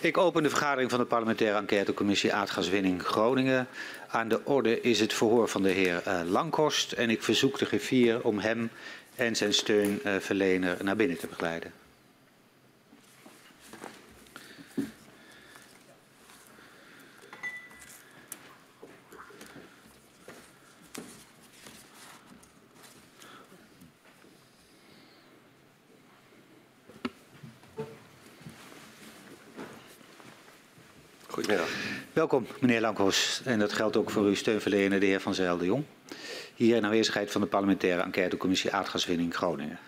Ik open de vergadering van de parlementaire enquêtecommissie aardgaswinning Groningen. Aan de orde is het verhoor van de heer uh, en ik verzoek de griffier om hem en zijn steunverlener naar binnen te begeleiden. Welkom, meneer Lankhorst. En dat geldt ook voor uw steunverlener, de heer Van Zijl de Jong. Hier in aanwezigheid van de parlementaire enquêtecommissie aardgaswinning Groningen.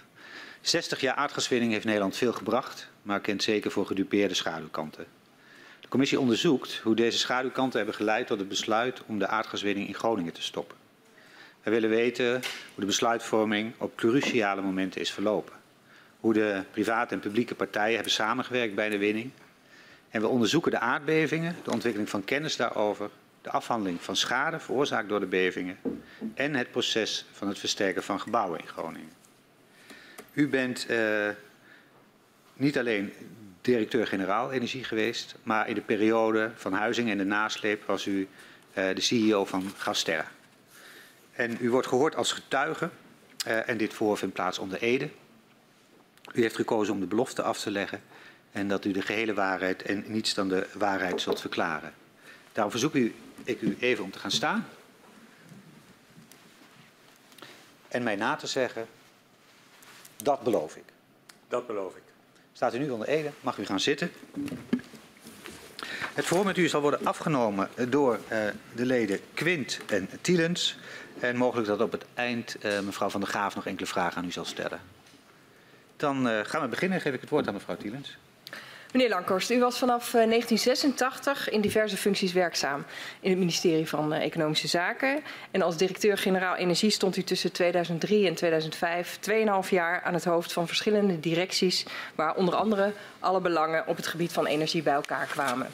60 jaar aardgaswinning heeft Nederland veel gebracht, maar kent zeker voor gedupeerde schaduwkanten. De commissie onderzoekt hoe deze schaduwkanten hebben geleid tot het besluit om de aardgaswinning in Groningen te stoppen. We willen weten hoe de besluitvorming op cruciale momenten is verlopen. Hoe de private en publieke partijen hebben samengewerkt bij de winning en we onderzoeken de aardbevingen, de ontwikkeling van kennis daarover, de afhandeling van schade veroorzaakt door de bevingen en het proces van het versterken van gebouwen in Groningen. U bent uh, niet alleen directeur-generaal energie geweest, maar in de periode van Huizing en de nasleep was u uh, de CEO van Gasterra. En u wordt gehoord als getuige uh, en dit voor vindt plaats onder Ede. U heeft gekozen om de belofte af te leggen en dat u de gehele waarheid en niets dan de waarheid zult verklaren. Daarom verzoek u, ik u even om te gaan staan. En mij na te zeggen, dat beloof ik. Dat beloof ik. Staat u nu onder Ede, mag u gaan zitten. Het verhoor met u zal worden afgenomen door uh, de leden Quint en Tielens. En mogelijk dat op het eind uh, mevrouw Van der Graaf nog enkele vragen aan u zal stellen. Dan uh, gaan we beginnen. Geef ik het woord aan mevrouw Tielens. Meneer Lankhorst, u was vanaf 1986 in diverse functies werkzaam in het ministerie van Economische Zaken. En als directeur-generaal Energie stond u tussen 2003 en 2005 2,5 jaar aan het hoofd van verschillende directies, waar onder andere alle belangen op het gebied van energie bij elkaar kwamen.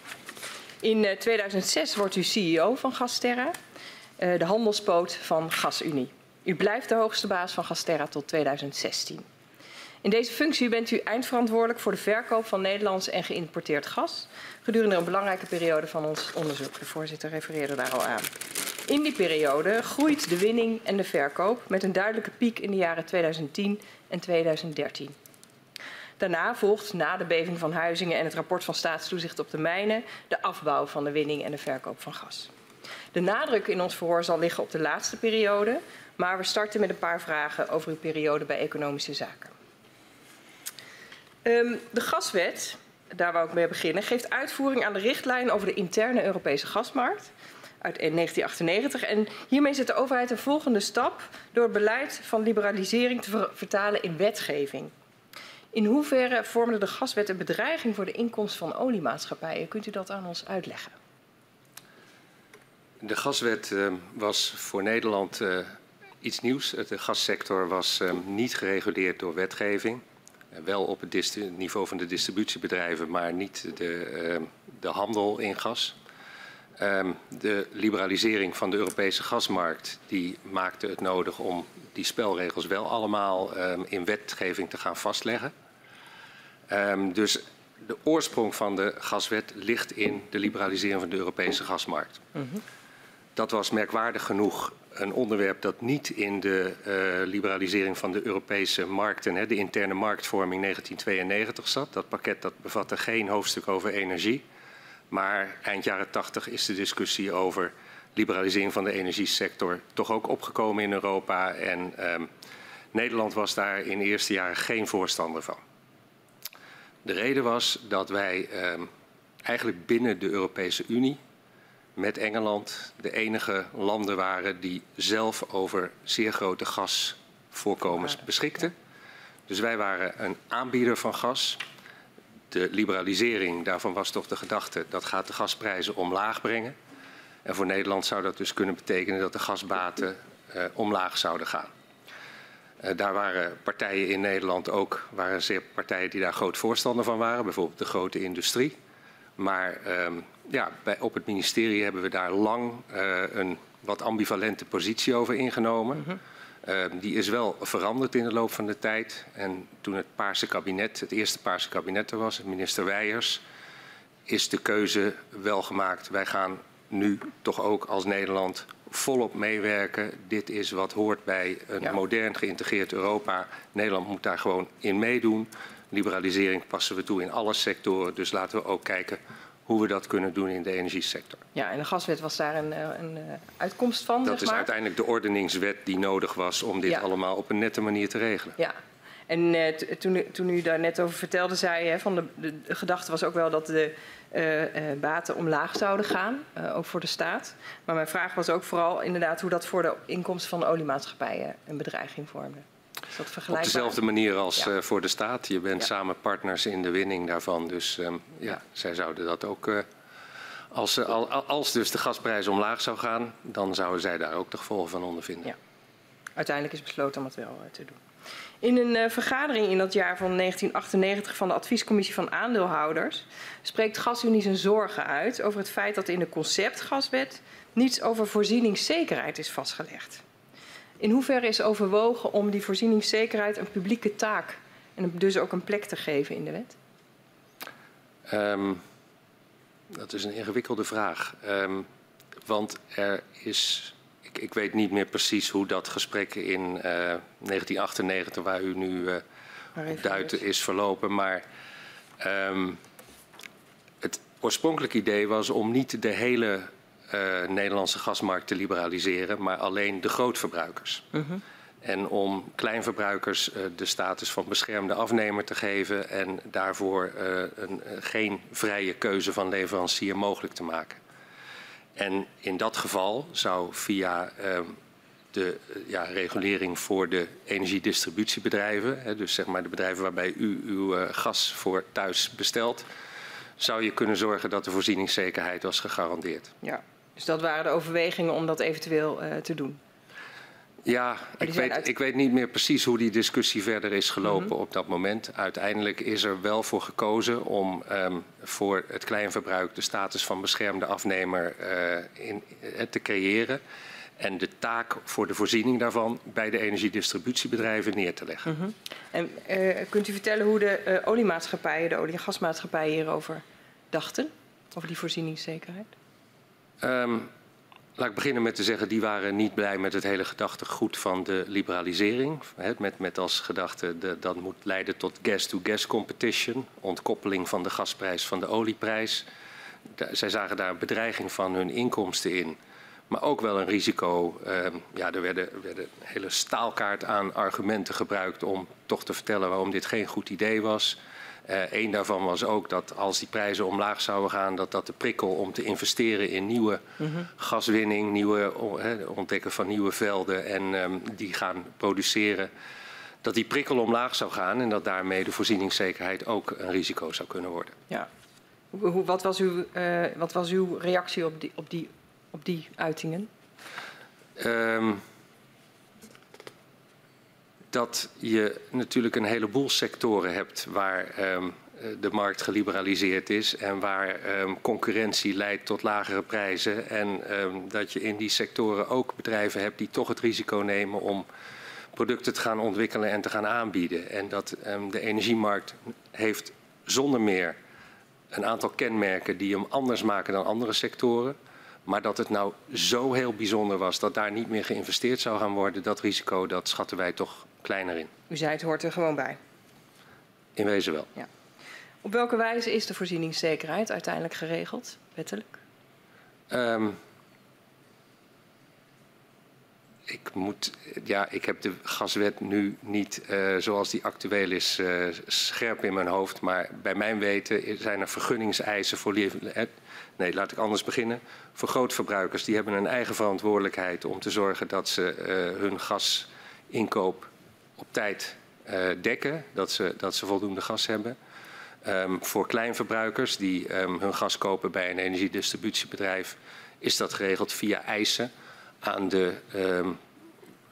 In 2006 wordt u CEO van Gasterra, de handelspoot van GasUnie. U blijft de hoogste baas van Gasterra tot 2016. In deze functie bent u eindverantwoordelijk voor de verkoop van Nederlands en geïmporteerd gas gedurende een belangrijke periode van ons onderzoek. De voorzitter refereerde daar al aan. In die periode groeit de winning en de verkoop met een duidelijke piek in de jaren 2010 en 2013. Daarna volgt, na de beving van Huizingen en het rapport van staatstoezicht op de mijnen, de afbouw van de winning en de verkoop van gas. De nadruk in ons verhoor zal liggen op de laatste periode, maar we starten met een paar vragen over uw periode bij Economische Zaken. Um, de gaswet, daar wou ik mee beginnen, geeft uitvoering aan de richtlijn over de interne Europese gasmarkt uit 1998. En hiermee zet de overheid een volgende stap door beleid van liberalisering te ver vertalen in wetgeving. In hoeverre vormde de gaswet een bedreiging voor de inkomst van oliemaatschappijen? Kunt u dat aan ons uitleggen? De gaswet uh, was voor Nederland uh, iets nieuws. De gassector was uh, niet gereguleerd door wetgeving wel op het niveau van de distributiebedrijven, maar niet de, uh, de handel in gas. Um, de liberalisering van de Europese gasmarkt die maakte het nodig om die spelregels wel allemaal um, in wetgeving te gaan vastleggen. Dus de oorsprong van de gaswet ligt in de liberalisering van de Europese gasmarkt. Mm -hmm. Dat was merkwaardig genoeg een onderwerp dat niet in de uh, liberalisering van de Europese markten, hè, de interne marktvorming 1992 zat. Dat pakket dat bevatte geen hoofdstuk over energie. Maar eind jaren 80 is de discussie over liberalisering van de energiesector toch ook opgekomen in Europa. En um, Nederland was daar in de eerste jaren geen voorstander van. De reden was dat wij um, eigenlijk binnen de Europese Unie met Engeland de enige landen waren die zelf over zeer grote gasvoorkomens beschikten. Dus wij waren een aanbieder van gas. De liberalisering daarvan was toch de gedachte dat gaat de gasprijzen omlaag brengen. En voor Nederland zou dat dus kunnen betekenen dat de gasbaten uh, omlaag zouden gaan. Uh, daar waren partijen in Nederland ook, waren zeer partijen die daar groot voorstander van waren, bijvoorbeeld de grote industrie. Maar um, ja, bij, op het ministerie hebben we daar lang uh, een wat ambivalente positie over ingenomen. Mm -hmm. uh, die is wel veranderd in de loop van de tijd. En toen het Paarse kabinet, het eerste Paarse kabinet er was, minister Weijers, is de keuze wel gemaakt. Wij gaan nu toch ook als Nederland volop meewerken. Dit is wat hoort bij een Ja. modern geïntegreerd Europa. Nederland moet daar gewoon in meedoen. Liberalisering passen we toe in alle sectoren. Dus laten we ook kijken hoe we dat kunnen doen in de energiesector. Ja, en de gaswet was daar een, eh, een eh, uitkomst van, Dat zeg is maar. uiteindelijk de ordeningswet die nodig was om dit Ja. allemaal op een nette manier te regelen. Ja. En eh, toen, u- toen u daar net over vertelde, zei je, van de, de, de gedachte was ook wel dat de eh, baten omlaag zouden gaan, eh, ook voor de staat. Maar mijn vraag was ook vooral inderdaad hoe dat voor de inkomsten van de oliemaatschappijen een bedreiging vormde. Is dat Op dezelfde manier als Ja. eh, voor de staat. Je bent Ja. samen partners in de winning daarvan. Dus ehm, ja, Ja. zij zouden dat ook. eh, als, als dus de gasprijs omlaag zou gaan, dan zouden zij daar ook de gevolgen van ondervinden. Ja. Uiteindelijk is besloten om het wel eh, te doen. In een eh, vergadering in dat jaar van 1998 van de adviescommissie van aandeelhouders spreekt GasUnie zijn zorgen uit over het feit dat in de conceptgaswet niets over voorzieningszekerheid is vastgelegd. In hoeverre is overwogen om die voorzieningszekerheid een publieke taak en dus ook een plek te geven in de wet? Ehm, dat is een ingewikkelde vraag. Ehm, want er is. Ik, ik weet niet meer precies hoe dat gesprek in eh, 1998, waar u nu eh, op duiten, dus. is verlopen. Maar ehm, het oorspronkelijke idee was om niet de hele eh, Nederlandse gasmarkt te liberaliseren, maar alleen de grootverbruikers. Mhm. En om kleinverbruikers eh, de status van beschermde afnemer te geven en daarvoor eh, een, eh, geen vrije keuze van leverancier mogelijk te maken. En in dat geval zou via ehm, de eh, ja, regulering voor de energiedistributiebedrijven, hè, dus zeg maar de bedrijven waarbij u uw eh, gas voor thuis bestelt, zou je kunnen zorgen dat de voorzieningszekerheid was gegarandeerd. Ja. Dus dat waren de overwegingen om dat eventueel eh, te doen. Ja, ik weet, uit- ik weet niet meer precies hoe die discussie verder is gelopen Mhm. op dat moment. Uiteindelijk is er wel voor gekozen om ehm, voor het kleinverbruik de status van beschermde afnemer eh, in, eh, te creëren. En de taak voor de voorziening daarvan bij de energiedistributiebedrijven neer te leggen. Mhm. En kunt u vertellen hoe de oliemaatschappijen, de olie- en gasmaatschappijen hierover dachten? Over die voorzieningszekerheid? Ehm, laat ik beginnen met te zeggen, die waren niet blij met het hele gedachtegoed van de liberalisering. Met, met als gedachte de, dat moet leiden tot gas-to-gas competition, ontkoppeling van de gasprijs van de olieprijs. Zij zagen daar een bedreiging van hun inkomsten in. Maar ook wel een risico. Ehm, ja, er werden, werden een hele staalkaart aan argumenten gebruikt om toch te vertellen waarom dit geen goed idee was. Eén daarvan was ook dat als die prijzen omlaag zouden gaan, dat dat de prikkel om te investeren in nieuwe gaswinning, nieuwe ontdekken van nieuwe velden en ehm, die gaan produceren, dat die prikkel omlaag zou gaan en dat daarmee de voorzieningszekerheid ook een risico zou kunnen worden. Ja. Hoe, hoe- wat, was uw, eh, wat was uw reactie op die, op die, op die uitingen? Ehm, dat je natuurlijk een heleboel sectoren hebt waar ehm, eh, de markt geliberaliseerd is en waar ehm, concurrentie leidt tot lagere prijzen. En ehm, dat je in die sectoren ook bedrijven hebt die toch het risico nemen om producten te gaan ontwikkelen en te gaan aanbieden. En dat de energiemarkt heeft zonder meer een aantal kenmerken die hem anders maken dan andere sectoren. Maar dat het nou zo heel bijzonder was dat daar niet meer geïnvesteerd zou gaan worden, dat risico dat schatten wij toch kleiner in. U zei het hoort er gewoon bij. In wezen wel. Op welke wijze is de voorzieningszekerheid uiteindelijk geregeld, wettelijk? Ehm, ik moet, ja, ik heb de gaswet nu niet eh, zoals die actueel is eh, scherp in mijn hoofd. Maar bij mijn weten zijn er vergunningseisen voor. eh, Nee, laat ik anders beginnen. Voor grootverbruikers, die hebben een eigen verantwoordelijkheid om te zorgen dat ze hun gasinkoop op tijd eh, dekken. Dat ze, dat ze voldoende gas hebben. Ehm, voor kleinverbruikers die ehm, hun gas kopen bij een energiedistributiebedrijf, is dat geregeld via eisen aan, de, ehm,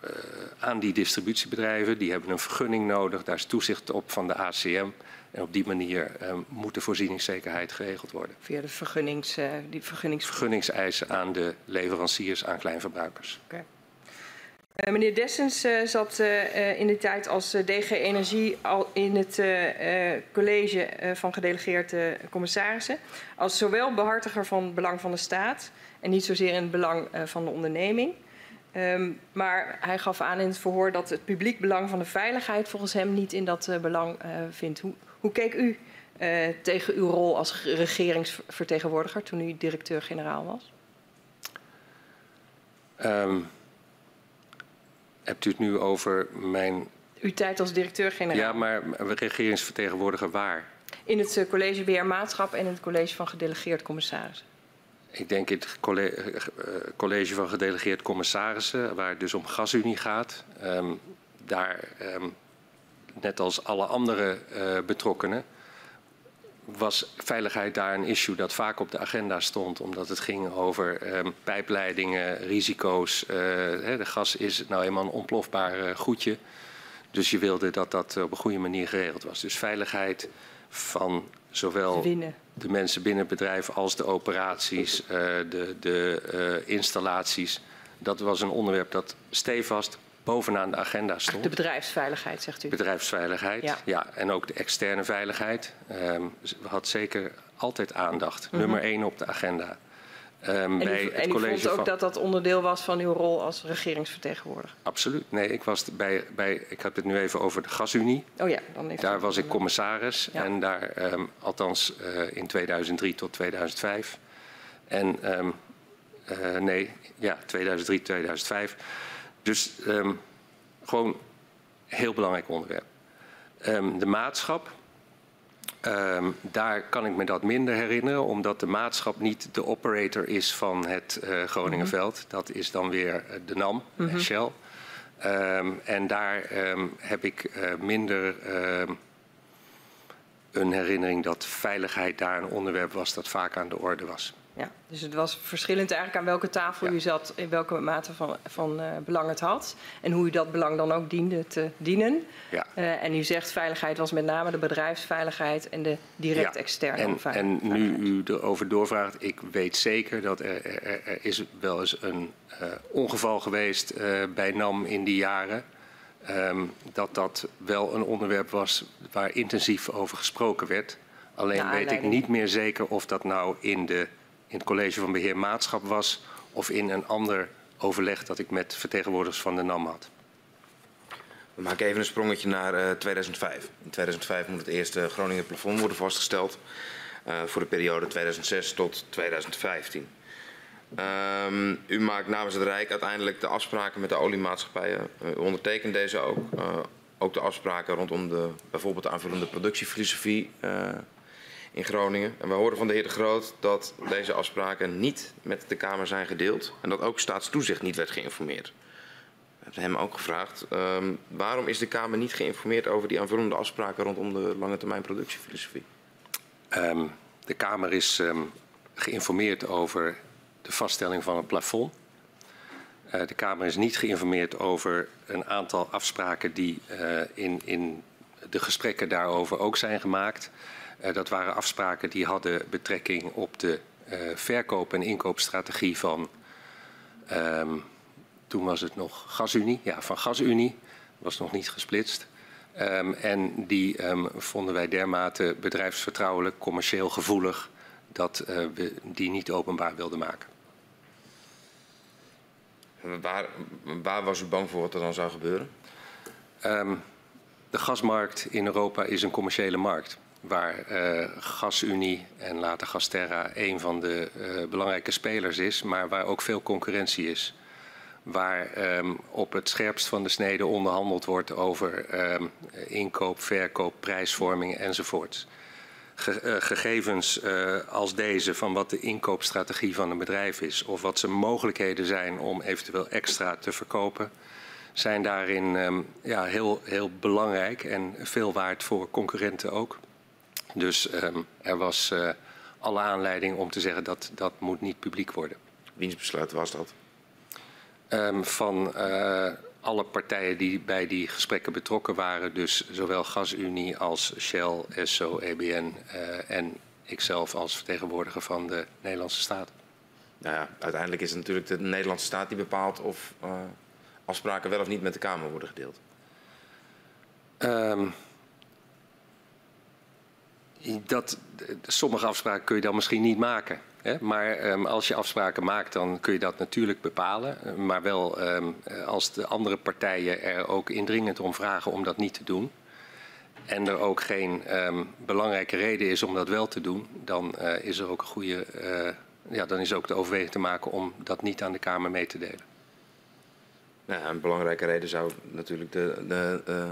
eh, aan die distributiebedrijven. Die hebben een vergunning nodig, daar is toezicht op van de ACM. En op die manier moet de voorzieningszekerheid geregeld worden. Via de vergunnings, eh, die vergunnings... Vergunningseisen aan de leveranciers, aan kleinverbruikers. Uh, meneer Dessens uh, zat uh, in de tijd als DG Energie al in het college van gedelegeerde commissarissen. Als zowel behartiger van het belang van de staat en niet zozeer in het belang van de onderneming. Um, maar hij gaf aan in het verhoor dat het publiek belang van de veiligheid volgens hem niet in dat belang vindt. Hoe, keek u tegen uw rol als regeringsvertegenwoordiger toen u directeur-generaal was? Um, hebt u het nu over mijn... Uw tijd als directeur-generaal. Ja, maar regeringsvertegenwoordiger waar? In het uh, college Beheer Maatschap en in het college van gedelegeerd commissarissen. Ik denk in het college, uh, college van gedelegeerd commissarissen, waar het dus om gasunie gaat. Um, daar, um, net als alle andere uh, betrokkenen, was veiligheid daar een issue dat vaak op de agenda stond, omdat het ging over um, pijpleidingen, risico's. Uh, hè, de gas is nou eenmaal een ontplofbaar uh, goedje. Dus je wilde dat dat op een goede manier geregeld was. Dus veiligheid van zowel de mensen binnen het bedrijf als de operaties, uh, de, de installaties. Dat was een onderwerp dat stevast bovenaan de agenda stond. De bedrijfsveiligheid, zegt u? Bedrijfsveiligheid, ja. ja en ook de externe veiligheid. Um, had zeker altijd aandacht. Mm -hmm. Nummer één op de agenda. Um, en bij u, het en u college vond ook van... dat dat onderdeel was van uw rol als regeringsvertegenwoordiger? Absoluut. Nee, ik, was bij, bij, ik heb het nu even over de gasunie. Oh ja, dan heeft Daar was ik commissaris. Ja. En daar, um, althans uh, in 2003 tot 2005. En uh, nee, ja, 2003, 2005. Dus um, gewoon heel belangrijk onderwerp. Um, de maatschap, um, daar kan ik me dat minder herinneren, omdat de maatschap niet de operator is van het uh, Groningenveld. Mm -hmm. Dat is dan weer de NAM, mm -hmm. Shell. en daar heb ik uh, minder een herinnering dat veiligheid daar een onderwerp was dat vaak aan de orde was. Ja, dus het was verschillend eigenlijk aan welke tafel ja. u zat, in welke mate van, van uh, belang het had. En hoe u dat belang dan ook diende te dienen. Ja. Uh, en u zegt veiligheid was met name de bedrijfsveiligheid en de direct externe en, veiligheid. En nu u erover doorvraagt, ik weet zeker dat er, er, er is wel eens een uh, ongeval geweest bij NAM in die jaren. Um, dat dat wel een onderwerp was waar intensief over gesproken werd. Alleen weet ik niet meer zeker of dat nou in de in het college van beheer maatschap was of in een ander overleg dat ik met vertegenwoordigers van de NAM had. We maken even een sprongetje naar uh, 2005. In 2005 moet het eerste Groningen plafond worden vastgesteld uh, voor de periode 2006 tot 2015. Um, u maakt namens het Rijk uiteindelijk de afspraken met de oliemaatschappijen. U ondertekent deze ook. Uh, ook de afspraken rondom de, bijvoorbeeld de aanvullende productiefilosofie in Groningen. En we horen van de heer De Groot dat deze afspraken niet met de Kamer zijn gedeeld. En dat ook staatstoezicht niet werd geïnformeerd. We hebben hem ook gevraagd, um, waarom is de Kamer niet geïnformeerd over die aanvullende afspraken rondom de lange termijn productiefilosofie? Um, de Kamer is um, geïnformeerd over de vaststelling van het plafond. Uh, de Kamer is niet geïnformeerd over een aantal afspraken die uh, in, in de gesprekken daarover ook zijn gemaakt. Uh, dat waren afspraken die hadden betrekking op de uh, verkoop- en inkoopstrategie van, um, toen was het nog Gasunie, ja, van Gasunie, was nog niet gesplitst. Um, en die um, vonden wij dermate bedrijfsvertrouwelijk, commercieel gevoelig, dat uh, we die niet openbaar wilden maken. Waar, waar was u bang voor wat er dan zou gebeuren? Um, de gasmarkt in Europa is een commerciële markt waar uh, GasUnie en later Gasterra een van de uh, belangrijke spelers is, maar waar ook veel concurrentie is. Waar um, op het scherpst van de snede onderhandeld wordt over um, inkoop, verkoop, prijsvorming enzovoorts. Ge uh, gegevens als deze van wat de inkoopstrategie van een bedrijf is of wat zijn mogelijkheden zijn om eventueel extra te verkopen, zijn daarin um, ja, heel, heel belangrijk en veel waard voor concurrenten ook. Dus um, er was uh, alle aanleiding om te zeggen dat dat moet niet publiek worden. Wiens besluit was dat? Um, van uh, alle partijen die bij die gesprekken betrokken waren. Dus zowel GasUnie als Shell, ESSO, EBN uh, en ikzelf als vertegenwoordiger van de Nederlandse staat. Nou ja, uiteindelijk is het natuurlijk de Nederlandse staat die bepaalt of afspraken wel of niet met de Kamer worden gedeeld? Um, dat, sommige afspraken kun je dan misschien niet maken. Hè? Maar um, als je afspraken maakt, dan kun je dat natuurlijk bepalen. Maar wel um, als de andere partijen er ook indringend om vragen om dat niet te doen. En er ook geen um, belangrijke reden is om dat wel te doen, dan uh, is er ook een goede. Uh, ja, dan is ook de overweging te maken om dat niet aan de Kamer mee te delen. Nou, een belangrijke reden zou natuurlijk de, de, uh,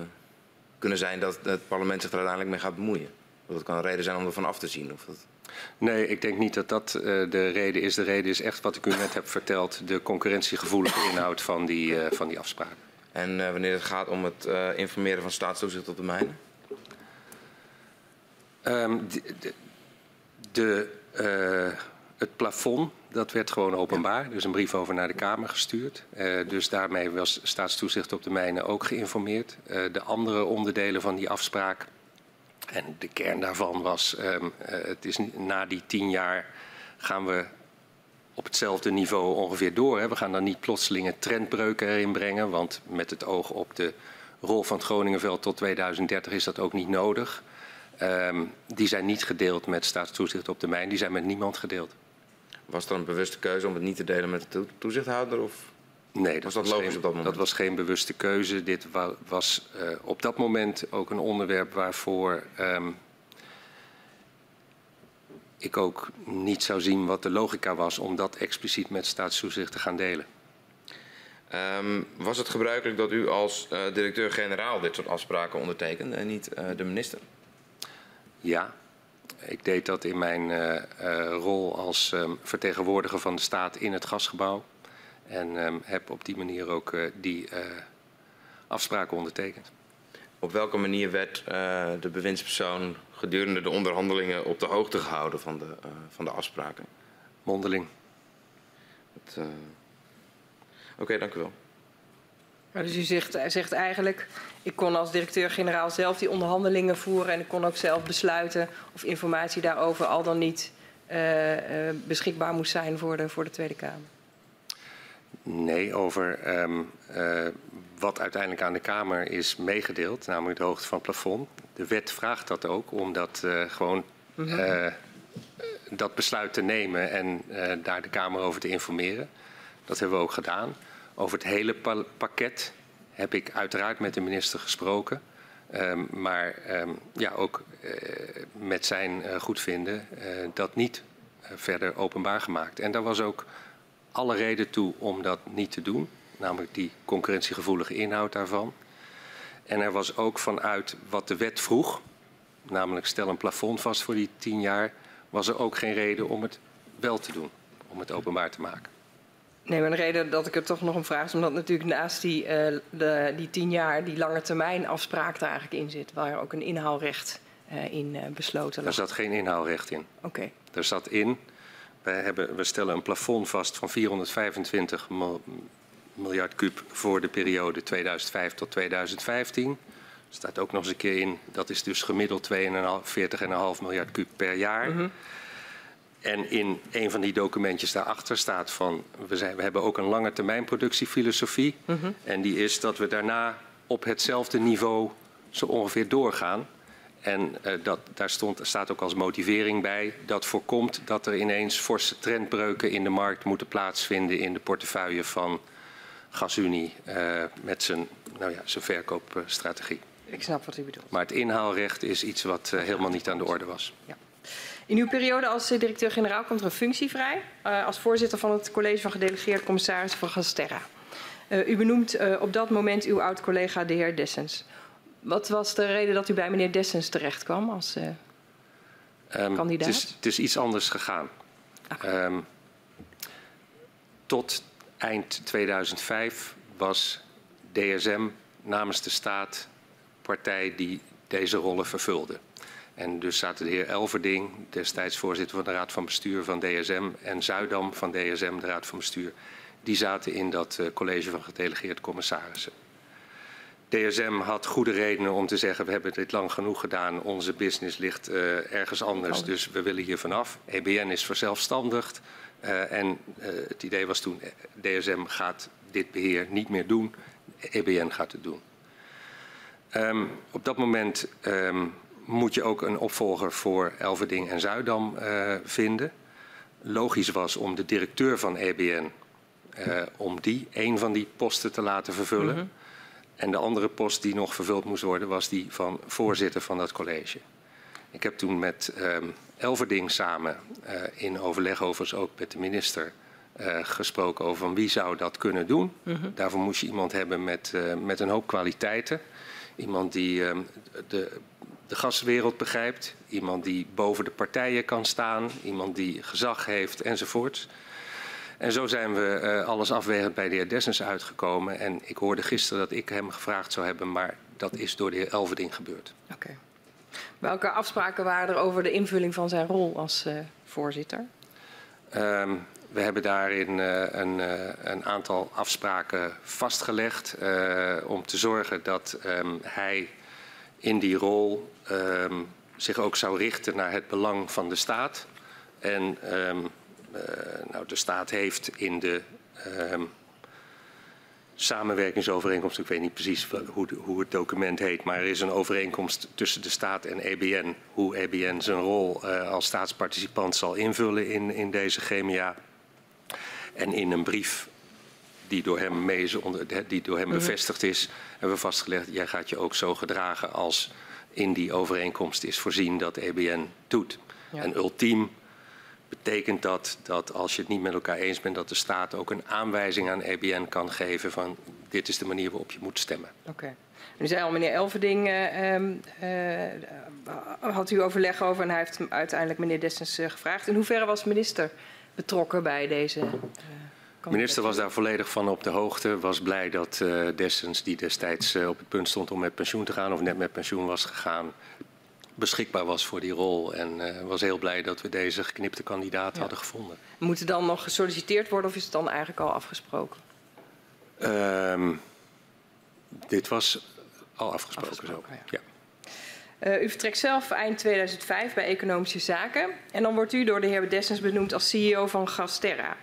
kunnen zijn dat het parlement zich er uiteindelijk mee gaat bemoeien. Dat kan een reden zijn om ervan af te zien. Of dat... Nee, ik denk niet dat dat uh, de reden is. De reden is echt wat ik u net heb verteld, de concurrentiegevoelige inhoud van die, uh, van die afspraken. En uh, wanneer het gaat om het informeren van staatstoezicht op de mijnen? Um, de, de, het plafond, dat werd gewoon openbaar. Er is een brief over naar de Kamer gestuurd. dus daarmee was staatstoezicht op de mijnen ook geïnformeerd. de andere onderdelen van die afspraak en de kern daarvan was, um, uh, het is na die tien jaar gaan we op hetzelfde niveau ongeveer door. Hè. We gaan dan niet plotselinge trendbreuken erin brengen, want met het oog op de rol van het Groningenveld tot 2030 is dat ook niet nodig. Um, die zijn niet gedeeld met staatstoezicht op de mijn, die zijn met niemand gedeeld. Was er een bewuste keuze om het niet te delen met de toezichthouder? Of? Nee, dat was dat was logisch geen, op dat moment? Dat was geen bewuste keuze. Dit wa was uh, op dat moment ook een onderwerp waarvoor um, ik ook niet zou zien wat de logica was om dat expliciet met staatstoezicht te gaan delen. Um, was het gebruikelijk dat u als uh, directeur-generaal dit soort afspraken ondertekende en niet uh, de minister? Ja, ik deed dat in mijn rol als um, vertegenwoordiger van de staat in het gasgebouw. En um, heb op die manier ook uh, die uh, afspraken ondertekend. Op welke manier werd uh, de bewindspersoon gedurende de onderhandelingen op de hoogte gehouden van de, van de afspraken? Mondeling. Oké, okay, dank u wel. Ja, dus u zegt, zegt, eigenlijk, ik kon als directeur-generaal zelf die onderhandelingen voeren en ik kon ook zelf besluiten of informatie daarover al dan niet beschikbaar moest zijn voor de, voor de Tweede Kamer. Nee, over um, uh, wat uiteindelijk aan de Kamer is meegedeeld, namelijk de hoogte van het plafond. De wet vraagt dat ook, om dat uh, gewoon mm -hmm. uh, dat besluit te nemen en daar de Kamer over te informeren. Dat hebben we ook gedaan. Over het hele pa pakket heb ik uiteraard met de minister gesproken. Um, maar um, ja, ook met zijn goedvinden dat niet verder openbaar gemaakt. En daar was ook alle reden toe om dat niet te doen, namelijk die concurrentiegevoelige inhoud daarvan. En er was ook vanuit wat de wet vroeg, namelijk stel een plafond vast voor die tien jaar, was er ook geen reden om het wel te doen, om het openbaar te maken. Nee, maar de reden dat ik er toch nog een vraag is, omdat natuurlijk naast die, uh, de, die tien jaar die lange termijn afspraak er eigenlijk in zit, waar ook een inhaalrecht uh, in uh, besloten lag. Er zat geen inhaalrecht in. Oké. Okay. Er zat in wij hebben, we stellen een plafond vast van 425 miljard kub voor de periode 2005 tot 2015. Er staat ook nog eens een keer in, dat is dus gemiddeld 42,5 miljard kub per jaar. Mm -hmm. En in een van die documentjes daarachter staat van, we, zijn, we hebben ook een lange termijn productiefilosofie. Mm -hmm. En die is dat we daarna op hetzelfde niveau zo ongeveer doorgaan. En uh, dat, daar stond, staat ook als motivering bij. Dat voorkomt dat er ineens forse trendbreuken in de markt moeten plaatsvinden in de portefeuille van GasUnie uh, met zijn, nou ja, zijn verkoopstrategie. Ik snap wat u bedoelt. Maar het inhaalrecht is iets wat uh, helemaal niet aan de orde was. Ja. In uw periode als directeur-generaal komt er een functie vrij als voorzitter van het college van gedelegeerd commissarissen van Gasterra. u benoemt op dat moment uw oud-collega de heer Dessens. Wat was de reden dat u bij meneer Dessens terecht kwam als uh, um, kandidaat? Het is, het is, iets anders gegaan. Okay. Um, tot eind 2005 was DSM namens de staat partij die deze rollen vervulde. En dus zaten de heer Elverding, destijds voorzitter van de Raad van Bestuur van DSM, en Zuidam van DSM, de Raad van Bestuur, die zaten in dat uh, college van gedelegeerd commissarissen. DSM had goede redenen om te zeggen, we hebben dit lang genoeg gedaan, onze business ligt uh, ergens anders, dus we willen hier vanaf. EBN is verzelfstandigd uh, en uh, het idee was toen, DSM gaat dit beheer niet meer doen EBN gaat het doen. Um, op dat moment um, moet je ook een opvolger voor Elverding en Zuidam vinden. Logisch was om de directeur van EBN, om die een van die posten te laten vervullen. Mm -hmm. En de andere post die nog vervuld moest worden was die van voorzitter van dat college. Ik heb toen met um, Elverding samen uh, in overleg overigens ook met de minister uh, gesproken over van wie zou dat kunnen doen. -hmm. Daarvoor moest je iemand hebben met, uh, met een hoop kwaliteiten. Iemand die um, de, de gaswereld begrijpt, iemand die boven de partijen kan staan, iemand die gezag heeft enzovoorts. En zo zijn we uh, alles afwegend bij de heer Dessens uitgekomen. En ik hoorde gisteren dat ik hem gevraagd zou hebben, maar dat is door de heer Elverding gebeurd. Oké. Okay. Welke afspraken waren er over de invulling van zijn rol als uh, voorzitter? Um, we hebben daarin uh, een, uh, een, aantal afspraken vastgelegd om te zorgen dat um, hij in die rol um, zich ook zou richten naar het belang van de staat. En nou, de staat heeft in de samenwerkingsovereenkomst, ik weet niet precies hoe, hoe, het document heet, maar er is een overeenkomst tussen de staat en EBN, hoe EBN zijn rol als staatsparticipant zal invullen in, in deze GMA. En in een brief die door hem, mee, die door hem -hmm. bevestigd is, hebben we vastgelegd: jij gaat je ook zo gedragen als in die overeenkomst is voorzien dat EBN doet. Ja. En ultiem betekent dat dat als je het niet met elkaar eens bent, dat de staat ook een aanwijzing aan EBN kan geven van dit is de manier waarop je moet stemmen. Oké. Okay. U zei al, meneer Elverding uh, uh, had u overleg over en hij heeft uiteindelijk meneer Dessens uh, gevraagd. In hoeverre was minister betrokken bij deze. De minister was daar volledig van op de hoogte. Was blij dat Dessens, die destijds op het punt stond om met pensioen te gaan, of net met pensioen was gegaan, beschikbaar was voor die rol. En uh, was heel blij dat we deze geknipte kandidaat ja. hadden gevonden. Moet er dan nog gesolliciteerd worden of is het dan eigenlijk al afgesproken? Um, dit was al afgesproken, afgesproken zo. Ja. ja. Uh, u vertrekt zelf eind 2005 bij Economische Zaken. En dan wordt u door de heer Dessens benoemd als CEO van Gasterra.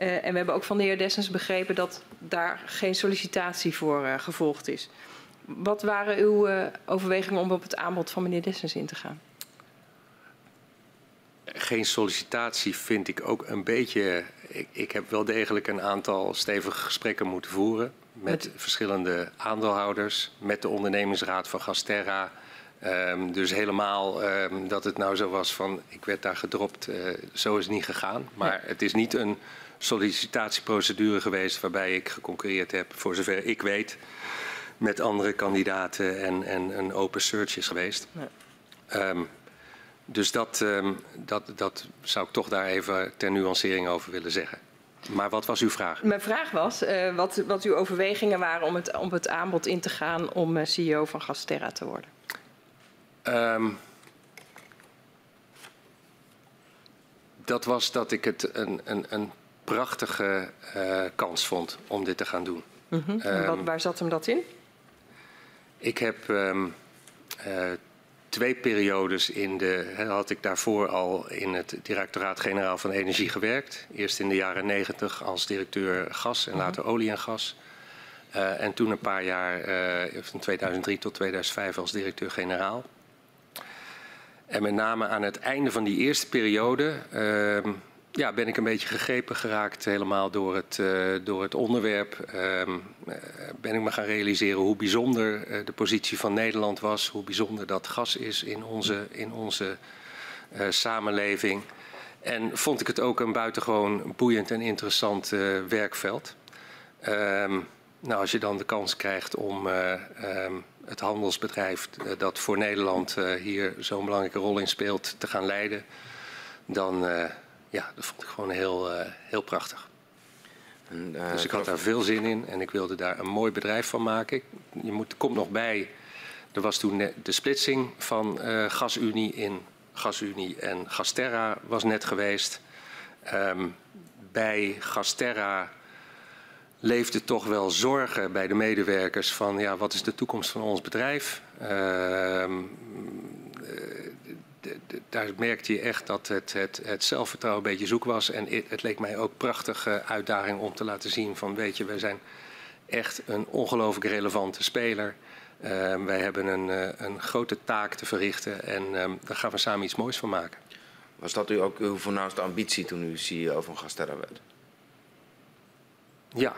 Uh, en we hebben ook van de heer Dessens begrepen dat daar geen sollicitatie voor gevolgd is. Wat waren uw overwegingen om op het aanbod van meneer Dessens in te gaan? Geen sollicitatie vind ik ook een beetje. Ik, ik heb wel degelijk een aantal stevige gesprekken moeten voeren. Met, met verschillende aandeelhouders, met de ondernemingsraad van Gasterra Um, dus helemaal um, dat het nou zo was van ik werd daar gedropt, uh, zo is het niet gegaan. Maar ja. het is niet een sollicitatieprocedure geweest waarbij ik geconcurreerd heb, voor zover ik weet, met andere kandidaten en, en een open search is geweest. Um, dus dat, dat, dat zou ik toch daar even ter nuancering over willen zeggen. Maar wat was uw vraag? Mijn vraag was uh, wat, wat uw overwegingen waren om het, om het aanbod in te gaan om uh, CEO van Gasterra te worden. Um, dat was dat ik het een, een, een prachtige uh, kans vond om dit te gaan doen. Mm -hmm. um, wat, waar zat hem dat in? Ik heb um, uh, twee periodes in de. He, had ik daarvoor al in het directoraat-generaal van Energie gewerkt. Eerst in de jaren negentig als directeur gas en -hmm. later olie en gas. Uh, en toen een paar jaar, van 2003 tot 2005 als directeur-generaal. En met name aan het einde van die eerste periode uh, ja, ben ik een beetje gegrepen geraakt helemaal door het, uh, door het onderwerp. Uh, ben ik me gaan realiseren hoe bijzonder uh, de positie van Nederland was. Hoe bijzonder dat gas is in onze, in onze samenleving. En vond ik het ook een buitengewoon boeiend en interessant werkveld. Ehm, nou, als je dan de kans krijgt om um, het handelsbedrijf eh, dat voor Nederland hier zo'n belangrijke rol in speelt te gaan leiden, dan ja, dat vond ik gewoon heel, uh, heel prachtig. En, dus ik had daar veel zin in en ik wilde daar een mooi bedrijf van maken. Je moet, komt nog bij, er was toen de splitsing van GasUnie in GasUnie en Gasterra was net geweest. Um, bij Gasterra leefde toch wel zorgen bij de medewerkers van ja, wat is de toekomst van ons bedrijf. Uh, daar merkte je echt dat het, het, het, zelfvertrouwen een beetje zoek was. En het, leek mij ook een prachtige uitdaging om te laten zien van weet je, we zijn echt een ongelooflijk relevante speler. Ehm, wij hebben een, eh, een grote taak te verrichten en ehm, daar gaan we samen iets moois van maken. Was dat u ook uw voornaamste ambitie toen u CEO van Gasterra werd? Ja,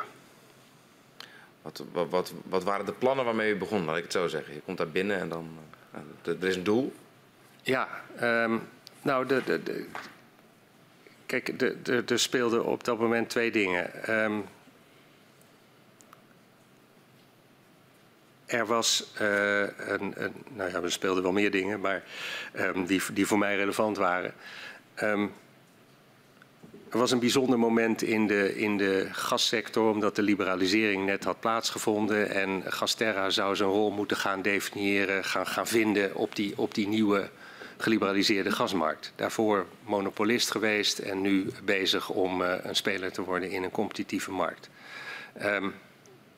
Wat, wat, wat, wat waren de plannen waarmee u begon, laat ik het zo zeggen? Je komt daar binnen en dan... eh, er is een doel. Ja, ehm, nou, de, de, de, kijk, er speelden op dat moment twee dingen. Ehm, er was eh, een, een, nou ja, er speelden wel meer dingen, maar ehm, die, die voor mij relevant waren. Er was een bijzonder moment in de, in de gassector, omdat de liberalisering net had plaatsgevonden. En Gasterra zou zijn rol moeten gaan definiëren, gaan, gaan vinden op die, op die nieuwe geliberaliseerde gasmarkt. Daarvoor monopolist geweest en nu bezig om uh, een speler te worden in een competitieve markt. Um,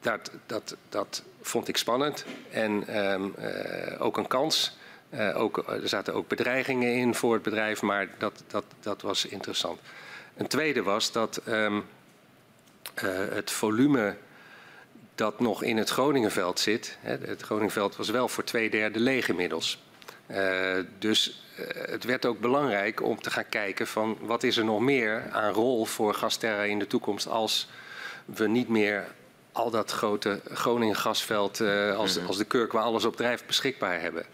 dat, dat, dat vond ik spannend en um, uh, ook een kans. Uh, ook, er zaten ook bedreigingen in voor het bedrijf, maar dat, dat, dat was interessant. Een tweede was dat um, het volume dat nog in het Groningenveld zit. Hè, het Groningenveld was wel voor twee derde leeg inmiddels. Uh, dus uh, het werd ook belangrijk om te gaan kijken van wat is er nog meer aan rol voor Gasterra in de toekomst als we niet meer al dat grote Groningen gasveld uh, als, als de kurk waar alles op drijft beschikbaar hebben.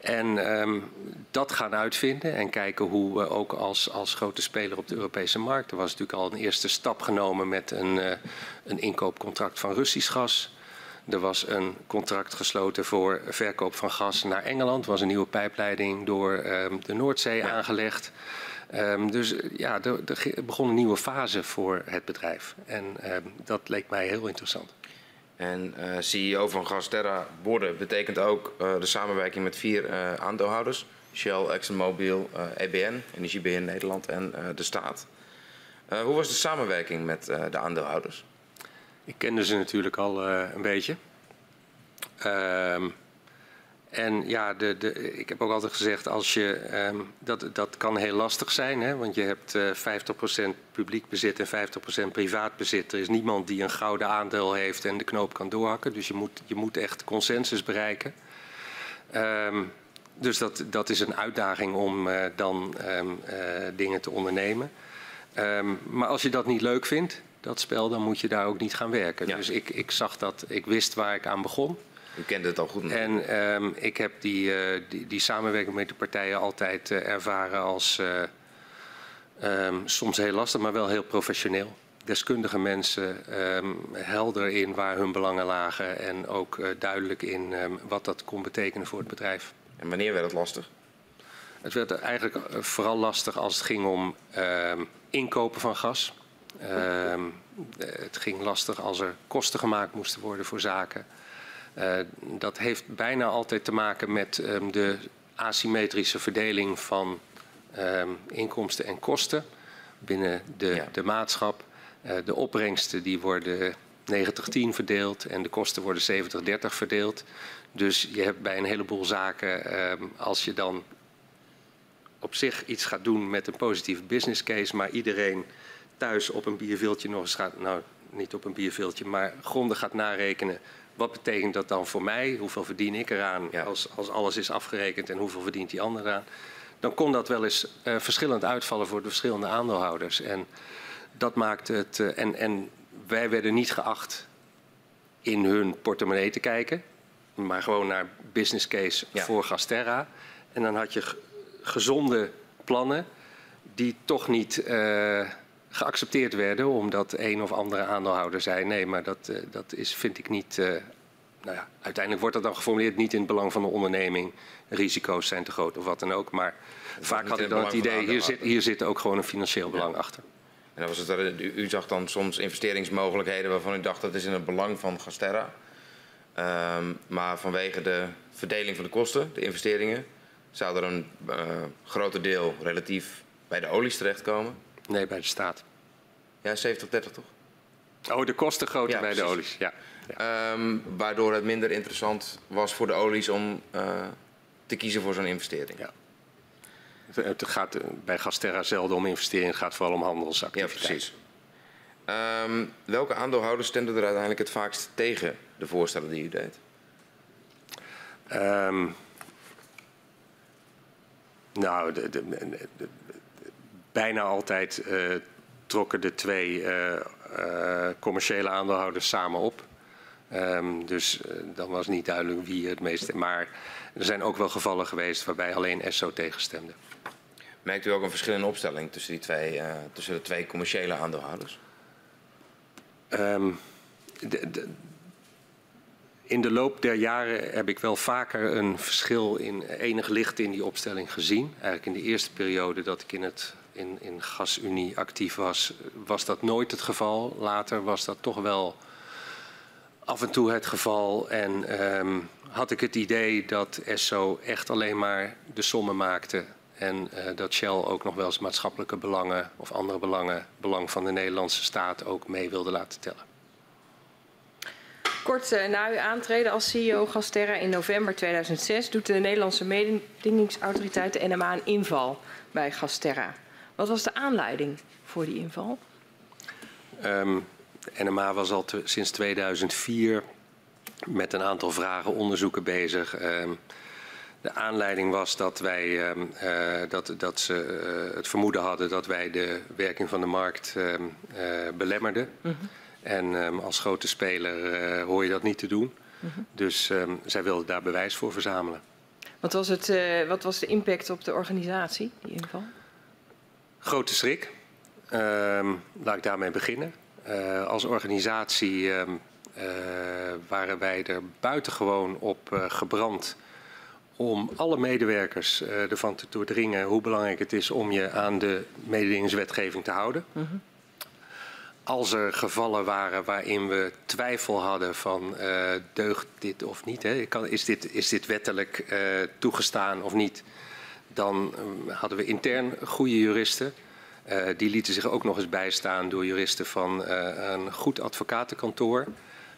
En um, dat gaan uitvinden en kijken hoe we ook als, als grote speler op de Europese markt. Er was natuurlijk al een eerste stap genomen met een, uh, een inkoopcontract van Russisch gas. Er was een contract gesloten voor verkoop van gas naar Engeland. Er was een nieuwe pijpleiding door um, de Noordzee ja. aangelegd. Um, dus ja, er, er, begon een nieuwe fase voor het bedrijf. En um, dat leek mij heel interessant. En uh, CEO van Gasterra worden betekent ook uh, de samenwerking met vier uh, aandeelhouders. Shell, ExxonMobil, EBN, Energiebeheer Nederland en de staat. hoe was de samenwerking met de aandeelhouders? Ik kende ze natuurlijk al uh, een beetje. Um, en ja, de, de, ik heb ook altijd gezegd, als je, um, dat, dat kan heel lastig zijn. Hè? Want je hebt uh, 50% publiek bezit en 50% privaat bezit. Er is niemand die een gouden aandeel heeft en de knoop kan doorhakken. Dus je moet, je moet echt consensus bereiken. Um, dus dat, dat is een uitdaging om uh, dan dingen te ondernemen. maar als je dat niet leuk vindt, dat spel, dan moet je daar ook niet gaan werken. Ja. Dus ik, ik zag dat, ik wist waar ik aan begon. U kende het al goed. En um, ik heb die, uh, die, die, samenwerking met de partijen altijd uh, ervaren als uh, um, soms heel lastig, maar wel heel professioneel. Deskundige mensen, um, helder in waar hun belangen lagen en ook duidelijk in wat dat kon betekenen voor het bedrijf. En wanneer werd het lastig? Het werd eigenlijk vooral lastig als het ging om inkopen van gas. Um, het ging lastig als er kosten gemaakt moesten worden voor zaken. Uh, dat heeft bijna altijd te maken met um, de asymmetrische verdeling van um, inkomsten en kosten binnen de, ja. de maatschap. Uh, de opbrengsten die worden 90-10 verdeeld en de kosten worden 70-30 verdeeld. Dus je hebt bij een heleboel zaken, als je dan op zich iets gaat doen met een positieve business case, maar iedereen thuis op een bierveeltje nog eens gaat, nou niet op een bierveeltje, maar gronden gaat narekenen. Wat betekent dat dan voor mij? Hoeveel verdien ik eraan ja. als, als alles is afgerekend en hoeveel verdient die ander eraan? Dan kon dat wel eens uh, verschillend uitvallen voor de verschillende aandeelhouders. En dat maakte het. Uh, en, en wij werden niet geacht in hun portemonnee te kijken, maar gewoon naar business case ja. voor Gasterra. En dan had je gezonde plannen die toch niet. Uh, geaccepteerd werden omdat een of andere aandeelhouder zei nee, maar dat, uh, dat is, vind ik niet. Uh, nou ja, uiteindelijk wordt dat dan geformuleerd niet in het belang van de onderneming. Risico's zijn te groot of wat dan ook. Maar vaak had ik dan het idee, hier zit, hier zit ook gewoon een financieel belang ja. achter. En dan was het, er, u zag dan soms investeringsmogelijkheden waarvan u dacht dat is in het belang van Gasterra. Um, maar vanwege de verdeling van de kosten, de investeringen, zou er een uh, groter deel relatief bij de olies terechtkomen. Nee, bij de staat. Ja, 70, 30 toch? Oh, de kosten groter ja, bij precies. de olies, ja. ja. Um, waardoor het minder interessant was voor de olies om uh, te kiezen voor zo'n investering. Ja. Het gaat bij Gasterra zelden om investeringen, het gaat vooral om handelsactiviteit. Ja, precies. Ehm, welke aandeelhouders stemden er uiteindelijk het vaakst tegen de voorstellen die u deed? Um, nou, de, de, de, bijna altijd uh, trokken de twee uh, uh, commerciële aandeelhouders samen op. Um, dus dan was niet duidelijk wie het meest. Maar er zijn ook wel gevallen geweest waarbij alleen ESSO tegenstemde. Merkt u ook een verschil in opstelling tussen, die twee, tussen de twee commerciële aandeelhouders? Um, in de loop der jaren heb ik wel vaker een verschil in enig licht in die opstelling gezien. Eigenlijk in de eerste periode dat ik in, het, in, in GasUnie actief was, was dat nooit het geval. Later was dat toch wel af en toe het geval. En um, had ik het idee dat ESSO echt alleen maar de sommen maakte. En uh, dat Shell ook nog wel eens maatschappelijke belangen of andere belangen, belang van de Nederlandse staat ook mee wilde laten tellen. Kort uh, na uw aantreden als CEO Gasterra in november 2006 doet de Nederlandse mededingingsautoriteit de NMA een inval bij Gasterra. Wat was de aanleiding voor die inval? Um, de NMA was al te, sinds 2004 met een aantal vragen, onderzoeken bezig. Um, de aanleiding was dat, wij, um, uh, dat, dat ze uh, het vermoeden hadden dat wij de werking van de markt uh, belemmerden. Mm -hmm. En als grote speler hoor je dat niet te doen. Mm -hmm. Dus zij wilden daar bewijs voor verzamelen. Wat was, het, wat was de impact op de organisatie, die inval? Grote schrik. Um, laat ik daarmee beginnen. Uh, als organisatie waren wij er buitengewoon op gebrand om alle medewerkers ervan te doordringen hoe belangrijk het is om je aan de mededingingswetgeving te houden. Mm -hmm als er gevallen waren waarin we twijfel hadden van uh, deugt dit of niet, hè? Kan, is, dit, is dit wettelijk uh, toegestaan of niet, dan um, hadden we intern goede juristen. Uh, die lieten zich ook nog eens bijstaan door juristen van een goed advocatenkantoor.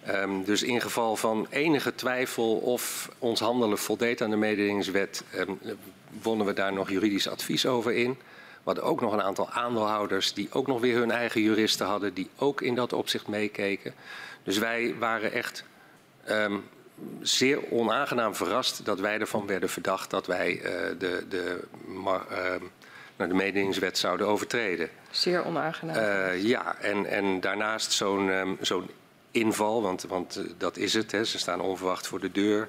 Um, dus in geval van enige twijfel of ons handelen voldeed aan de mededingingswet, um, wonnen we daar nog juridisch advies over in. We hadden ook nog een aantal aandeelhouders die ook nog weer hun eigen juristen hadden, die ook in dat opzicht meekeken. Dus wij waren echt zeer onaangenaam verrast dat wij ervan werden verdacht dat wij uh, de, de, uh, de mededingingswet zouden overtreden. Zeer onaangenaam. Uh, ja, en, en daarnaast zo'n um, zo'n inval, want, want dat is het, hè, ze staan onverwacht voor de deur.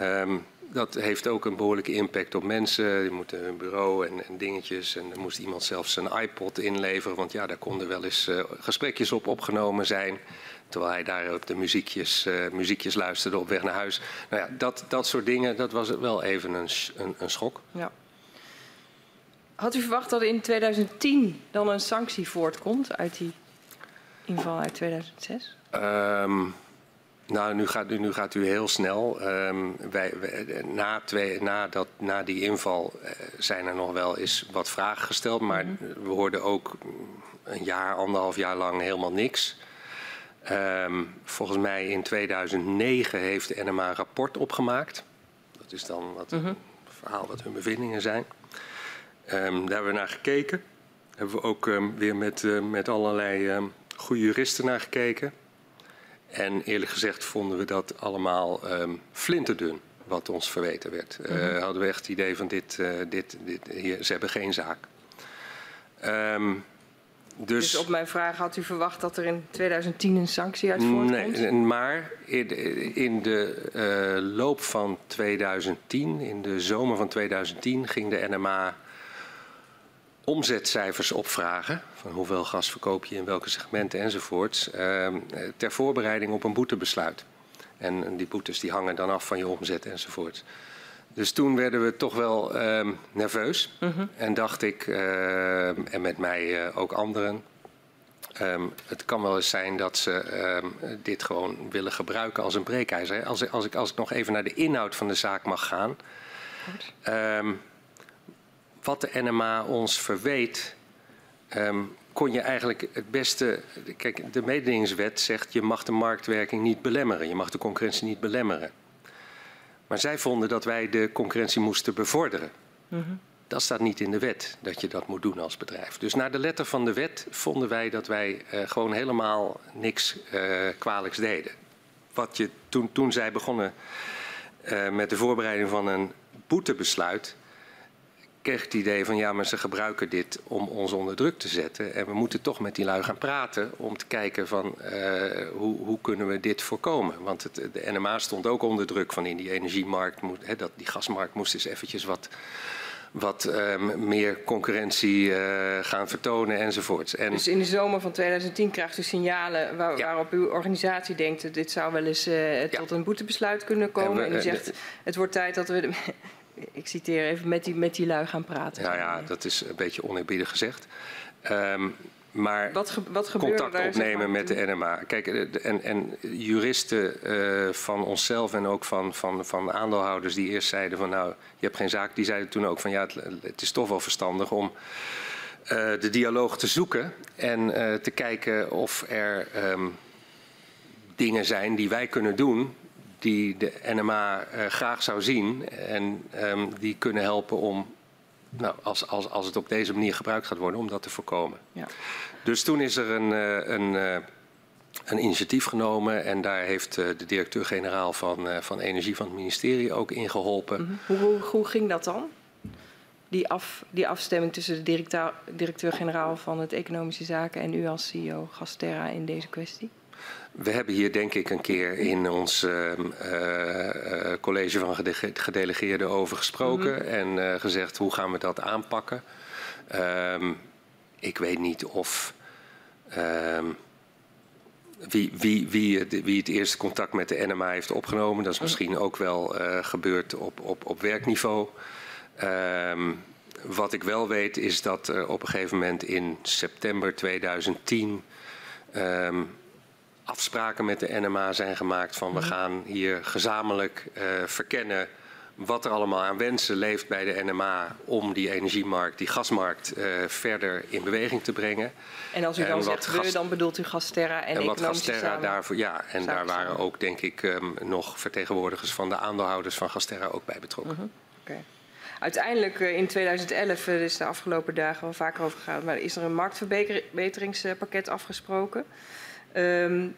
Um, dat heeft ook een behoorlijke impact op mensen. Die moeten hun bureau en, en, dingetjes. En er moest iemand zelfs zijn iPod inleveren. Want ja, daar konden wel eens uh, gesprekjes op opgenomen zijn. Terwijl hij daar op de muziekjes, uh, muziekjes luisterde op weg naar huis. Nou ja, dat, dat soort dingen, dat was wel even een, een, een schok. Ja. Had u verwacht dat in 2010 dan een sanctie voortkomt uit die inval uit 2006? Um, nou, nu gaat, nu gaat u heel snel. Um, wij, wij, na, twee, na, dat, na die inval uh, zijn er nog wel eens wat vragen gesteld. Maar mm -hmm. we hoorden ook een jaar, anderhalf jaar lang helemaal niks. Um, volgens mij in 2009 heeft de NMA een rapport opgemaakt. Dat is dan wat, -hmm. een verhaal wat hun bevindingen zijn. Um, daar hebben we naar gekeken. Hebben we ook weer met, uh, met allerlei goede juristen naar gekeken. En eerlijk gezegd vonden we dat allemaal flinterdun wat ons verweten werd. Uh, hadden we echt het idee van dit, uh, dit, dit hier, ze hebben geen zaak. Um, dus, dus, op mijn vraag had u verwacht dat er in 2010 een sanctie uit voortkomt? Nee, maar in, de uh, loop van 2010, in de zomer van 2010, ging de NMA omzetcijfers opvragen. Van hoeveel gas verkoop je in welke segmenten enzovoorts. Uh, ter voorbereiding op een boetebesluit. En die boetes die hangen dan af van je omzet enzovoort. Dus toen werden we toch wel uh, nerveus. -huh. En dacht ik, uh, en met mij uh, ook anderen. Um, het kan wel eens zijn dat ze um, dit gewoon willen gebruiken als een breekijzer. Als, als, ik, als ik nog even naar de inhoud van de zaak mag gaan. Um, wat de NMA ons verweet, kon je eigenlijk het beste. Kijk, de mededingingswet zegt je mag de marktwerking niet belemmeren, je mag de concurrentie niet belemmeren. Maar zij vonden dat wij de concurrentie moesten bevorderen. Mm -hmm. dat staat niet in de wet dat je dat moet doen als bedrijf. Dus naar de letter van de wet vonden wij dat wij uh, gewoon helemaal niks uh, kwalijks deden. Wat je toen, toen zij begonnen uh, met de voorbereiding van een boetebesluit, kreeg ik het idee van ja, maar ze gebruiken dit om ons onder druk te zetten. En we moeten toch met die lui gaan praten om te kijken van hoe, hoe, kunnen we dit voorkomen. Want het, de NMA stond ook onder druk van in die energiemarkt, moet, hè, dat, die gasmarkt moest eens eventjes wat wat um, meer concurrentie uh, gaan vertonen enzovoorts. En dus in de zomer van 2010 krijgt u signalen waar, ja. waarop uw organisatie denkt... dit zou wel eens uh, ja. tot een boetebesluit kunnen komen. En, we, en u zegt, het wordt tijd dat we... Ik citeer even, met die, met die lui gaan praten. Nou ja, dat is een beetje oneerbiedig gezegd. Um, maar wat, ge wat contact opnemen met de NMA. Kijk, en, en juristen uh, van onszelf en ook van, van, van aandeelhouders die eerst zeiden van nou, je hebt geen zaak, die zeiden toen ook van ja, het, het is toch wel verstandig om uh, de dialoog te zoeken en uh, te kijken of er um, dingen zijn die wij kunnen doen die de NMA graag zou zien en um, die kunnen helpen om nou, als, als, als het op deze manier gebruikt gaat worden, om dat te voorkomen. Ja. Dus toen is er een, een, een initiatief genomen en daar heeft de directeur-generaal van, van Energie van het ministerie ook in geholpen. Mm -hmm. hoe, hoe, hoe, ging dat dan? Die, af, die afstemming tussen de directeur-generaal van het Economische Zaken en u als CEO Gasterra in deze kwestie? We hebben hier denk ik een keer in ons uh, uh, college van gedelegeerden over gesproken mm -hmm. en uh, gezegd hoe gaan we dat aanpakken. Um, ik weet niet of um, wie, wie, wie, wie, het eerste contact met de NMA heeft opgenomen. Dat is misschien ook wel gebeurd op, op, op werkniveau. Wat ik wel weet is dat er op een gegeven moment in september 2010 afspraken met de NMA zijn gemaakt van we mhm. gaan hier gezamenlijk uh, verkennen wat er allemaal aan wensen leeft bij de NMA om die energiemarkt, die gasmarkt, uh, verder in beweging te brengen. En als u dan zegt we, dan bedoelt u Gasterra en, en wat Gasterra samen... daarvoor, ja, en daar waren ook denk ik um, nog vertegenwoordigers van de aandeelhouders van Gasterra ook bij betrokken. Uh -huh. okay. Uiteindelijk uh, in 2011, uh, is de afgelopen dagen wel vaker over gegaan, maar is er een marktverbeteringspakket afgesproken. Um,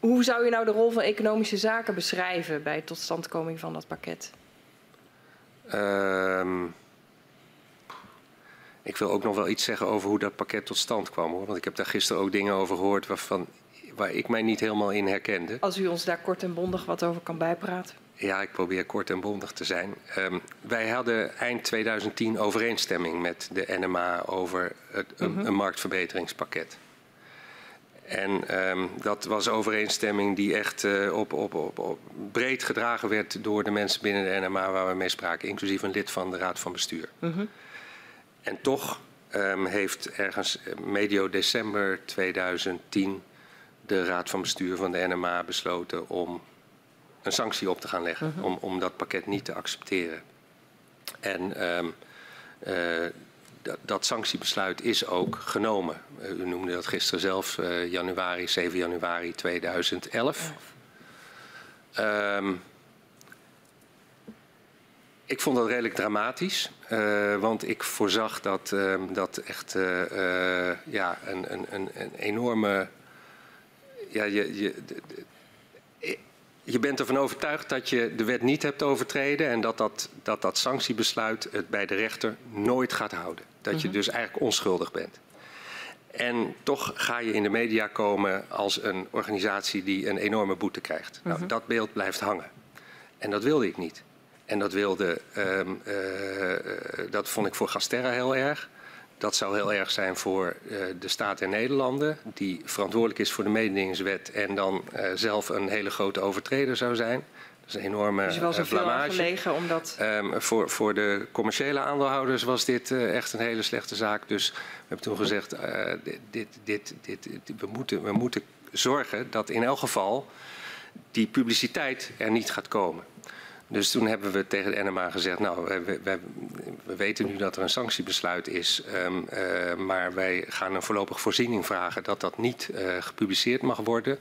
hoe zou je nou de rol van economische zaken beschrijven bij totstandkoming van dat pakket? Um, ik wil ook nog wel iets zeggen over hoe dat pakket tot stand kwam. Hoor. Want ik heb daar gisteren ook dingen over gehoord waarvan, waar ik mij niet helemaal in herkende. Als u ons daar kort en bondig wat over kan bijpraten. Ja, ik probeer kort en bondig te zijn. Um, wij hadden eind 2010 overeenstemming met de NMA over het, een, mm -hmm. een marktverbeteringspakket. En um, dat was overeenstemming die echt uh, op, op, op, op, breed gedragen werd door de mensen binnen de NMA waar we mee spraken, inclusief een lid van de Raad van Bestuur. Mm -hmm. En toch um, heeft ergens eh, medio december 2010 de Raad van Bestuur van de NMA besloten om een sanctie op te gaan leggen, mm -hmm. om, om dat pakket niet te accepteren. En um, uh, dat, sanctiebesluit is ook genomen. Uh, u noemde dat gisteren zelf, uh, januari, 7 januari 2011. Um, ik vond dat redelijk dramatisch, uh, want ik voorzag dat uh, dat echt ja, een, een, een, enorme. Ja, je, je, je bent ervan overtuigd dat je de wet niet hebt overtreden en dat dat, dat, dat sanctiebesluit het bij de rechter nooit gaat houden. Dat je mm -hmm. dus eigenlijk onschuldig bent. En toch ga je in de media komen als een organisatie die een enorme boete krijgt. Mm -hmm. nou, dat beeld blijft hangen. En dat wilde ik niet. En dat wilde, um, uh, dat vond ik voor Gasterra heel erg. Dat zou heel erg zijn voor uh, de staat der Nederlanden, die verantwoordelijk is voor de mededingingswet en dan zelf een hele grote overtreder zou zijn. Dat is een enorme dus was er uh, blamage. Veel gelegen omdat... Um, voor, voor de commerciële aandeelhouders was dit uh, echt een hele slechte zaak. Dus we hebben toen gezegd, uh, dit, dit, dit, we, moeten, we moeten zorgen dat in elk geval die publiciteit er niet gaat komen. Dus toen hebben we tegen de NMA gezegd, nou, we, we, we weten nu dat er een sanctiebesluit is, um, uh, maar wij gaan een voorlopige voorziening vragen dat dat niet gepubliceerd mag worden,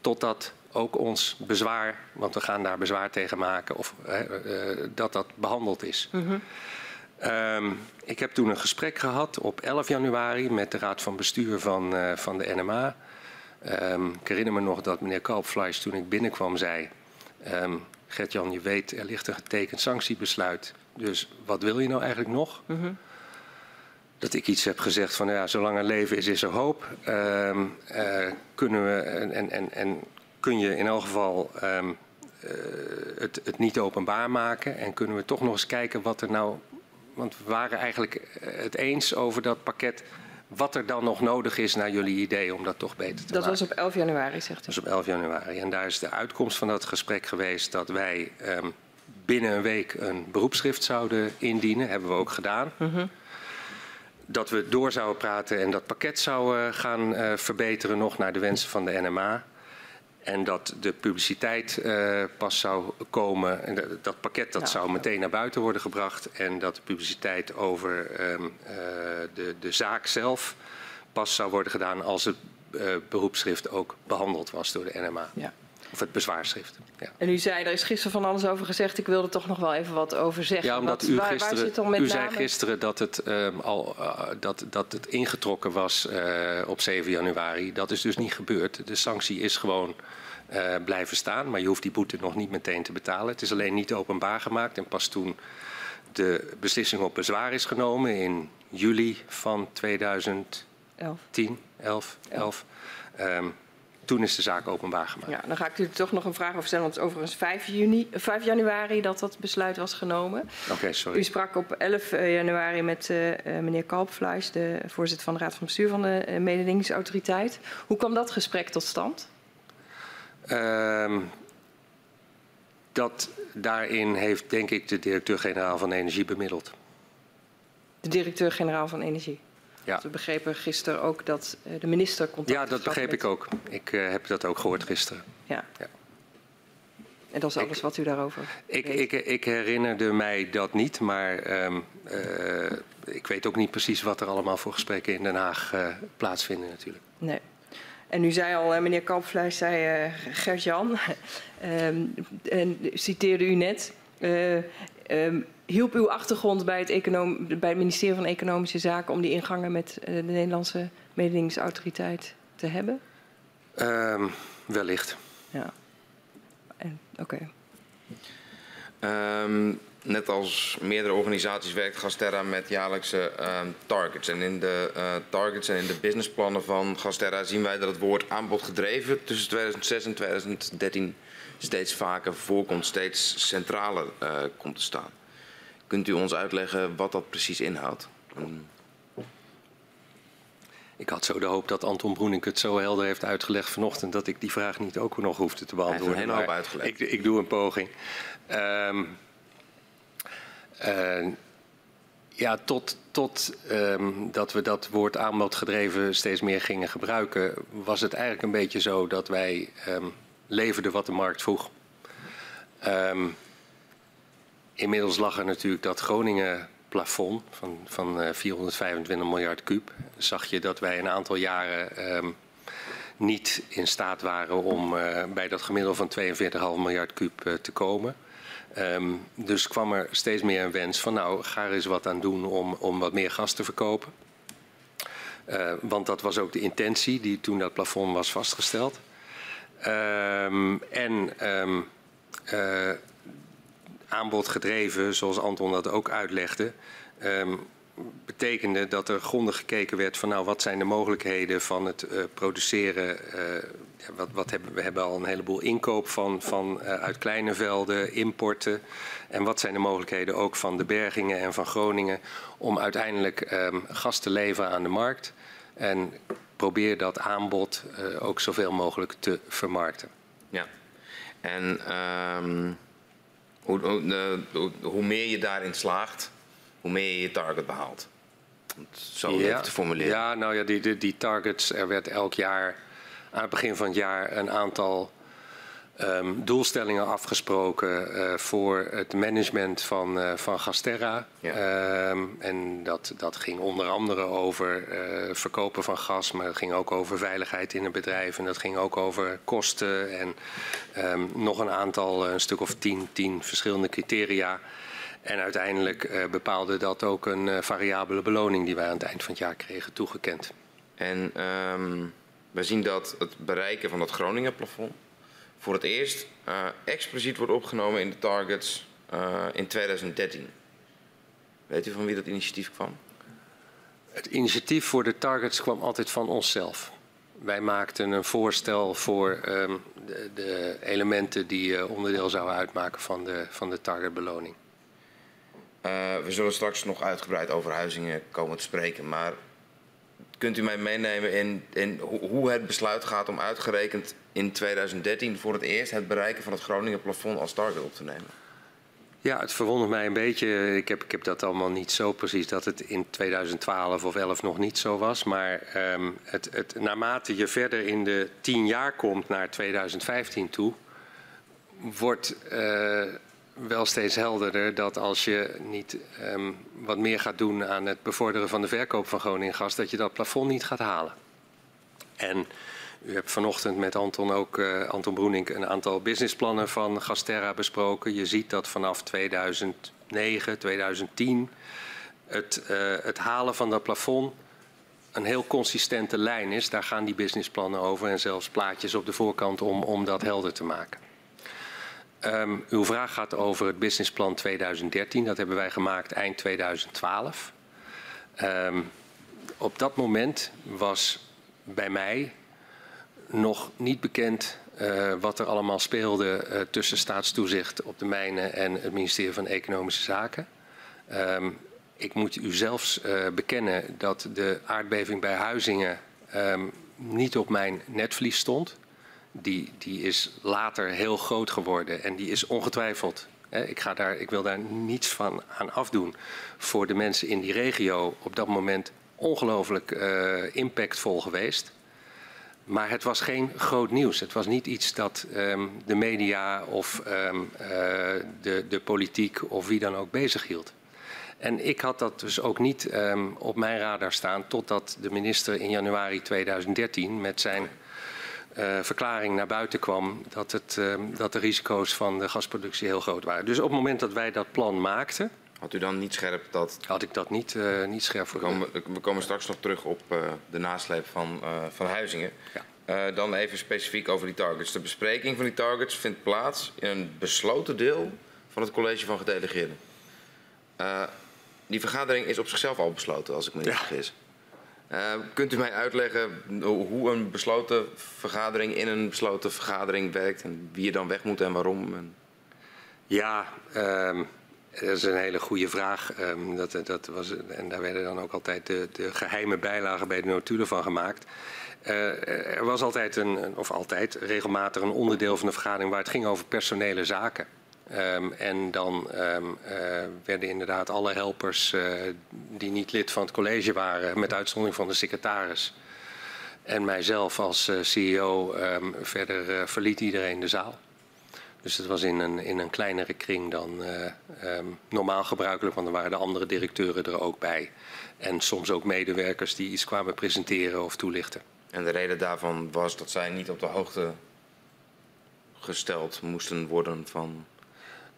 totdat ook ons bezwaar, want we gaan daar bezwaar tegen maken, of uh, dat dat behandeld is. Mm -hmm. Ehm, ik heb toen een gesprek gehad op 11 januari met de raad van bestuur van, uh, van de NMA. Um, ik herinner me nog dat meneer Kalpfleisch toen ik binnenkwam zei... Um, Gert-Jan, je weet, er ligt een getekend sanctiebesluit. Dus wat wil je nou eigenlijk nog? Mm -hmm. Dat ik iets heb gezegd van, ja, zolang er leven is, is er hoop. Uh, kunnen we, en, en, en kun je in elk geval um, uh, het, het niet openbaar maken. En kunnen we toch nog eens kijken wat er nou... Want we waren eigenlijk het eens over dat pakket wat er dan nog nodig is naar jullie idee om dat toch beter te dat maken. Dat was op 11 januari, zegt u? Dat was op 11 januari. En daar is de uitkomst van dat gesprek geweest dat wij um, binnen een week een beroepsschrift zouden indienen. Hebben we ook gedaan. Mm -hmm. Dat we door zouden praten en dat pakket zouden gaan uh, verbeteren nog naar de wensen van de NMA. En dat de publiciteit uh, pas zou komen. En dat, dat pakket dat ja, zou meteen naar buiten worden gebracht. En dat de publiciteit over um, uh, de, de zaak zelf pas zou worden gedaan als het uh, beroepsschrift ook behandeld was door de NMA. Ja. Of het bezwaarschrift. Ja. En u zei, er is gisteren van alles over gezegd. Ik wilde toch nog wel even wat over zeggen. Ja, omdat wat, u gisteren, waar zit dan met u name... zei gisteren dat het, um, al, uh, dat, dat het ingetrokken was uh, op 7 januari. Dat is dus niet gebeurd. De sanctie is gewoon uh, blijven staan. Maar je hoeft die boete nog niet meteen te betalen. Het is alleen niet openbaar gemaakt. En pas toen de beslissing op bezwaar is genomen in juli van 2010, 11, 11 um, toen is de zaak openbaar gemaakt. Ja, dan ga ik u toch nog een vraag over stellen. Want het is overigens 5, juni, 5 januari dat dat besluit was genomen. Oké, okay, sorry. U sprak op 11 januari met uh, meneer Kalpfleisch, de voorzitter van de Raad van Bestuur van de uh, Mededingingsautoriteit. Hoe kwam dat gesprek tot stand? Um, dat daarin heeft, denk ik, de directeur-generaal van Energie bemiddeld. De directeur-generaal van Energie? Ja. We begrepen gisteren ook dat de minister contact Ja, dat begreep met... ik ook. Ik uh, heb dat ook gehoord gisteren. Ja. ja. En dat is alles ik, wat u daarover ik? Ik, ik herinnerde mij dat niet, maar um, uh, ik weet ook niet precies wat er allemaal voor gesprekken in Den Haag uh, plaatsvinden natuurlijk. Nee. En u zei al, meneer Kalpfleisch zei Gert-Jan, um, en citeerde u net, um, hielp uw achtergrond bij het, econom, bij het ministerie van Economische Zaken om die ingangen met uh, de Nederlandse mededingingsautoriteit te hebben? Um, wellicht. Ja. Oké. Okay. Um, net als meerdere organisaties werkt Gasterra met jaarlijkse targets. En in de uh, targets en in de businessplannen van Gasterra zien wij dat het woord aanbod gedreven tussen 2006 en 2013 steeds vaker voorkomt, steeds centraler uh, komt te staan. Kunt u ons uitleggen wat dat precies inhoudt? Um, ik had zo de hoop dat Anton Broenink het zo helder heeft uitgelegd vanochtend dat ik die vraag niet ook nog hoefde te beantwoorden. Hij heeft uitgelegd. Ik, ik doe een poging. Um, uh, ja, tot, tot um, dat we dat woord aanbodgedreven steeds meer gingen gebruiken, was het eigenlijk een beetje zo dat wij um, leverden wat de markt vroeg. Um, inmiddels lag er natuurlijk dat Groningen plafond van, van uh, 425 miljard kuub. Zag je dat wij een aantal jaren um, niet in staat waren om uh, bij dat gemiddelde van 42,5 miljard kuub uh, te komen. Um, dus kwam er steeds meer een wens van nou, ga er eens wat aan doen om, om wat meer gas te verkopen. Want dat was ook de intentie die toen dat plafond was vastgesteld. Um, en um, uh, aanbod gedreven, zoals Anton dat ook uitlegde, betekende dat er grondig gekeken werd van nou, wat zijn de mogelijkheden van het uh, produceren. Uh, wat, wat hebben, we hebben al een heleboel inkoop van, van uit kleine velden, importen. En wat zijn de mogelijkheden ook van de bergingen en van Groningen om uiteindelijk gas te leveren aan de markt. En probeer dat aanbod ook zoveel mogelijk te vermarkten. Ja, en um, hoe, hoe, hoe meer je daarin slaagt, hoe meer je je target behaalt. Zo ja, even te formuleren. Ja, nou ja, die, die, die, targets, er werd elk jaar aan het begin van het jaar een aantal um, doelstellingen afgesproken uh, voor het management van, uh, van Gasterra. Ja. Um, en dat, dat ging onder andere over uh, verkopen van gas, maar het ging ook over veiligheid in het bedrijf en dat ging ook over kosten en um, nog een aantal, een stuk of tien, tien verschillende criteria. En uiteindelijk bepaalde dat ook een variabele beloning die wij aan het eind van het jaar kregen toegekend. En we zien dat het bereiken van dat Groningen plafond voor het eerst uh, expliciet wordt opgenomen in de targets in 2013. Weet u van wie dat initiatief kwam? Het initiatief voor de targets kwam altijd van onszelf. Wij maakten een voorstel voor um, de, de, elementen die uh, onderdeel zouden uitmaken van de, van de targetbeloning. We zullen straks nog uitgebreid over huizingen komen te spreken. Maar kunt u mij meenemen in, in hoe het besluit gaat om uitgerekend in 2013 voor het eerst het bereiken van het Groningen plafond als target op te nemen? Ja, het verwondert mij een beetje. Ik heb, ik heb dat allemaal niet zo precies dat het in 2012 of 11 nog niet zo was. Maar um, het, het, naarmate je verder in de tien jaar komt naar 2015 toe, wordt uh, wel steeds helderder dat als je niet um, wat meer gaat doen aan het bevorderen van de verkoop van Groningen gas, dat je dat plafond niet gaat halen. En u hebt vanochtend met Anton ook, uh, Anton Broening, een aantal businessplannen van Gasterra besproken. Je ziet dat vanaf 2009, 2010 het, uh, het halen van dat plafond een heel consistente lijn is. Daar gaan die businessplannen over en zelfs plaatjes op de voorkant om, om dat helder te maken. Um, uw vraag gaat over het businessplan 2013. Dat hebben wij gemaakt eind 2012. Um, op dat moment was bij mij nog niet bekend uh, wat er allemaal speelde uh, tussen staatstoezicht op de mijnen en het ministerie van Economische Zaken. Um, ik moet u zelfs uh, bekennen dat de aardbeving bij Huizingen niet op mijn netvlies stond. Die, die is later heel groot geworden en die is ongetwijfeld. Ik, ga daar, ik wil daar niets van aan afdoen. Voor de mensen in die regio op dat moment ongelooflijk impactvol geweest. Maar het was geen groot nieuws. Het was niet iets dat um, de media of um, uh, de, de, politiek of wie dan ook bezig hield. En ik had dat dus ook niet um, op mijn radar staan totdat de minister in januari 2013 met zijn uh, verklaring naar buiten kwam dat, het, dat de risico's van de gasproductie heel groot waren. Dus op het moment dat wij dat plan maakten, had u dan niet scherp dat... Had ik dat niet, uh, niet scherp voor we komen, we komen straks nog terug op uh, de nasleep van, van Huizingen. Ja. dan even specifiek over die targets. De bespreking van die targets vindt plaats in een besloten deel van het college van gedelegeerden. die vergadering is op zichzelf al besloten, als ik me niet ja. vergis. Kunt u mij uitleggen hoe een besloten vergadering in een besloten vergadering werkt en wie er dan weg moet en waarom? Ja, um... Dat is een hele goede vraag. Um, dat, dat was, en daar werden dan ook altijd de, de geheime bijlagen bij de notulen van gemaakt. Uh, er was altijd een, of altijd regelmatig een onderdeel van de vergadering waar het ging over personele zaken. Um, en dan um, uh, werden inderdaad alle helpers uh, die niet lid van het college waren, met uitzondering van de secretaris en mijzelf als CEO, verder verliet iedereen de zaal. Dus het was in een, in een kleinere kring dan normaal gebruikelijk, want er waren de andere directeuren er ook bij. En soms ook medewerkers die iets kwamen presenteren of toelichten. En de reden daarvan was dat zij niet op de hoogte gesteld moesten worden van.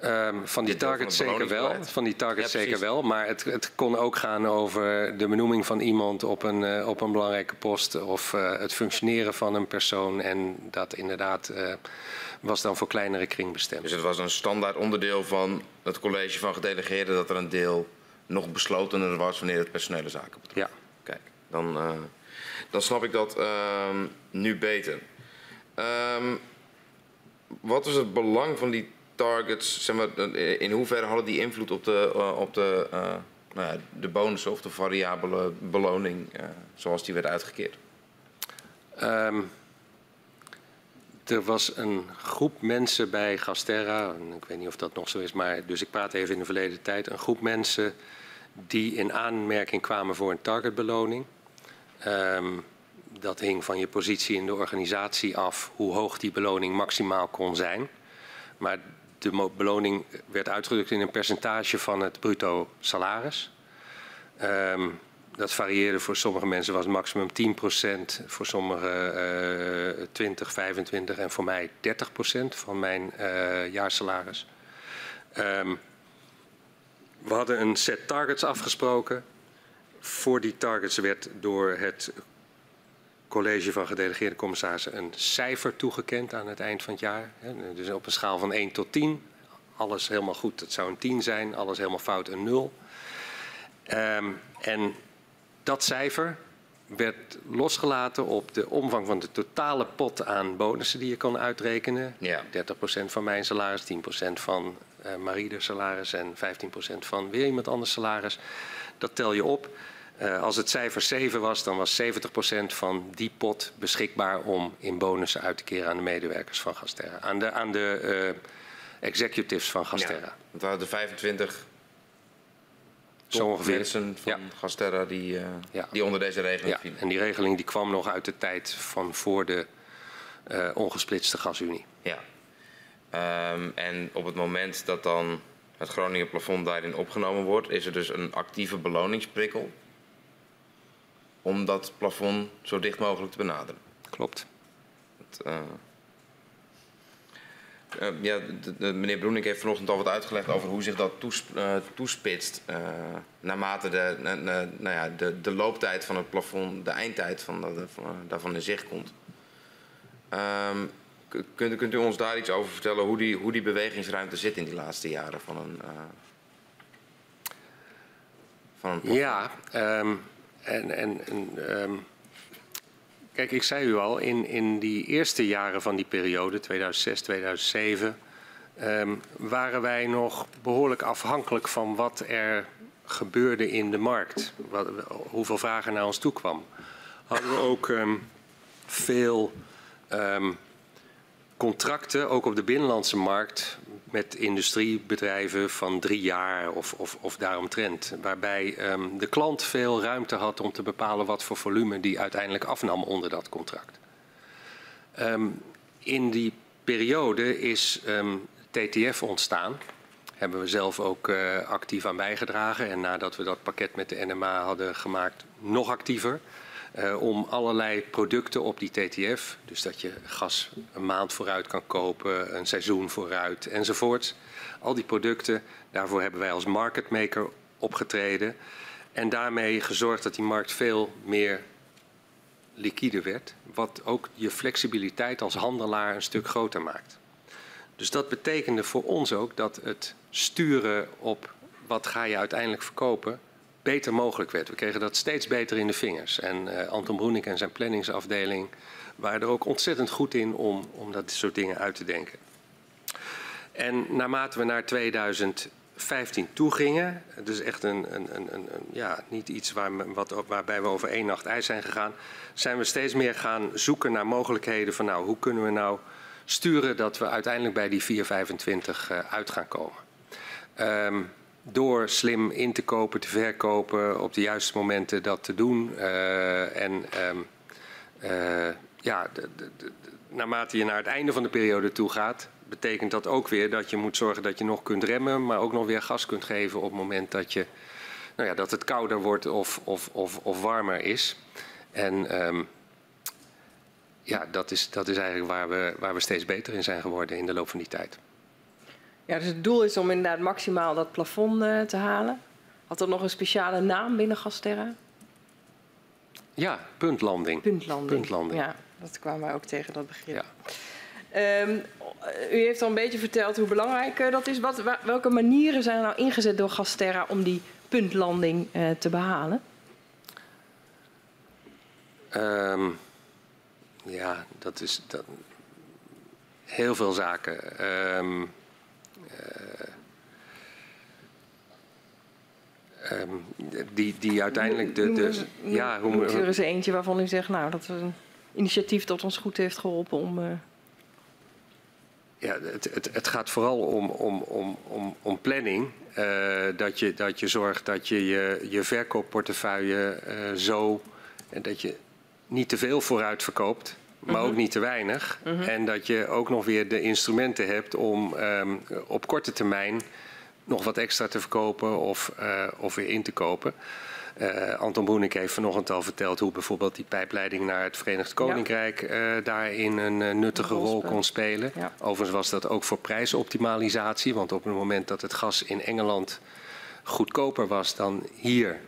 Um, van die targets zeker wel. Van die targets ja, zeker wel. Maar het, het, kon ook gaan over de benoeming van iemand op een, uh, op een belangrijke post. Of uh, het functioneren van een persoon. En dat inderdaad. Uh, was dan voor kleinere kring bestemd. Dus het was een standaard onderdeel van het college van gedelegeerden dat er een deel nog beslotener was wanneer het personele zaken betrof. Ja. Kijk, dan, dan snap ik dat uh, nu beter. Um, wat is het belang van die targets? Zeg maar, in hoeverre hadden die invloed op de, uh, op de, nou ja, de bonussen of de variabele beloning zoals die werd uitgekeerd? Um, er was een groep mensen bij Gasterra, ik weet niet of dat nog zo is, maar dus ik praat even in de verleden tijd, een groep mensen die in aanmerking kwamen voor een targetbeloning. Um, dat hing van je positie in de organisatie af, hoe hoog die beloning maximaal kon zijn. Maar de beloning werd uitgedrukt in een percentage van het bruto salaris. Um, dat varieerde voor sommige mensen was maximum 10%, voor sommigen uh, 20, 25 en voor mij 30% van mijn uh, jaarsalaris. Um, we hadden een set targets afgesproken. Voor die targets werd door het college van gedelegeerde commissarissen een cijfer toegekend aan het eind van het jaar. Dus op een schaal van 1 tot 10. Alles helemaal goed, dat zou een 10 zijn. Alles helemaal fout, een 0. Um, en dat cijfer werd losgelaten op de omvang van de totale pot aan bonussen die je kan uitrekenen. Ja. 30% van mijn salaris, 10% van uh, Marie salaris en 15% van weer iemand anders salaris. Dat tel je op. Uh, als het cijfer 7 was, dan was 70% van die pot beschikbaar om in bonussen uit te keren aan de medewerkers van Gasterra. Aan de, aan de uh, executives van Gasterra. Ja, het waren de 25 zo ongeveer. mensen van ja. Gasterra die, uh, ja. die onder deze regeling ja. vielen. En die regeling die kwam nog uit de tijd van voor de ongesplitste gasunie. Ja. Um, en op het moment dat dan het Groningen plafond daarin opgenomen wordt, is er dus een actieve beloningsprikkel om dat plafond zo dicht mogelijk te benaderen. Klopt. Het, uh, uh, ja, de, de, meneer Broening heeft vanochtend al wat uitgelegd over hoe zich dat toes, uh, toespitst. naarmate de, nou ja, de, de looptijd van het plafond, de eindtijd van, van daarvan in zicht komt. Um, kunt, kunt, u ons daar iets over vertellen hoe die, hoe die bewegingsruimte zit in die laatste jaren van een, van een plafond? Ja, um, en, en, um, kijk, ik zei u al, in, in die eerste jaren van die periode, 2006, 2007, um, waren wij nog behoorlijk afhankelijk van wat er gebeurde in de markt. Wat, hoeveel vragen naar ons toe kwam. Hadden we ook um, veel contracten, ook op de binnenlandse markt, met industriebedrijven van drie jaar of, of, of daaromtrent. Waarbij um, de klant veel ruimte had om te bepalen wat voor volume die uiteindelijk afnam onder dat contract. Um, in die periode is um, TTF ontstaan. Hebben we zelf ook uh, actief aan bijgedragen. En nadat we dat pakket met de NMA hadden gemaakt, nog actiever. Uh, om allerlei producten op die TTF, dus dat je gas een maand vooruit kan kopen, een seizoen vooruit enzovoort. Al die producten, daarvoor hebben wij als marketmaker opgetreden en daarmee gezorgd dat die markt veel meer liquide werd, wat ook je flexibiliteit als handelaar een stuk groter maakt. Dus dat betekende voor ons ook dat het sturen op wat ga je uiteindelijk verkopen beter mogelijk werd. We kregen dat steeds beter in de vingers. En uh, Anton Broenik en zijn planningsafdeling waren er ook ontzettend goed in om, om dat soort dingen uit te denken. En naarmate we naar 2015 toe gingen, dus echt een, een, een, een ja, niet iets waar, wat, waarbij we over één nacht ijs zijn gegaan, zijn we steeds meer gaan zoeken naar mogelijkheden van nou, hoe kunnen we nou sturen dat we uiteindelijk bij die 425 uh, uit gaan komen. Um, door slim in te kopen, te verkopen, op de juiste momenten dat te doen. Uh, en um, uh, ja, de, de, naarmate je naar het einde van de periode toe gaat, betekent dat ook weer dat je moet zorgen dat je nog kunt remmen, maar ook nog weer gas kunt geven op het moment dat, je, nou ja, dat het kouder wordt of, of, of, of warmer is. En um, ja, dat is, dat is eigenlijk waar we, waar we steeds beter in zijn geworden in de loop van die tijd. Ja, dus het doel is om inderdaad maximaal dat plafond uh, te halen. Had dat nog een speciale naam binnen Gasterra? Ja, puntlanding. Puntlanding. puntlanding. Ja, dat kwamen wij ook tegen, dat begrip. Ja. Um, u heeft al een beetje verteld hoe belangrijk uh, dat is. Wat, welke manieren zijn er nou ingezet door Gasterra om die puntlanding uh, te behalen? Um, ja, dat is dat, heel veel zaken. Um, Um, die, die uiteindelijk de. de ja, hoe er is eentje waarvan u zegt, nou, dat is een initiatief dat ons goed heeft geholpen om. Uh... Ja, het, het, het, gaat vooral om, om, om, om, om planning. Uh, dat, je, dat je zorgt dat je je, je verkoopportefeuille uh, zo. En dat je niet te veel vooruit verkoopt, maar -hmm. ook niet te weinig. -hmm. En dat je ook nog weer de instrumenten hebt om um, op korte termijn nog wat extra te verkopen of, uh, of weer in te kopen. Uh, Anton Broenik heeft vanochtend al verteld hoe bijvoorbeeld die pijpleiding naar het Verenigd Koninkrijk ja. uh, daarin een uh, nuttige een rol kon spelen. Ja. Overigens was dat ook voor prijsoptimalisatie, want op het moment dat het gas in Engeland goedkoper was dan hier,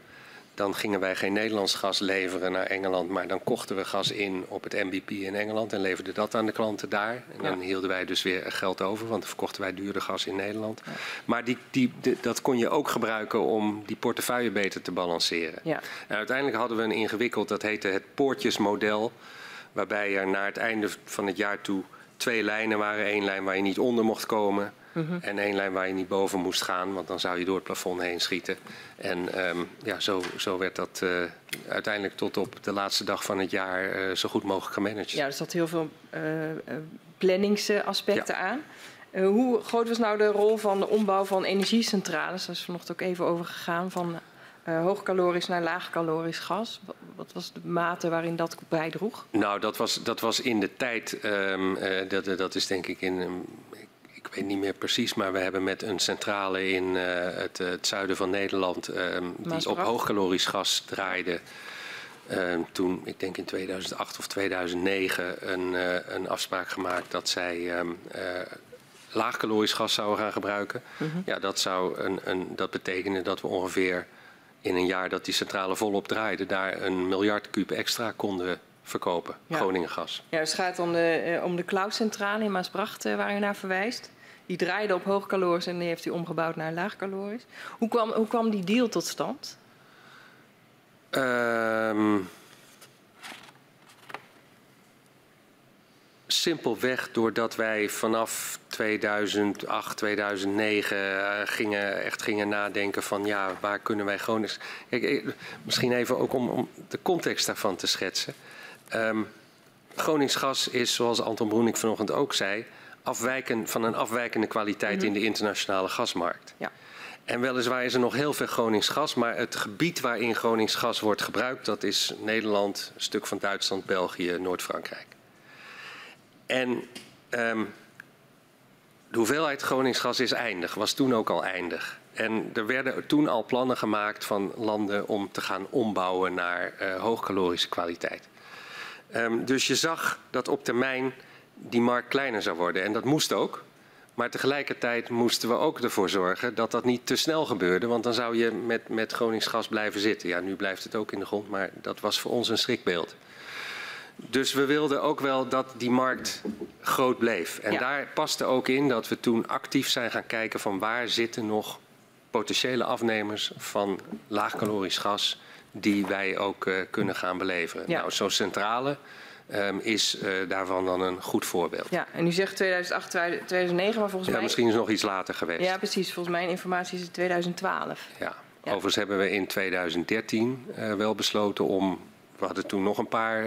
dan gingen wij geen Nederlands gas leveren naar Engeland, maar dan kochten we gas in op het MBP in Engeland en leverden dat aan de klanten daar. En dan Ja. hielden wij dus weer geld over, want dan verkochten wij duurder gas in Nederland. Maar die, die, de- dat kon je ook gebruiken om die portefeuille beter te balanceren. Ja. En uiteindelijk hadden we een ingewikkeld, dat heette het poortjesmodel. Waarbij er naar het einde van het jaar toe twee lijnen waren. Eén lijn waar je niet onder mocht komen. En één lijn waar je niet boven moest gaan, want dan zou je door het plafond heen schieten. En ehm, ja, zo, zo werd dat eh, uiteindelijk tot op de laatste dag van het jaar eh, zo goed mogelijk gemanaged. Ja, er zat heel veel eh, eh, planningsaspecten aan. Hoe groot was nou de rol van de ombouw van energiecentrales? Daar is vanochtend ook even over gegaan, van hoogkalorisch naar laagkalorisch gas. Wat, wat was de mate waarin dat bijdroeg? Nou, dat was, dat was in de tijd, ehm, eh, dat, dat is denk ik in, ik, ik weet niet meer precies, maar we hebben met een centrale in eh, het, eh, het zuiden van Nederland, ehm, die op hoogkalorisch gas draaide. Ehm, toen, ik denk in 2008 of 2009, een, eh, een afspraak gemaakt dat zij ehm, eh, laagkalorisch gas zouden gaan gebruiken. Ja, dat zou een, een, dat betekende dat we ongeveer in een jaar dat die centrale volop draaide, daar een miljard kuub extra konden verkopen. Ja. Groningen gas. Ja, dus het gaat om de, eh, om de Klauwcentrale in Maasbracht, eh, waar u naar verwijst. Die draaide op hoogkalorisch en die heeft u omgebouwd naar laagkalorisch. Hoe kwam, hoe kwam die deal tot stand? Ehm, simpelweg doordat wij vanaf 2008, 2009 eh, gingen, echt gingen nadenken van ja, waar kunnen wij Gronings... Kijk, misschien even ook om, om de context daarvan te schetsen. Ehm Gronings gas is, zoals Anton Broening vanochtend ook zei, afwijken, van een afwijkende kwaliteit in de internationale gasmarkt. Ja. En weliswaar is er nog heel veel Gronings gas, maar het gebied waarin Gronings gas wordt gebruikt, dat is Nederland, een stuk van Duitsland, België, Noord-Frankrijk. En ehm, de hoeveelheid Gronings gas is eindig, was toen ook al eindig. En er werden toen al plannen gemaakt van landen om te gaan ombouwen naar eh, hoogkalorische kwaliteit. Ehm, dus je zag dat op termijn die markt kleiner zou worden. En dat moest ook. Maar tegelijkertijd moesten we ook ervoor zorgen dat dat niet te snel gebeurde. Want dan zou je met, met Gronings gas blijven zitten. Ja, nu blijft het ook in de grond, maar dat was voor ons een schrikbeeld. Dus we wilden ook wel dat die markt groot bleef. En Ja. daar paste ook in dat we toen actief zijn gaan kijken van waar zitten nog potentiële afnemers van laagkalorisch gas die wij ook eh, kunnen gaan beleveren. Ja. Nou, zo'n centrale ehm, is eh, daarvan dan een goed voorbeeld. Ja, en u zegt 2008, 2009, maar volgens Ja, mij... misschien is het nog iets later geweest. Ja, precies. Volgens mijn informatie is het 2012. Ja. Ja. Overigens hebben we in 2013 eh, wel besloten om. We hadden toen nog een paar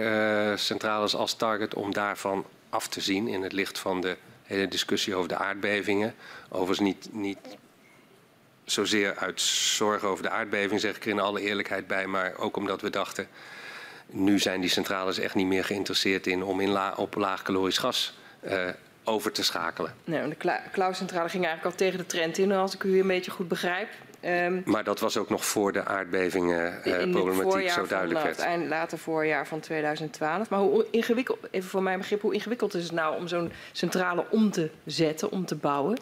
centrales als target om daarvan af te zien. In het licht van de hele discussie over de aardbevingen. Overigens niet, niet zozeer uit zorg over de aardbeving, zeg ik er in alle eerlijkheid bij. Maar ook omdat we dachten. Nu zijn die centrales echt niet meer geïnteresseerd in om in la, op laagkalorisch gas eh, over te schakelen. Nee, want de Kla- Klauwcentrale ging eigenlijk al tegen de trend in, als ik u een beetje goed begrijp. Ehm, Maar dat was ook nog voor de aardbevingen eh, voorjaar zo van, duidelijk nou, werd. het eind, later voorjaar van 2012. Maar hoe ingewikkeld, even voor mijn begrip, hoe ingewikkeld is het nou om zo'n centrale om te zetten, om te bouwen?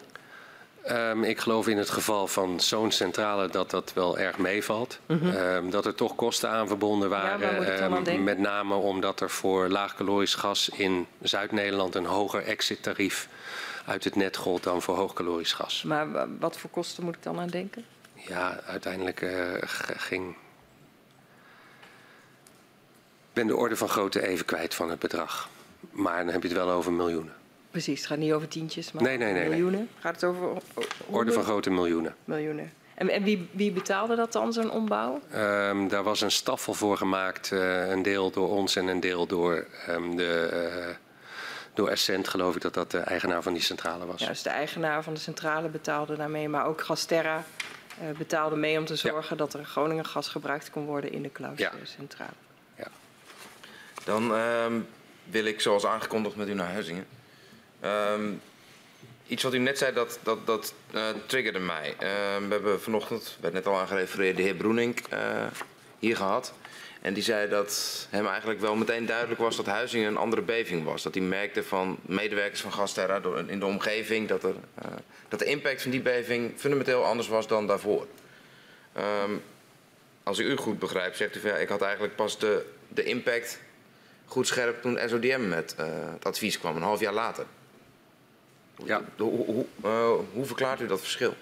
Ehm, ik geloof in het geval van zo'n centrale dat dat wel erg meevalt. Ehm, dat er toch kosten aan verbonden Mhm. Ja, waren. ehm, met name omdat er voor laagkalorisch gas in Zuid-Nederland een hoger exit-tarief uit het net gold dan voor hoogkalorisch gas. Maar wa- wat voor kosten moet ik dan aan denken? Ja, uiteindelijk eh, ging. Ik ben de orde van grootte even kwijt van het bedrag. Maar dan heb je het wel over miljoenen. Precies, het gaat niet over tientjes, maar Nee, nee, nee, nee. miljoenen. Gaat het over Orde van grootte miljoenen. miljoenen? En, en wie, wie betaalde dat dan, zo'n ombouw? Ehm, daar was een staffel voor gemaakt, eh, een deel door ons en een deel door, ehm, de, eh, door Essent, geloof ik dat dat de eigenaar van die centrale was. Ja, dus de eigenaar van de centrale betaalde daarmee, maar ook Gasterra eh, betaalde mee om te zorgen dat er Groningen gas gebruikt kon worden in de Klauwcentrale. Dan ehm, wil ik, zoals aangekondigd, met u naar Huizingen. Ehm, iets wat u net zei, dat, dat, dat eh, triggerde mij. Ehm, we hebben vanochtend, werd net al aangerefereerd, de heer Broening eh, hier gehad. En die zei dat hem eigenlijk wel meteen duidelijk was dat Huizingen een andere beving was. Dat hij merkte van medewerkers van Gasterra in de omgeving dat, er, eh, dat de impact van die beving fundamenteel anders was dan daarvoor. Ehm, als ik u goed begrijp, zegt u van ik had eigenlijk pas de, de impact goed scherp toen SODM met het advies kwam, een half jaar later. Ja. Hoe, hoe, uh, hoe verklaart u dat verschil?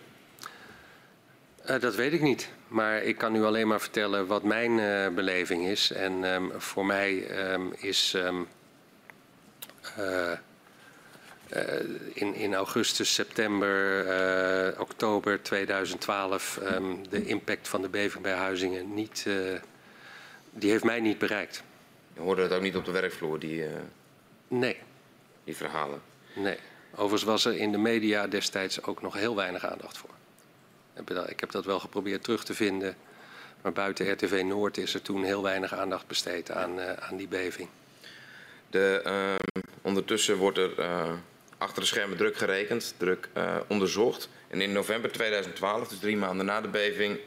Uh, dat weet ik niet. Maar ik kan u alleen maar vertellen wat mijn beleving is. En um, voor mij um, is. Um, uh, in, in, augustus, september, oktober 2012 um, de impact van de beving bij Huizingen niet, die heeft mij niet bereikt. Je hoorde het ook niet op de werkvloer, die, nee. die verhalen? Nee. Overigens was er in de media destijds ook nog heel weinig aandacht voor. Ik heb dat wel geprobeerd terug te vinden, maar buiten RTV Noord is er toen heel weinig aandacht besteed aan, aan die beving. De, uh, ondertussen wordt er uh, achter de schermen druk gerekend, druk uh, onderzocht. En in november 2012, dus drie maanden na de beving,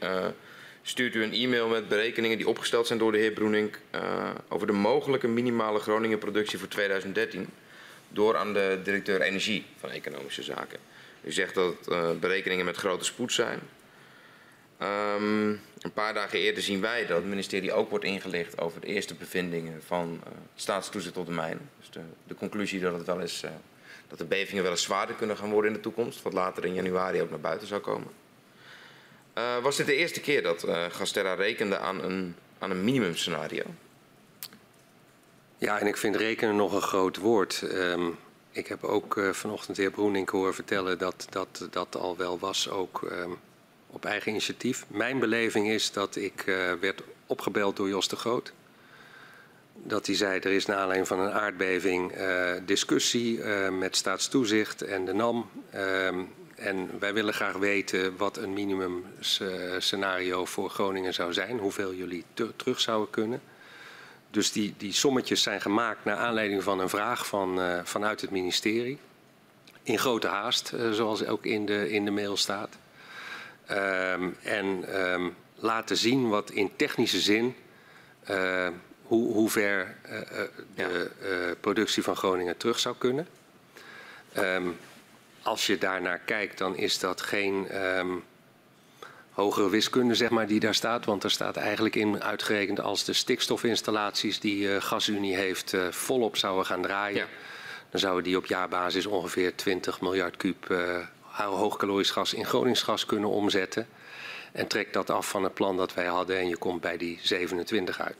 stuurt u een e-mail met berekeningen die opgesteld zijn door de heer Broening over de mogelijke minimale Groningen productie voor 2013 door aan de directeur energie van economische zaken. U zegt dat het berekeningen met grote spoed zijn. Um, een paar dagen eerder zien wij dat het ministerie ook wordt ingelicht over de eerste bevindingen van uh, staatstoezicht op de mijnen. Dus de, de, conclusie dat, het wel eens, uh, dat de bevingen wel eens zwaarder kunnen gaan worden in de toekomst, wat later in januari ook naar buiten zou komen. Uh, was dit de eerste keer dat Gasterra rekende aan een, aan een minimumscenario? Ja, en ik vind rekenen nog een groot woord. Um, ik heb ook vanochtend de heer Broenink horen vertellen dat dat, dat al wel was ook... Um, op eigen initiatief. Mijn beleving is dat ik uh, werd opgebeld door Jos de Groot. Dat hij zei, er is naar aanleiding van een aardbeving uh, discussie met staatstoezicht en de NAM. en wij willen graag weten wat een minimumscenario voor Groningen zou zijn. Hoeveel jullie terug zouden kunnen. Dus die, die sommetjes zijn gemaakt naar aanleiding van een vraag van, vanuit het ministerie. In grote haast, zoals ook in de, in de mail staat. Um, en um, laten zien wat in technische zin, uh, hoe, hoe ver de productie van Groningen terug zou kunnen. Um, als je daarnaar kijkt, dan is dat geen hogere wiskunde zeg maar, die daar staat. Want er staat eigenlijk in uitgerekend als de stikstofinstallaties die GasUnie heeft volop zouden gaan draaien. Ja. Dan zouden die op jaarbasis ongeveer 20 miljard kuub hoogkalorisch gas in Groningsgas kunnen omzetten. En trek dat af van het plan dat wij hadden en je komt bij die 27 uit.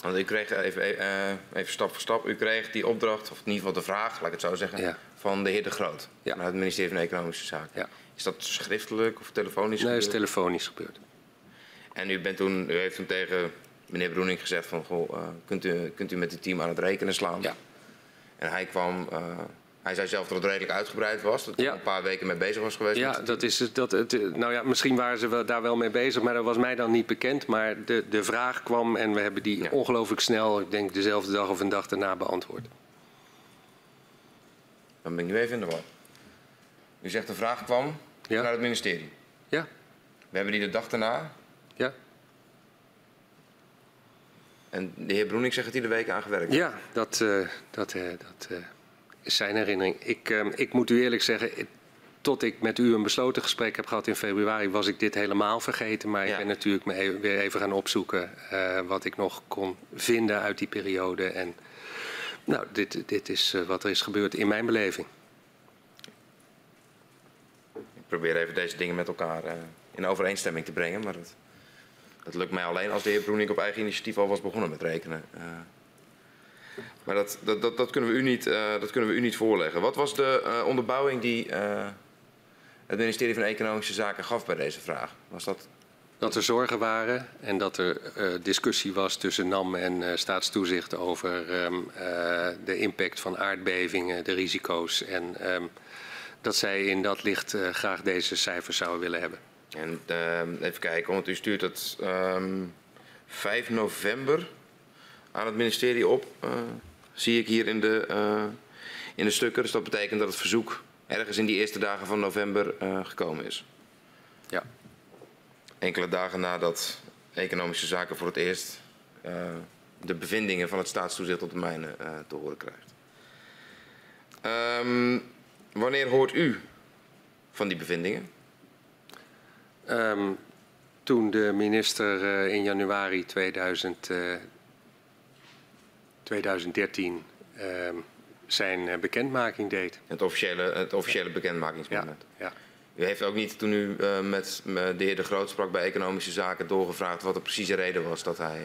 Want u kreeg even, uh, even stap voor stap, u kreeg die opdracht, of in ieder geval de vraag, laat ik het zo zeggen, ja. van de heer De Groot. Ja. Vanuit het ministerie van Economische Zaken. Ja. Is dat schriftelijk of telefonisch Nee, is telefonisch gebeurd. En u, bent toen, u heeft toen tegen meneer Broening gezegd van, goh, uh, kunt, u, kunt u met het team aan het rekenen slaan? Ja. En hij kwam uh, hij zei zelf dat het redelijk uitgebreid was, dat hij ja. een paar weken mee bezig was geweest. Ja, dat is dat. Het, nou ja, misschien waren ze daar wel mee bezig, maar dat was mij dan niet bekend. Maar de, de vraag kwam en we hebben die ja. ongelooflijk snel, ik denk dezelfde dag of een dag daarna beantwoord. Dan ben ik nu even in de war. U zegt de vraag kwam ja. naar het ministerie. Ja. We hebben die de dag daarna. Ja. En de heer Broening zegt hij de week aan gewerkt Ja, dat, uh, dat, uh, dat uh, is zijn herinnering. Ik, uh, ik moet u eerlijk zeggen, tot ik met u een besloten gesprek heb gehad in februari, was ik dit helemaal vergeten. Maar ja. ik ben natuurlijk me even, weer even gaan opzoeken wat ik nog kon vinden uit die periode. En nou, dit, dit is wat er is gebeurd in mijn beleving. Probeer even deze dingen met elkaar in overeenstemming te brengen. Maar dat, dat lukt mij alleen als de heer Broening op eigen initiatief al was begonnen met rekenen. Maar dat, dat, dat, kunnen we u niet, uh, dat kunnen we u niet voorleggen. Wat was de onderbouwing die het ministerie van Economische Zaken gaf bij deze vraag? Was dat... Dat er zorgen waren en dat er discussie was tussen NAM en staatstoezicht over um, de impact van aardbevingen, de risico's. En um, dat zij in dat licht graag deze cijfers zouden willen hebben. En even kijken, want u stuurt het um, ehm, 5 november aan het ministerie op, uh, zie ik hier in de, uh, in de stukken. Dus dat betekent dat het verzoek ergens in die eerste dagen van november gekomen is. Ja. Enkele dagen nadat Economische Zaken voor het eerst de bevindingen van het staatstoezicht op de mijnen te horen krijgt. Um, wanneer hoort u van die bevindingen? Um, toen de minister uh, in januari 2000, uh, 2013 uh, zijn bekendmaking deed. Het officiële, het officiële bekendmakingsmoment. Ja, ja. U heeft ook niet, toen u met de heer De Groot sprak bij Economische Zaken, doorgevraagd wat de precieze reden was dat, hij,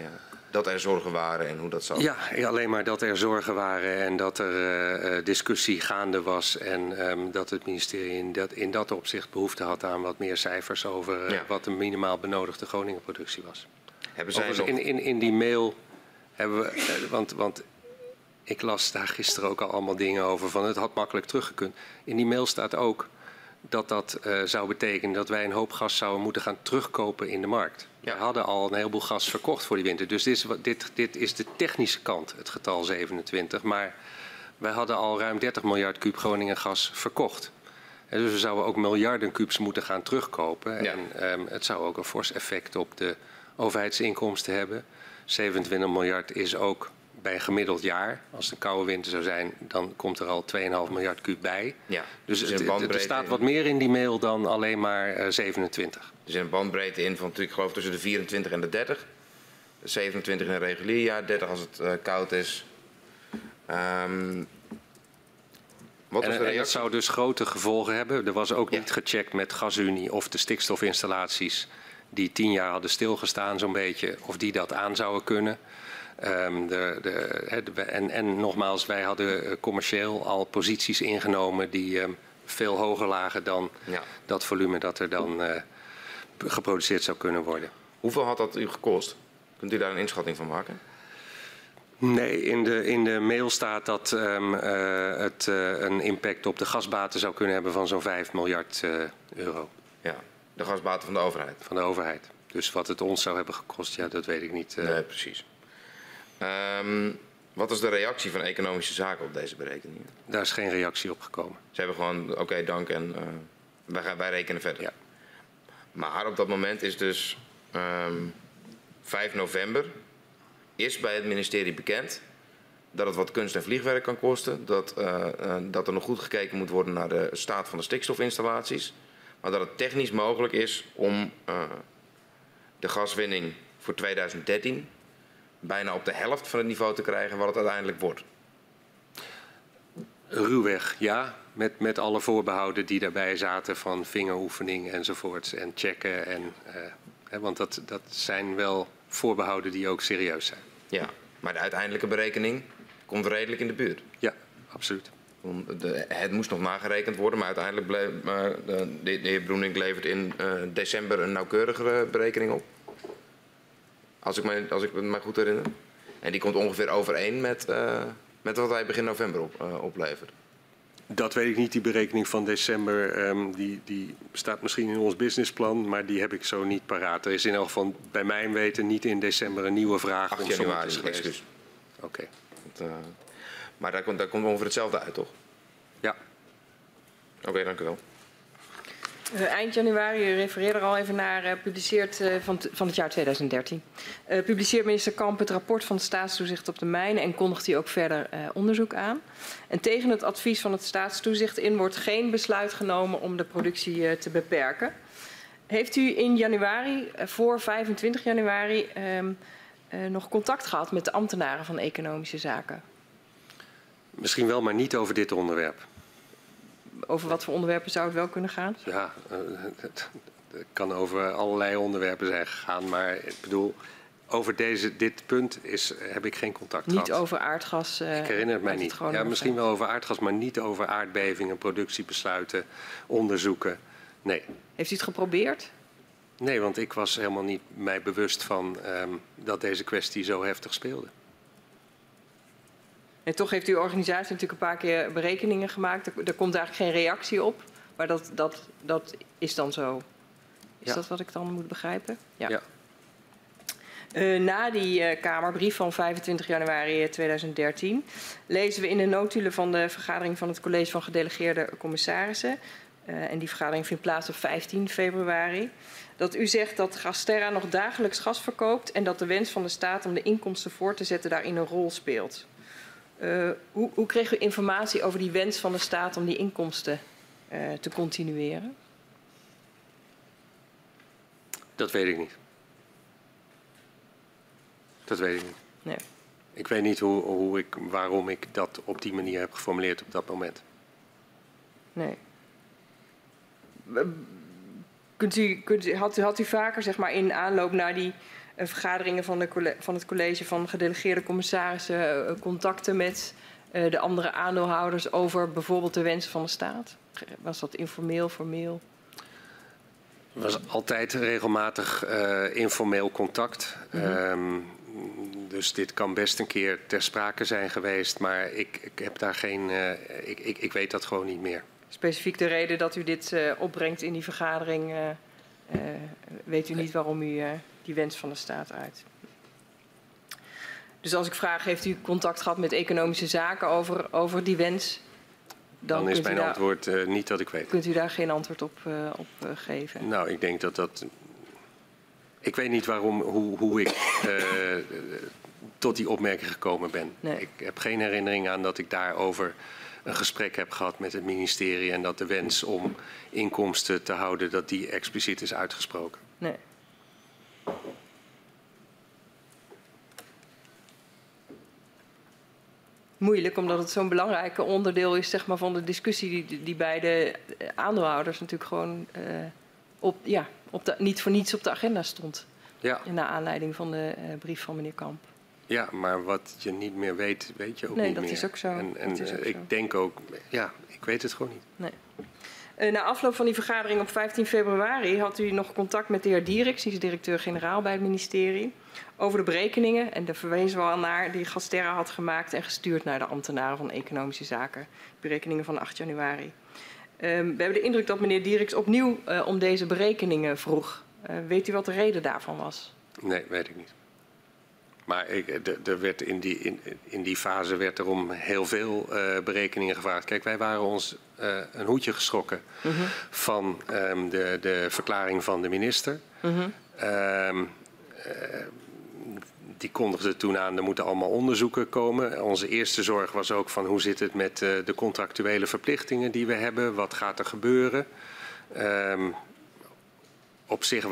dat er zorgen waren en hoe dat zat? Ja, alleen maar dat er zorgen waren en dat er uh, discussie gaande was. En um, dat het ministerie in dat, in dat opzicht behoefte had aan wat meer cijfers over ja. wat de minimaal benodigde Groningenproductie was. Hebben zij nog... in, in, in die mail hebben we, want, want ik las daar gisteren ook al allemaal dingen over van het had makkelijk teruggekund. In die mail staat ook dat dat uh, zou betekenen dat wij een hoop gas zouden moeten gaan terugkopen in de markt. Ja. We hadden al een heleboel gas verkocht voor die winter. Dus dit is, dit, dit is de technische kant, het getal 27. Maar wij hadden al ruim 30 miljard kuub Groningen gas verkocht. En dus we zouden ook miljarden kubus moeten gaan terugkopen. Ja. En um, het zou ook een fors effect op de overheidsinkomsten hebben. 27 miljard is ook bij een gemiddeld jaar, als het een koude winter zou zijn, dan komt er al 2,5 miljard kuub bij. Ja, dus, dus het, er staat wat meer in die mail dan alleen maar uh, 27. Er zit een bandbreedte in van, ik geloof, tussen de 24 en de 30. 27 in een regulier jaar, 30 als het uh, koud is. Um, wat en, en dat zou dus grote gevolgen hebben. Er was ook ja. niet gecheckt met GasUnie of de stikstofinstallaties die tien jaar hadden stilgestaan zo'n beetje, of die dat aan zouden kunnen. Um, de, de, de, en, en, nogmaals, wij hadden commercieel al posities ingenomen die um, veel hoger lagen dan ja. dat volume dat er dan uh, geproduceerd zou kunnen worden. Hoeveel had dat u gekost? Kunt u daar een inschatting van maken? Nee, in de, in de mail staat dat um, uh, het uh, een impact op de gasbaten zou kunnen hebben van zo'n 5 miljard euro. Ja, de gasbaten van de overheid? Van de overheid. Dus wat het ons zou hebben gekost, ja, dat weet ik niet. Nee, precies. Um, wat is de reactie van economische zaken op deze berekeningen? Daar is geen reactie op gekomen. Ze hebben gewoon, oké, okay, dank en uh, wij, gaan, wij rekenen verder. Ja. Maar op dat moment is dus um, 5 november is bij het ministerie bekend dat het wat kunst en vliegwerk kan kosten. Dat, uh, uh, dat er nog goed gekeken moet worden naar de staat van de stikstofinstallaties. Maar dat het technisch mogelijk is om de gaswinning voor 2013 bijna op de helft van het niveau te krijgen wat het uiteindelijk wordt? Ruwweg, ja. Met, met alle voorbehouden die daarbij zaten van vingeroefening enzovoorts en checken. En, uh, hè, want dat, dat zijn wel voorbehouden die ook serieus zijn. Ja, maar de uiteindelijke berekening komt redelijk in de buurt. Ja, absoluut. De, het moest nog nagerekend worden, maar uiteindelijk bleef uh, de, de, heer Broening levert in uh, december een nauwkeurigere berekening op. Als ik, me, als ik me goed herinner. En die komt ongeveer overeen met, uh, met wat wij begin november op, uh, opleveren. Dat weet ik niet, die berekening van december. Um, die, die staat misschien in ons businessplan, maar die heb ik zo niet paraat. Er is in elk geval bij mijn weten niet in december een nieuwe vraag. 8 januari, excuus. Oké. Okay. Uh, maar daar komt, daar komt ongeveer hetzelfde uit, toch? Ja. Oké, okay, dank u wel. Uh, eind januari, u refereerde er al even naar, uh, publiceert uh, van, van het jaar 2013. publiceert minister Kamp het rapport van het staatstoezicht op de mijnen en kondigt hij ook verder onderzoek aan. En tegen het advies van het staatstoezicht in wordt geen besluit genomen om de productie te beperken. Heeft u in januari, voor 25 januari, um, nog contact gehad met de ambtenaren van Economische Zaken? Misschien wel, maar niet over dit onderwerp over wat voor onderwerpen zou het wel kunnen gaan? Ja, uh, het, kan over allerlei onderwerpen zijn gegaan. Maar ik bedoel, over deze, dit punt is, heb ik geen contact niet gehad. Niet over aardgas? Uh, ik herinner het mij niet. Ja, misschien wel over aardgas, maar niet over aardbevingen, productiebesluiten, onderzoeken. Nee. Heeft u het geprobeerd? Nee, want ik was helemaal niet mij bewust van um, dat deze kwestie zo heftig speelde. En toch heeft uw organisatie natuurlijk een paar keer berekeningen gemaakt. Er, er komt eigenlijk geen reactie op. Maar dat, dat, dat is dan zo. Is ja. dat wat ik dan moet begrijpen? Ja. ja. Uh, na die uh, Kamerbrief van 25 januari 2013 lezen we in de notulen van de vergadering van het College van Gedelegeerde Commissarissen. Uh, en die vergadering vindt plaats op 15 februari. Dat u zegt dat Gasterra nog dagelijks gas verkoopt en dat de wens van de staat om de inkomsten voor te zetten daarin een rol speelt. Uh, hoe, hoe kreeg u informatie over die wens van de staat om die inkomsten uh, te continueren? Dat weet ik niet. Dat weet ik niet. Nee. Ik weet niet hoe, hoe ik, waarom ik dat op die manier heb geformuleerd op dat moment. Nee. Kunt u, kunt u, had, u, had u vaker zeg maar, in aanloop naar die vergaderingen van, de, van, het college van gedelegeerde commissarissen uh, contacten met uh, de andere aandeelhouders over bijvoorbeeld de wensen van de staat? Was dat informeel, formeel? Er was altijd regelmatig informeel contact. Mm -hmm. um, dus dit kan best een keer ter sprake zijn geweest, maar ik, ik heb daar geen. Uh, ik, ik, ik, weet dat gewoon niet meer. Specifiek de reden dat u dit opbrengt in die vergadering, weet u niet waarom u die wens van de staat uit. Dus als ik vraag, heeft u contact gehad met economische zaken over, over die wens? Dan, dan is mijn daar, antwoord niet dat ik weet. Kunt u daar geen antwoord op, op geven? Nou, ik denk dat dat ik weet niet waarom, hoe, hoe ik uh, tot die opmerking gekomen ben. Nee. Ik heb geen herinnering aan dat ik daarover een gesprek heb gehad met het ministerie en dat de wens om inkomsten te houden, dat die expliciet is uitgesproken. Nee. Moeilijk, omdat het zo'n belangrijk onderdeel is zeg maar, van de discussie die, die bij de aandeelhouders natuurlijk gewoon uh, op, ja, op de, niet voor niets op de agenda stond. Ja. In naar aanleiding van de uh, brief van meneer Kamp. Ja, maar wat je niet meer weet, weet je ook nee, niet dat meer. Is ook zo. En, en dat is ook uh, ik zo. denk ook, ja, ik weet het gewoon niet. Nee. Uh, na afloop van die vergadering op 15 februari had u nog contact met de heer Dierix, die is directeur-generaal bij het ministerie, over de berekeningen. En daar verwezen we al naar die Gasterra had gemaakt en gestuurd naar de ambtenaren van Economische Zaken. Berekeningen van 8 januari. Um, we hebben de indruk dat meneer Dierix opnieuw uh, om deze berekeningen vroeg. Uh, weet u wat de reden daarvan was? Nee, weet ik niet. Maar ik, er werd in, die, in, in die fase werd er om heel veel uh, berekeningen gevraagd. Kijk, wij waren ons uh, een hoedje geschrokken Mhm. mm -hmm. van um, de, de verklaring van de minister. Mm -hmm. um, uh, die kondigde toen aan, er moeten allemaal onderzoeken komen. Onze eerste zorg was ook van hoe zit het met de contractuele verplichtingen die we hebben? Wat gaat er gebeuren? Um, op zich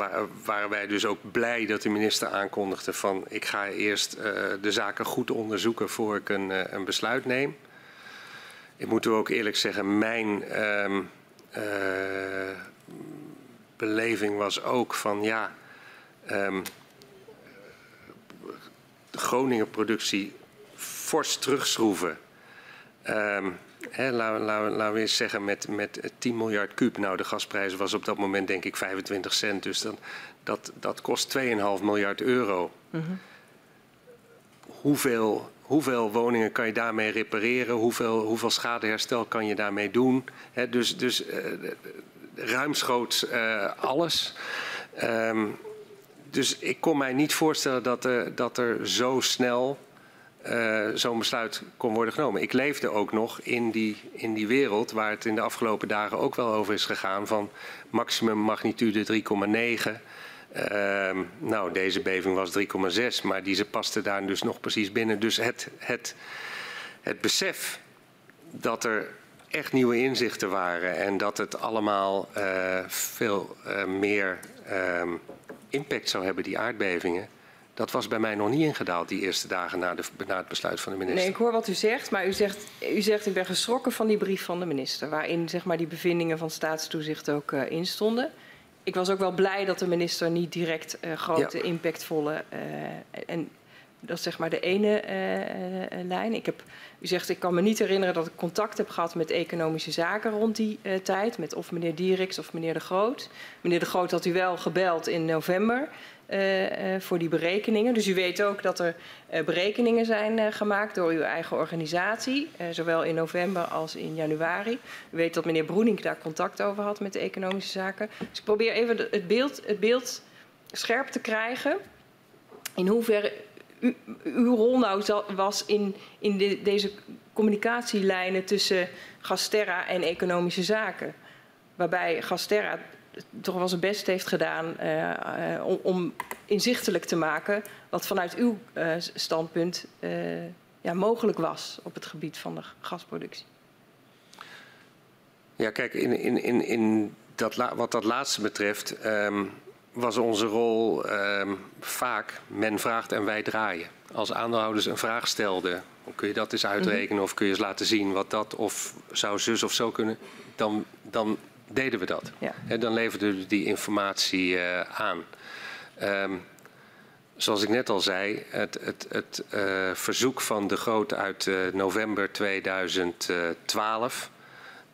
waren wij dus ook blij dat de minister aankondigde van ik ga eerst uh, de zaken goed onderzoeken voor ik een, uh, een besluit neem. Ik moet u ook eerlijk zeggen, mijn um, uh, beleving was ook van ja, de Groningen productie fors terugschroeven. Um, He, laten, laten, laten we eens zeggen met, met 10 miljard kuub. Nou, de gasprijs was op dat moment denk ik 25 cent. Dus dan, dat, dat kost 2,5 miljard euro. Mm -hmm. hoeveel, hoeveel woningen kan je daarmee repareren? Hoeveel, hoeveel schadeherstel kan je daarmee doen? He, dus dus uh, ruimschoots uh, alles. Um, dus ik kon mij niet voorstellen dat er, dat er zo snel uh, zo'n besluit kon worden genomen. Ik leefde ook nog in die, in die wereld waar het in de afgelopen dagen ook wel over is gegaan van maximum magnitude 3,9. Uh, nou, deze beving was 3,6, maar die ze paste daar dus nog precies binnen. Dus het, het, het besef dat er echt nieuwe inzichten waren en dat het allemaal uh, veel uh, meer impact zou hebben, die aardbevingen. Dat was bij mij nog niet ingedaald, die eerste dagen na, de, na, het besluit van de minister. Nee, ik hoor wat u zegt, maar u zegt, u zegt ik ben geschrokken van die brief van de minister... waarin zeg maar, die bevindingen van staatstoezicht ook uh, in stonden. Ik was ook wel blij dat de minister niet direct uh, grote, ja. impactvolle... Uh, en dat is zeg maar de ene lijn. Ik heb, u zegt, ik kan me niet herinneren dat ik contact heb gehad met economische zaken rond die tijd... met of meneer Dierix of meneer De Groot. Meneer De Groot had u wel gebeld in november... Uh, uh, voor die berekeningen. Dus u weet ook dat er uh, berekeningen zijn gemaakt door uw eigen organisatie, zowel in november als in januari. U weet dat meneer Broenink daar contact over had met de economische zaken. Dus ik probeer even het beeld, het beeld scherp te krijgen. In hoeverre uw rol nou was in, in de, deze communicatielijnen tussen Gasterra en economische zaken. Waarbij Gasterra toch wel zijn best heeft gedaan uh, uh, om, om, inzichtelijk te maken wat vanuit uw uh, standpunt ja, mogelijk was op het gebied van de gasproductie. Ja, kijk, in, in, in, in dat, wat dat laatste betreft, um, was onze rol ehm, vaak men vraagt en wij draaien. Als aandeelhouders een vraag stelden, kun je dat eens uitrekenen of kun je eens laten zien wat dat of zou zus of zo kunnen, dan, dan deden we dat. Ja. En dan leverden we die informatie uh, aan. Um, zoals ik net al zei, het, het, het uh, verzoek van de Groot uit uh, november 2012,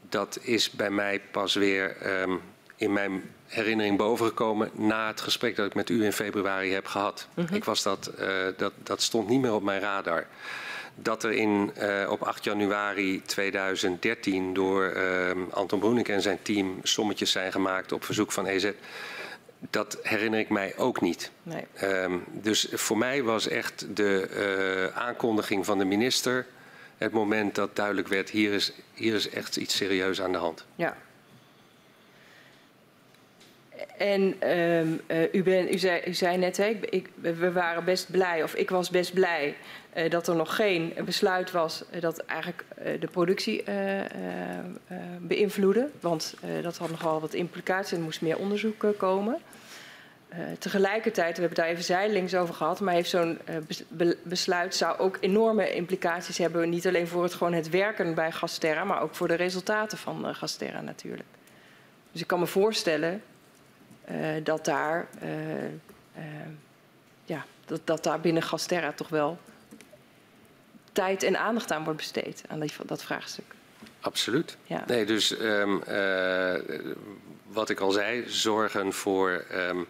dat is bij mij pas weer um, in mijn herinnering bovengekomen na het gesprek dat ik met u in februari heb gehad. Mm -hmm. ik was dat, dat, dat stond niet meer op mijn radar. Dat er in, uh, op 8 januari 2013 door uh, Anton Broenik en zijn team sommetjes zijn gemaakt op verzoek van EZ, dat herinner ik mij ook niet. Nee. Um, dus voor mij was echt de uh, aankondiging van de minister het moment dat duidelijk werd, hier is, hier is echt iets serieus aan de hand. Ja, en um, uh, u, ben, u, zei, net, hè, ik, we waren best blij, of ik was best blij, uh, dat er nog geen besluit was uh, dat eigenlijk de productie beïnvloedde. Want dat had nogal wat implicaties en er moest meer onderzoek komen. tegelijkertijd, we hebben daar even zijdelings over gehad, maar heeft zo'n be besluit zou ook enorme implicaties hebben. Niet alleen voor het, gewoon het werken bij Gasterra, maar ook voor de resultaten van Gasterra natuurlijk. Dus ik kan me voorstellen dat, daar, uh, uh, ja, dat, dat daar binnen Gasterra toch wel tijd en aandacht aan wordt besteed, aan die, dat vraagstuk. Absoluut. Ja. Nee, dus um, wat ik al zei, zorgen voor um,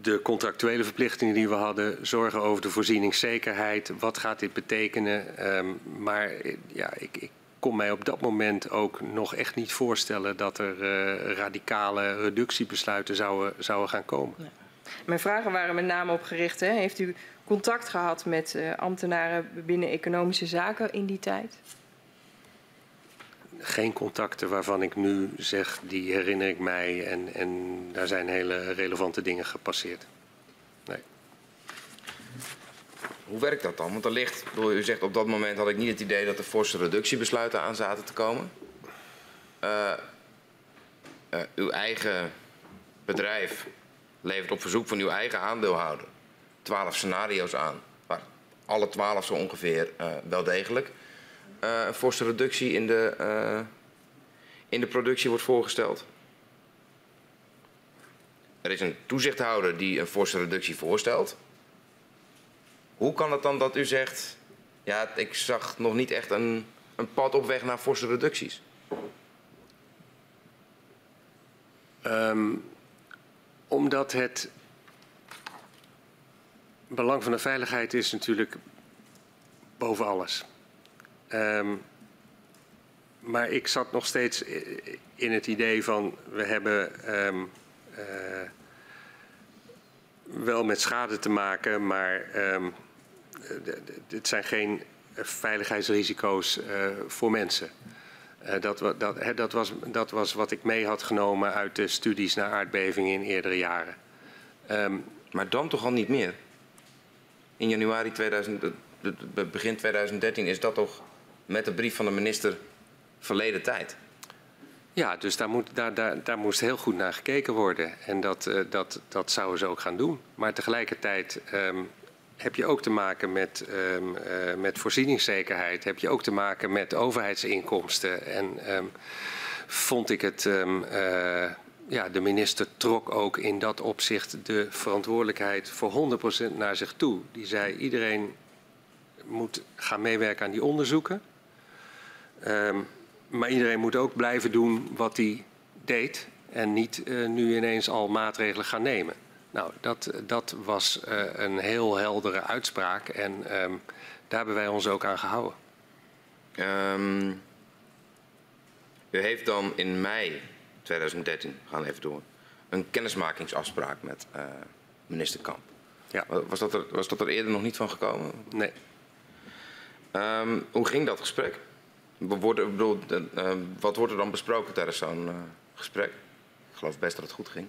de contractuele verplichtingen die we hadden, zorgen over de voorzieningszekerheid, wat gaat dit betekenen. Um, maar ja, ik, ik kon mij op dat moment ook nog echt niet voorstellen dat er uh, radicale reductiebesluiten zouden, zouden gaan komen. Ja. Mijn vragen waren met name op gericht. Hè? Heeft u contact gehad met uh, ambtenaren binnen economische zaken in die tijd? Geen contacten waarvan ik nu zeg, die herinner ik mij en, en daar zijn hele relevante dingen gepasseerd. Nee. Hoe werkt dat dan? Want er ligt, u zegt op dat moment had ik niet het idee dat er forse reductiebesluiten aan zaten te komen. Uh, uh, uw eigen bedrijf levert op verzoek van uw eigen aandeelhouder twaalf scenario's aan. Waar alle twaalf zo ongeveer uh, wel degelijk een forse reductie in de, in de productie wordt voorgesteld. Er is een toezichthouder die een forse reductie voorstelt. Hoe kan het dan dat u zegt, ja, ik zag nog niet echt een, een pad op weg naar forse reducties? Um, omdat het belang van de veiligheid is natuurlijk boven alles. Um, maar ik zat nog steeds in het idee van we hebben um, uh, wel met schade te maken, maar dit zijn geen veiligheidsrisico's uh, voor mensen. Dat, dat, he, dat, was, dat was wat ik mee had genomen uit de studies naar aardbevingen in eerdere jaren. Um, maar dan toch al niet meer? In januari 2000, begin 2013 is dat toch met de brief van de minister verleden tijd? Ja, dus daar, moet, daar, daar, daar moest heel goed naar gekeken worden. En dat, uh, dat, dat zouden ze ook gaan doen. Maar tegelijkertijd um, heb je ook te maken met, um, uh, met voorzieningszekerheid. Heb je ook te maken met overheidsinkomsten. En um, vond ik het... Um, uh, ja, de minister trok ook in dat opzicht de verantwoordelijkheid voor 100% naar zich toe. Die zei iedereen moet gaan meewerken aan die onderzoeken. maar iedereen moet ook blijven doen wat hij deed. En niet uh, nu ineens al maatregelen gaan nemen. Nou, dat, dat was uh, een heel heldere uitspraak en um, daar hebben wij ons ook aan gehouden. Um, u heeft dan in mei 2013, we gaan even door, een kennismakingsafspraak met uh, minister Kamp. Ja. Was dat, er, was dat er eerder nog niet van gekomen? Nee. Um, hoe ging dat gesprek? Bedoel, uh, wat wordt er dan besproken tijdens zo'n gesprek? Ik geloof best dat het goed ging.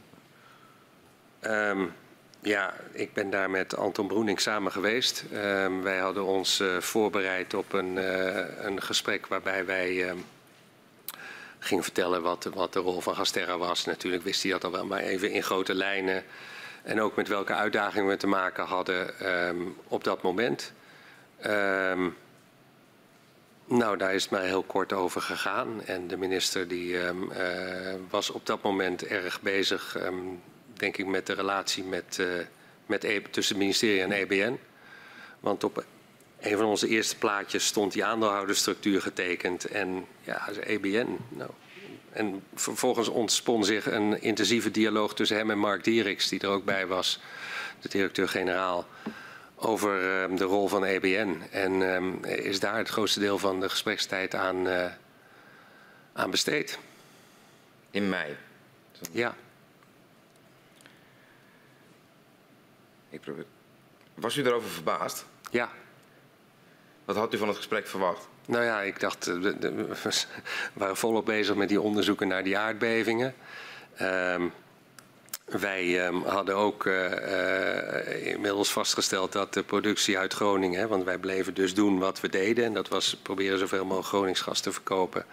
Um, ja, ik ben daar met Anton Broening samen geweest. Um, wij hadden ons uh, voorbereid op een, uh, een gesprek waarbij wij um, ging vertellen wat, wat de rol van Gasterra was. Natuurlijk wist hij dat al wel, maar even in grote lijnen. En ook met welke uitdagingen we te maken hadden op dat moment. Nou, daar is het mij heel kort over gegaan. En de minister die, uh, was op dat moment erg bezig, denk ik, met de relatie met, uh, met e tussen het ministerie en EBN. Want op een van onze eerste plaatjes stond die aandeelhoudersstructuur getekend. En ja, EBN. Nou. En vervolgens ontspon zich een intensieve dialoog tussen hem en Mark Dieriks, die er ook bij was, de directeur-generaal, over um, de rol van EBN. En um, is daar het grootste deel van de gesprekstijd aan, uh, aan besteed. In mei? Ja. Ik probeer... Was u erover verbaasd? Ja. Wat had u van het gesprek verwacht? Nou ja, ik dacht, we waren volop bezig met die onderzoeken naar die aardbevingen. Um, wij um, hadden ook uh, uh, inmiddels vastgesteld dat de productie uit Groningen, hè, want wij bleven dus doen wat we deden, en dat was proberen zoveel mogelijk Groningsgas te verkopen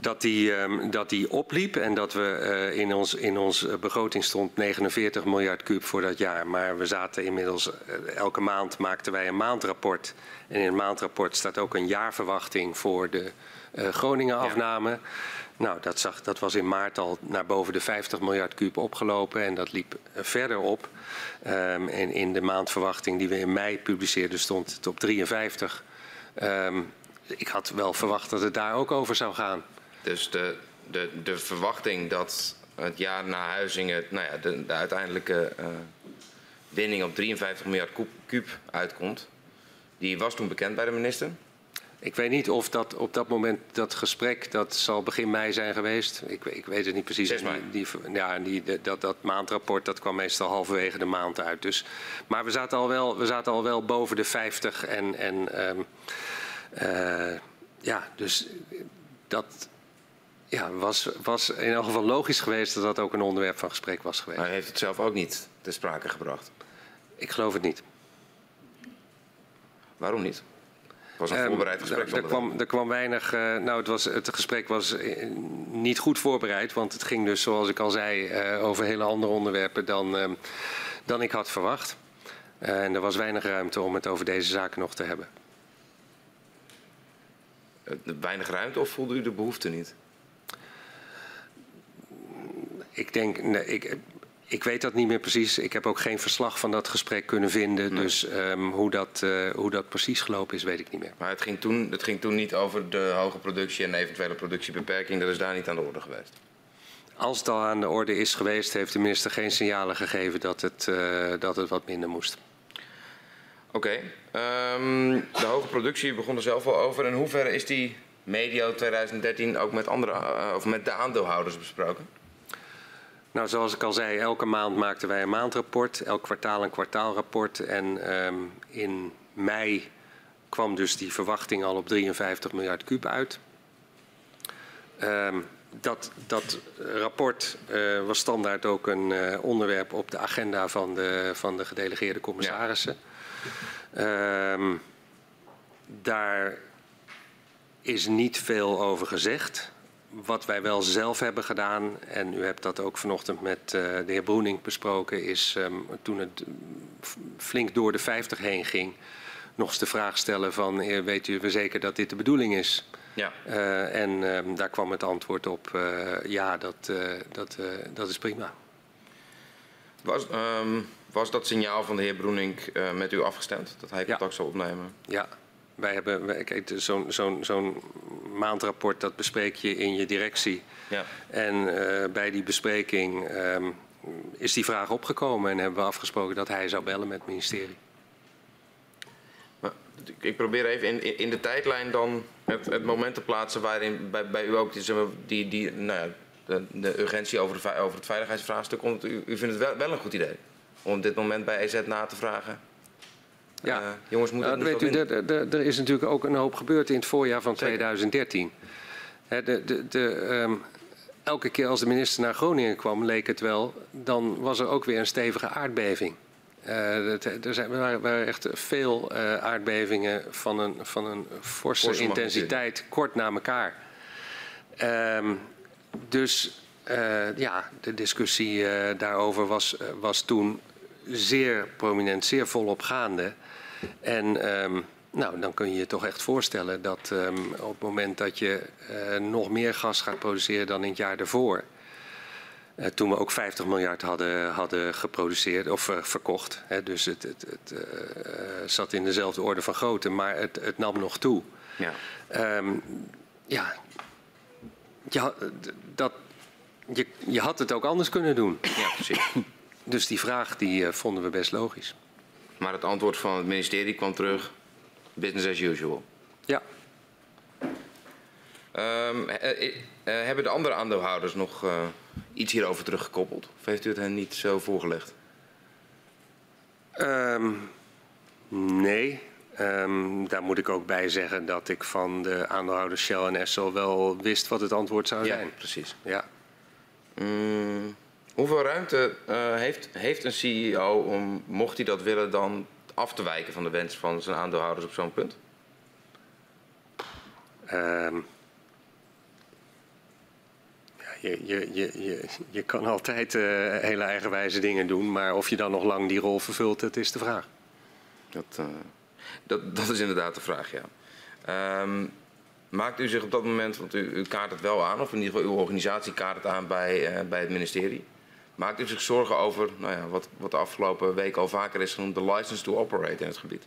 dat die, um, dat die opliep en dat we uh, in, ons, in ons begroting stond 49 miljard kuub voor dat jaar. Maar we zaten inmiddels, uh, elke maand maakten wij een maandrapport. En in het maandrapport staat ook een jaarverwachting voor de Groningen afname. Ja. Nou, dat, zag, dat was in maart al naar boven de 50 miljard kuub opgelopen en dat liep verder op. Um, en in de maandverwachting die we in mei publiceerden stond het op 53. Um, ik had wel verwacht dat het daar ook over zou gaan. Dus de, de, de verwachting dat het jaar na Huizingen nou ja, de, de uiteindelijke uh, winning op 53 miljard kuub uitkomt, die was toen bekend bij de minister? Ik weet niet of dat op dat moment dat gesprek, dat zal begin mei zijn geweest. Ik, ik weet het niet precies. 6 mei. Die, die, ja, die, dat, dat maandrapport dat kwam meestal halverwege de maand uit. Dus, maar we zaten al wel, we zaten al wel boven de 50 en, en um, uh, ja, dus dat, ja, was, was in elk geval logisch geweest dat dat ook een onderwerp van gesprek was geweest. Maar hij heeft het zelf ook niet ter sprake gebracht? Ik geloof het niet. Waarom niet? Het was een um, voorbereid gesprek. Er kwam, er kwam weinig. Uh, nou, het, was, het gesprek was uh, niet goed voorbereid. Want het ging dus, zoals ik al zei, uh, over hele andere onderwerpen dan, uh, dan ik had verwacht. en er was weinig ruimte om het over deze zaken nog te hebben. Weinig ruimte of voelde u de behoefte niet? Ik denk, nee, ik, ik weet dat niet meer precies. Ik heb ook geen verslag van dat gesprek kunnen vinden. Nee. Dus um, hoe, dat, uh, hoe dat precies gelopen is, weet ik niet meer. Maar het ging, toen, het ging toen niet over de hoge productie en eventuele productiebeperking. Dat is daar niet aan de orde geweest. Als het al aan de orde is geweest, heeft de minister geen signalen gegeven dat het, uh, dat het wat minder moest. Oké. Okay. Um, de hoge productie begon er zelf al over. In hoeverre is die medio 2013 ook met, andere, uh, of met de aandeelhouders besproken? Nou, zoals ik al zei, elke maand maakten wij een maandrapport, elk kwartaal een kwartaalrapport. En um, in mei kwam dus die verwachting al op 53 miljard kuub uit. Um, dat, dat rapport uh, was standaard ook een uh, onderwerp op de agenda van de, van de gedelegeerde commissarissen. Ja. Um, daar is niet veel over gezegd wat wij wel zelf hebben gedaan, en u hebt dat ook vanochtend met uh, de heer Broening besproken, is um, toen het flink door de 50 heen ging, nog eens de vraag stellen van, weet u zeker dat dit de bedoeling is? Ja. Uh, en um, daar kwam het antwoord op, ja, dat, dat, dat is prima. Was, um, was dat signaal van de heer Broening met u afgestemd, dat hij contact ja. zou opnemen? Ja, wij hebben zo'n zo zo maandrapport, dat bespreek je in je directie. Ja. En uh, bij die bespreking um, is die vraag opgekomen en hebben we afgesproken dat hij zou bellen met het ministerie. Maar, ik probeer even in, in de tijdlijn dan het, het moment te plaatsen waarin bij, bij u ook die, die, die, nou ja, de, de urgentie over, de, over het veiligheidsvraagstuk komt. U, u vindt het wel, wel een goed idee om op dit moment bij EZ na te vragen? Ja, uh, jongens, moet nou, weet u, er is natuurlijk ook een hoop gebeurd in het voorjaar van Zeker. 2013. He, de, de, de, um, elke keer als de minister naar Groningen kwam, leek het wel, dan was er ook weer een stevige aardbeving. Uh, er, zijn, er waren, echt veel uh, aardbevingen van een, van een forse, forse intensiteit kort na elkaar. Ehm, dus uh, ja, de discussie daarover was, was toen zeer prominent, zeer volop gaande. En um, nou, dan kun je je toch echt voorstellen dat um, op het moment dat je nog meer gas gaat produceren dan in het jaar daarvoor. toen we ook 50 miljard hadden, hadden geproduceerd of verkocht. Hè, dus het, het, het zat in dezelfde orde van grootte, maar het, het nam nog toe. Ja, ja ja, dat, je, je had het ook anders kunnen doen. Ja, precies. Dus die vraag die vonden we best logisch. Maar het antwoord van het ministerie kwam terug: business as usual. Ja. Um, uh, uh, hebben de andere aandeelhouders nog iets hierover teruggekoppeld? Of heeft u het hen niet zo voorgelegd? Um, nee. Um, daar moet ik ook bij zeggen dat ik van de aandeelhouders Shell en Essel wel wist wat het antwoord zou zijn. Ja, precies. Ja. Mm, hoeveel ruimte uh, heeft, heeft een CEO om, mocht hij dat willen, dan af te wijken van de wens van zijn aandeelhouders op zo'n punt? Um, je, je, je, je, je kan altijd uh, hele eigenwijze dingen doen, maar of je dan nog lang die rol vervult, dat is de vraag. Dat, uh, dat, dat is inderdaad de vraag, ja. Um, maakt u zich op dat moment, want u, u, kaart het wel aan, of in ieder geval uw organisatie kaart het aan bij, bij het ministerie. Maakt u zich zorgen over nou ja, wat, wat de afgelopen weken al vaker is genoemd, de license to operate in het gebied?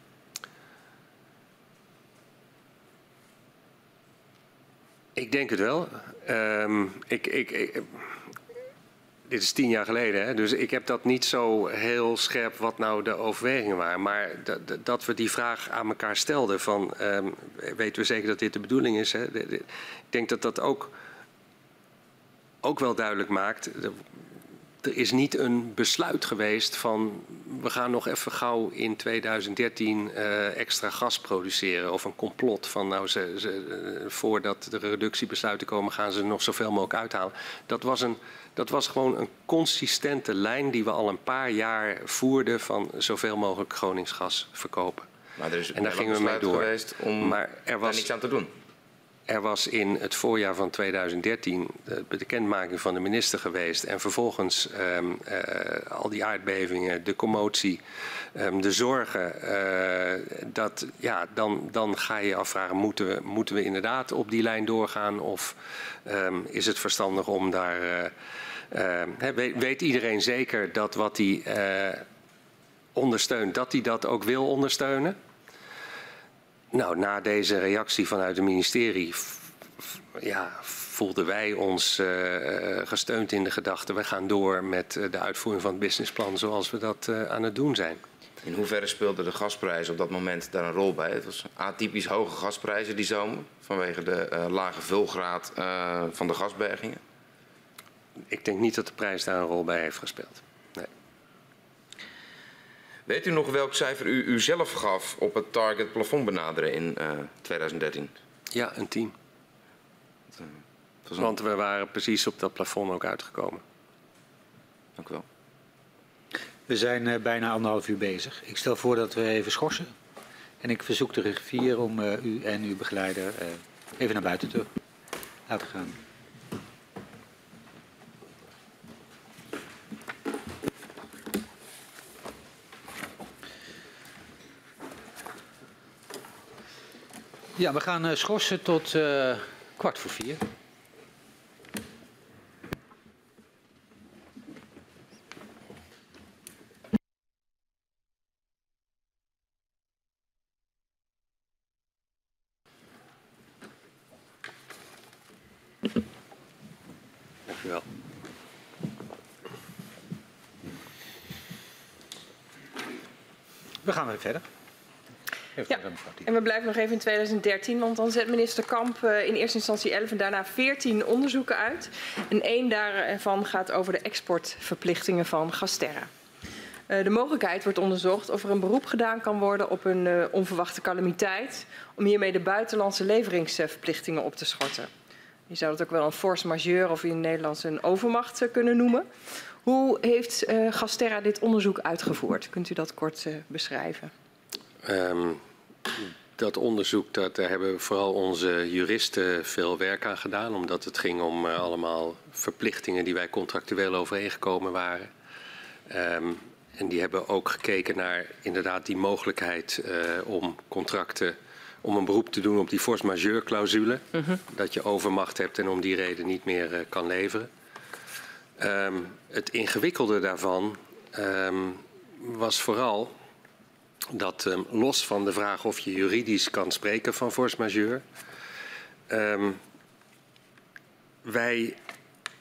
Ik denk het wel. Um, ik, ik, dit is tien jaar geleden, hè? dus ik heb dat niet zo heel scherp wat nou de overwegingen waren. Maar dat, we die vraag aan elkaar stelden van, um, weten we zeker dat dit de bedoeling is? Hè? Ik denk dat dat ook, ook wel duidelijk maakt. Er is niet een besluit geweest van we gaan nog even gauw in 2013 uh, extra gas produceren. Of een complot van nou ze, ze, uh, voordat de reductiebesluiten komen gaan ze nog zoveel mogelijk uithalen. Dat was een dat was gewoon een consistente lijn die we al een paar jaar voerden van zoveel mogelijk Groningsgas verkopen. Maar er is en daar gingen we mee door. geweest om maar er was, daar niets aan te doen. Er was in het voorjaar van 2013 de bekendmaking van de minister geweest. En vervolgens um, uh, al die aardbevingen, de commotie, um, de zorgen. Uh, dat, ja, dan, dan ga je je afvragen, moeten we, moeten we inderdaad op die lijn doorgaan? Of um, is het verstandig om daar... Weet, weet, iedereen zeker dat wat hij ondersteunt, dat hij dat ook wil ondersteunen? Nou, na deze reactie vanuit het ministerie ja, voelden wij ons uh, gesteund in de gedachte... we gaan door met de uitvoering van het businessplan zoals we dat uh, aan het doen zijn. In hoeverre speelden de gasprijzen op dat moment daar een rol bij? Het was atypisch hoge gasprijzen die zomer vanwege de uh, lage vulgraad van de gasbergingen. Ik denk niet dat de prijs daar een rol bij heeft gespeeld. Weet u nog welk cijfer u, u zelf gaf op het target plafond benaderen in uh, 2013? Ja, een 10. Want we waren precies op dat plafond ook uitgekomen. Dank u wel. We zijn uh, bijna anderhalf uur bezig. Ik stel voor dat we even schorsen. En ik verzoek de griffier om uh, u en uw begeleider uh, even naar buiten te laten gaan. Ja, we gaan uh, schorsen tot uh, kwart voor vier. Dankjewel. We gaan weer verder. Ja, en we blijven nog even in 2013, want dan zet minister Kamp uh, in eerste instantie 11 en daarna 14 onderzoeken uit. En één daarvan gaat over de exportverplichtingen van Gasterra. Uh, de mogelijkheid wordt onderzocht of er een beroep gedaan kan worden op een uh, onverwachte calamiteit, om hiermee de buitenlandse leveringsverplichtingen op te schorten. Je zou het ook wel een force majeure of in het Nederlands een overmacht kunnen noemen. Hoe heeft Gasterra dit onderzoek uitgevoerd? Kunt u dat kort beschrijven? Um, dat onderzoek, dat, daar hebben vooral onze juristen veel werk aan gedaan. Omdat het ging om uh, allemaal verplichtingen die wij contractueel overeengekomen waren. Um, en die hebben ook gekeken naar inderdaad die mogelijkheid uh, om contracten, om een beroep te doen op die force majeure clausule. -hmm. Dat je overmacht hebt en om die reden niet meer uh, kan leveren. Um, het ingewikkelde daarvan um, was vooral dat um, los van de vraag of je juridisch kan spreken van force majeure, um, wij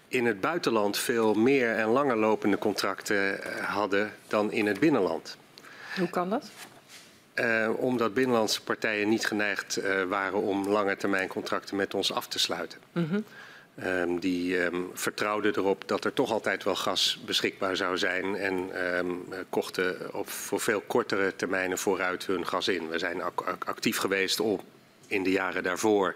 in het buitenland veel meer en langer lopende contracten uh, hadden dan in het binnenland. Hoe kan dat? Uh, omdat binnenlandse partijen niet geneigd uh, waren om lange termijn contracten met ons af te sluiten. Mm -hmm. Um, die um, vertrouwden erop dat er toch altijd wel gas beschikbaar zou zijn en um, kochten op, voor veel kortere termijnen vooruit hun gas in. We zijn ac actief geweest om in de jaren daarvoor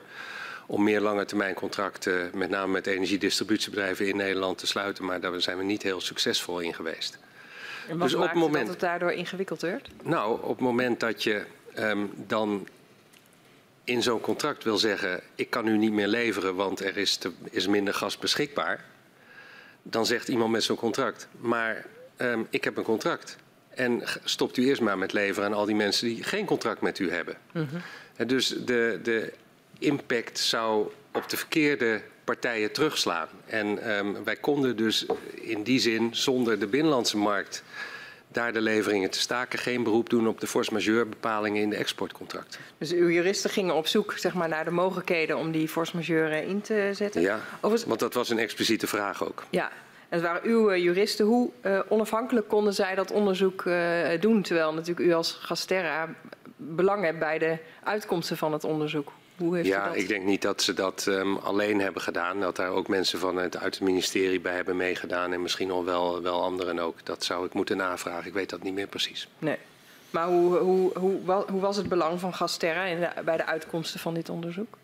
om meer lange termijn contracten, met name met energiedistributiebedrijven in Nederland te sluiten, maar daar zijn we niet heel succesvol in geweest. En wat dus op het moment dat het daardoor ingewikkeld werd? Nou, op het moment dat je dan in zo'n contract wil zeggen: ik kan u niet meer leveren, want er is, te, is minder gas beschikbaar, dan zegt iemand met zo'n contract: maar um, ik heb een contract. En stopt u eerst maar met leveren aan al die mensen die geen contract met u hebben. Mm -hmm. Dus de, de impact zou op de verkeerde partijen terugslaan. En um, wij konden dus in die zin zonder de binnenlandse markt daar de leveringen te staken, geen beroep doen op de force majeure bepalingen in de exportcontracten. Dus uw juristen gingen op zoek zeg maar, naar de mogelijkheden om die force majeure in te zetten? Ja, Overigens... want dat was een expliciete vraag ook. Ja, en het waren uw uh, juristen. Hoe uh, onafhankelijk konden zij dat onderzoek uh, doen? Terwijl natuurlijk u als Gasterra belang hebt bij de uitkomsten van het onderzoek. Hoe heeft ja, dat? ik denk niet dat ze dat um, alleen hebben gedaan. Dat daar ook mensen van het, uit het ministerie bij hebben meegedaan. En misschien al wel, wel anderen ook. Dat zou ik moeten navragen. Ik weet dat niet meer precies. Nee. Maar hoe, hoe, hoe, hoe was het belang van Gasterra bij de uitkomsten van dit onderzoek?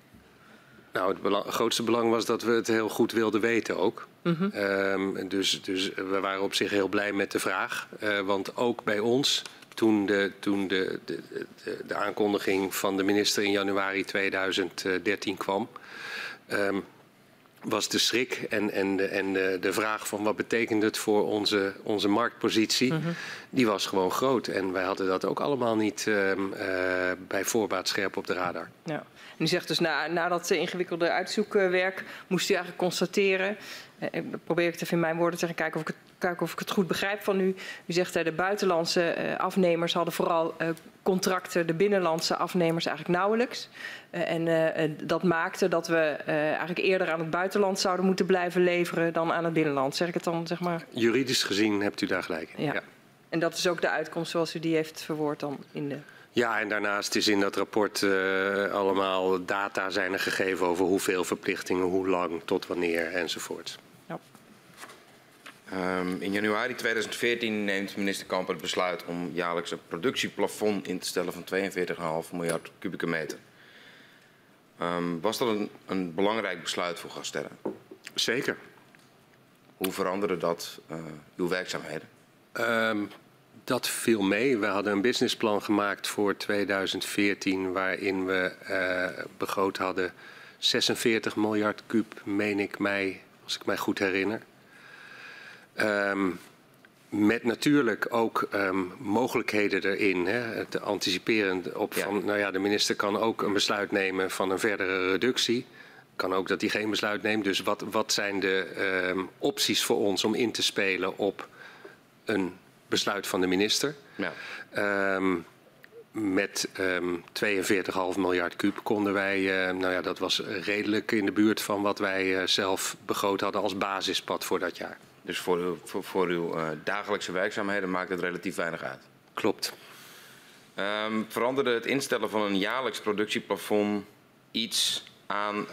Nou, het belang, grootste belang was dat we het heel goed wilden weten ook. Mm -hmm. um, dus, dus we waren op zich heel blij met de vraag. Uh, want ook bij ons toen, de, toen de, de, de, aankondiging van de minister in januari 2013 kwam, um, was de schrik en, en, de, en de, de, vraag van wat betekent het voor onze, onze marktpositie, mm -hmm. die was gewoon groot. En wij hadden dat ook allemaal niet um, uh, bij voorbaat scherp op de radar. Ja. En u zegt dus na, na dat ingewikkelde uitzoekwerk moest u eigenlijk constateren, uh, probeer ik het even in mijn woorden te zeggen, kijken of ik het kijken of ik het goed begrijp van u. U zegt dat de buitenlandse afnemers hadden vooral contracten, de binnenlandse afnemers eigenlijk nauwelijks. En dat maakte dat we eigenlijk eerder aan het buitenland zouden moeten blijven leveren dan aan het binnenland. Zeg ik het dan, zeg maar? Juridisch gezien hebt u daar gelijk in. Ja. ja. En dat is ook de uitkomst zoals u die heeft verwoord dan in de... Ja, en daarnaast is in dat rapport uh, allemaal data zijn er gegeven over hoeveel verplichtingen, hoe lang, tot wanneer enzovoort. Um, in januari 2014 neemt minister Kamper het besluit om jaarlijks een productieplafond in te stellen van 42,5 miljard kubieke meter. Um, was dat een, een, belangrijk besluit voor Gasterra? Zeker. Hoe veranderde dat uh, uw werkzaamheden? Um, dat viel mee. We hadden een businessplan gemaakt voor 2014 waarin we uh, begroot hadden 46 miljard kub, meen ik mij, als ik mij goed herinner. Um, met natuurlijk ook um, mogelijkheden erin. Hè, te anticiperen op van, nou ja, de minister kan ook een besluit nemen van een verdere reductie. Kan ook dat hij geen besluit neemt. Dus wat, wat zijn de um, opties voor ons om in te spelen op een besluit van de minister? Ja. Um, met um, 42,5 miljard kuub konden wij, uh, nou ja, dat was redelijk in de buurt van wat wij uh, zelf begroot hadden als basispad voor dat jaar. Dus voor uw, voor, voor uw uh, dagelijkse werkzaamheden maakt het relatief weinig uit. Klopt. Um, veranderde het instellen van een jaarlijks productieplafond iets aan,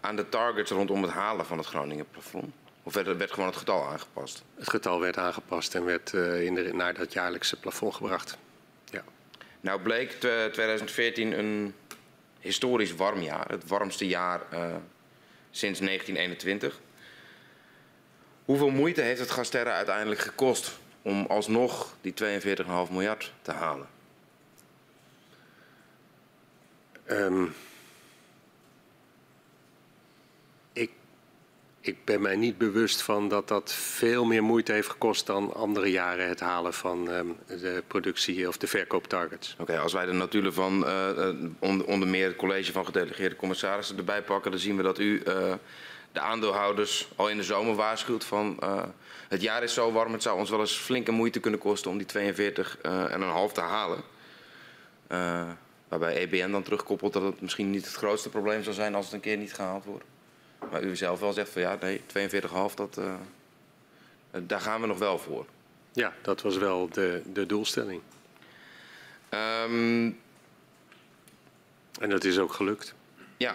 aan de targets rondom het halen van het Groningen plafond? Of werd, werd gewoon het getal aangepast? Het getal werd aangepast en werd uh, in de, naar dat jaarlijkse plafond gebracht. Ja. Nou bleek 2014 een historisch warm jaar. Het warmste jaar uh, sinds 1921. Hoeveel moeite heeft het Gasterra uiteindelijk gekost om alsnog die 42,5 miljard te halen? Um, ik, ik ben mij niet bewust van dat dat veel meer moeite heeft gekost dan andere jaren het halen van um, de productie of de verkooptargets. Oké, als wij de notulen van uh, onder, onder, meer het college van gedelegeerde commissarissen erbij pakken, dan zien we dat u uh, de aandeelhouders al in de zomer waarschuwt van uh, het jaar is zo warm, het zou ons wel eens flinke moeite kunnen kosten om die 42 en een half te halen. Waarbij EBN dan terugkoppelt dat het misschien niet het grootste probleem zal zijn als het een keer niet gehaald wordt. Maar u zelf wel zegt van ja, nee, 42,5, dat, uh, daar gaan we nog wel voor. Ja, dat was wel de, de doelstelling. Um, en dat is ook gelukt. Ja.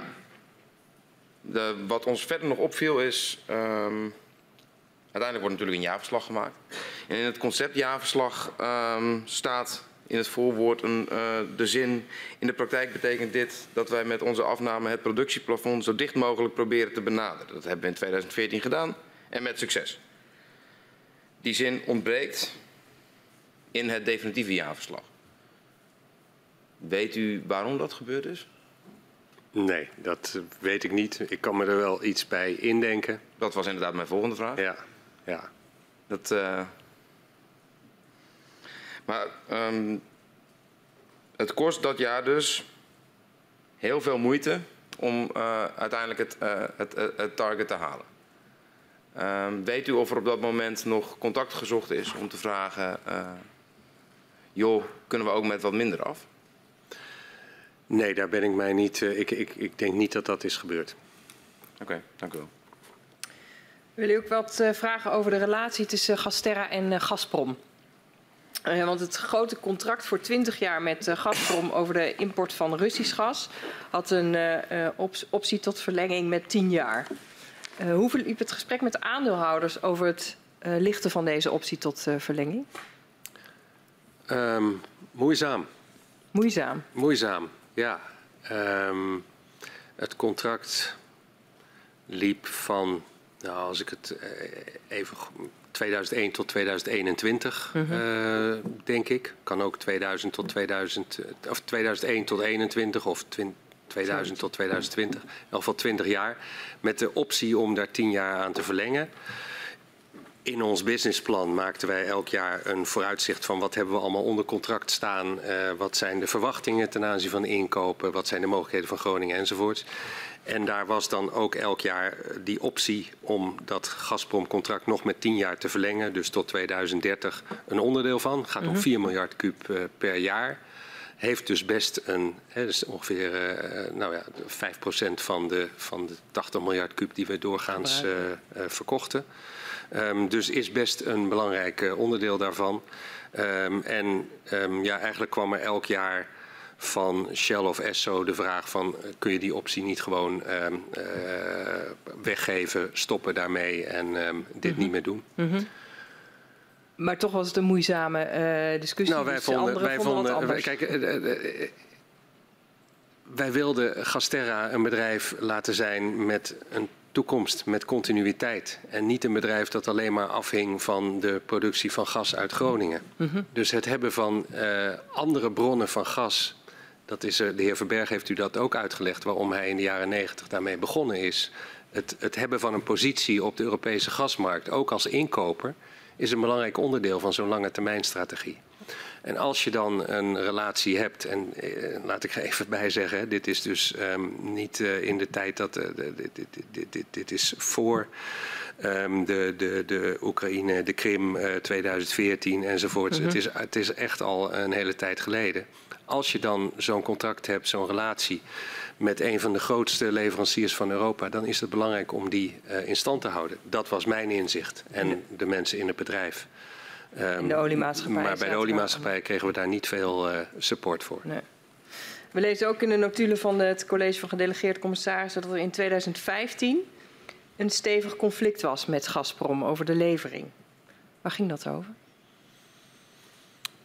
De, wat ons verder nog opviel is. Um, uiteindelijk wordt natuurlijk een jaarverslag gemaakt. En in het conceptjaarverslag um, staat in het voorwoord een, uh, de zin. In de praktijk betekent dit dat wij met onze afname het productieplafond zo dicht mogelijk proberen te benaderen. Dat hebben we in 2014 gedaan en met succes. Die zin ontbreekt in het definitieve jaarverslag. Weet u waarom dat gebeurd is? Nee, dat weet ik niet. Ik kan me er wel iets bij indenken. Dat was inderdaad mijn volgende vraag. Ja, ja. Dat, uh, maar um, het kost dat jaar dus heel veel moeite om uh, uiteindelijk het, uh, het, het, target te halen. Um, weet u of er op dat moment nog contact gezocht is om te vragen, uh, joh, kunnen we ook met wat minder af? Nee, daar ben ik mij niet. ik, ik, ik denk niet dat dat is gebeurd. Oké, okay, dank u wel. Wil u ook wat vragen over de relatie tussen Gasterra en Gazprom? Uh, want het grote contract voor 20 jaar met uh, Gazprom over de import van Russisch gas had een uh, op optie tot verlenging met 10 jaar. hoe verliep het gesprek met de aandeelhouders over het lichten van deze optie tot verlenging? Um, moeizaam. Moeizaam? Moeizaam, ja. Um, het contract liep van, nou, als ik het even 2001 tot 2021, mm -hmm. uh, denk ik. Kan ook 2000 tot 2000, of 2001 tot 21 of 20, 2000 tot 2020. In ieder geval 20 jaar. Met de optie om daar 10 jaar aan te verlengen. In ons businessplan maakten wij elk jaar een vooruitzicht van wat hebben we allemaal onder contract staan. Uh, wat zijn de verwachtingen ten aanzien van inkopen. Wat zijn de mogelijkheden van Groningen enzovoorts. En daar was dan ook elk jaar eh, die optie om dat Gazprom-contract nog met 10 jaar te verlengen. Dus tot 2030 een onderdeel van. Gaat om 4 mhm. miljard kuub uh, per jaar. Heeft dus best een, hè, dus ongeveer uh, nou ja, 5% van de, van de 80 miljard kuub die we doorgaans uh, verkochten. Um, dus is best een belangrijk onderdeel daarvan. Um, en um, ja, eigenlijk kwam er elk jaar van Shell of Esso de vraag van eh, kun je die optie niet gewoon uh, uh, weggeven, stoppen daarmee en um, dit mm -hmm. niet meer doen. Mm -hmm. Maar toch was het een moeizame uh, discussie. Nou, wij dus vonden, wij vonden, vonden kijk, wij wilden Gasterra een bedrijf laten zijn met een toekomst, met continuïteit. En niet een bedrijf dat alleen maar afhing van de productie van gas uit Groningen. Mm -hmm. Dus het hebben van andere bronnen van gas dat is, de heer Verberg heeft u dat ook uitgelegd waarom hij in de jaren negentig daarmee begonnen is. Het, het hebben van een positie op de Europese gasmarkt, ook als inkoper, is een belangrijk onderdeel van zo'n lange termijn strategie. En als je dan een relatie hebt, en eh, laat ik er even bij zeggen, dit is dus um, niet uh, in de tijd dat. Uh, dit, dit, dit, dit, is voor um, de, de, de Oekraïne, de Krim uh, 2014 enzovoort. Mm -hmm. het, is, het is echt al een hele tijd geleden als je dan zo'n contract hebt, zo'n relatie met een van de grootste leveranciers van Europa, dan is het belangrijk om die uh, in stand te houden. Dat was mijn inzicht en ja. de mensen in het bedrijf. Um, in de oliemaatschappij. Maar bij de oliemaatschappij kregen we daar niet veel uh, support voor. Nee. We lezen ook in de notulen van het college van gedelegeerde commissarissen dat er in 2015 een stevig conflict was met Gazprom over de levering. Waar ging dat over?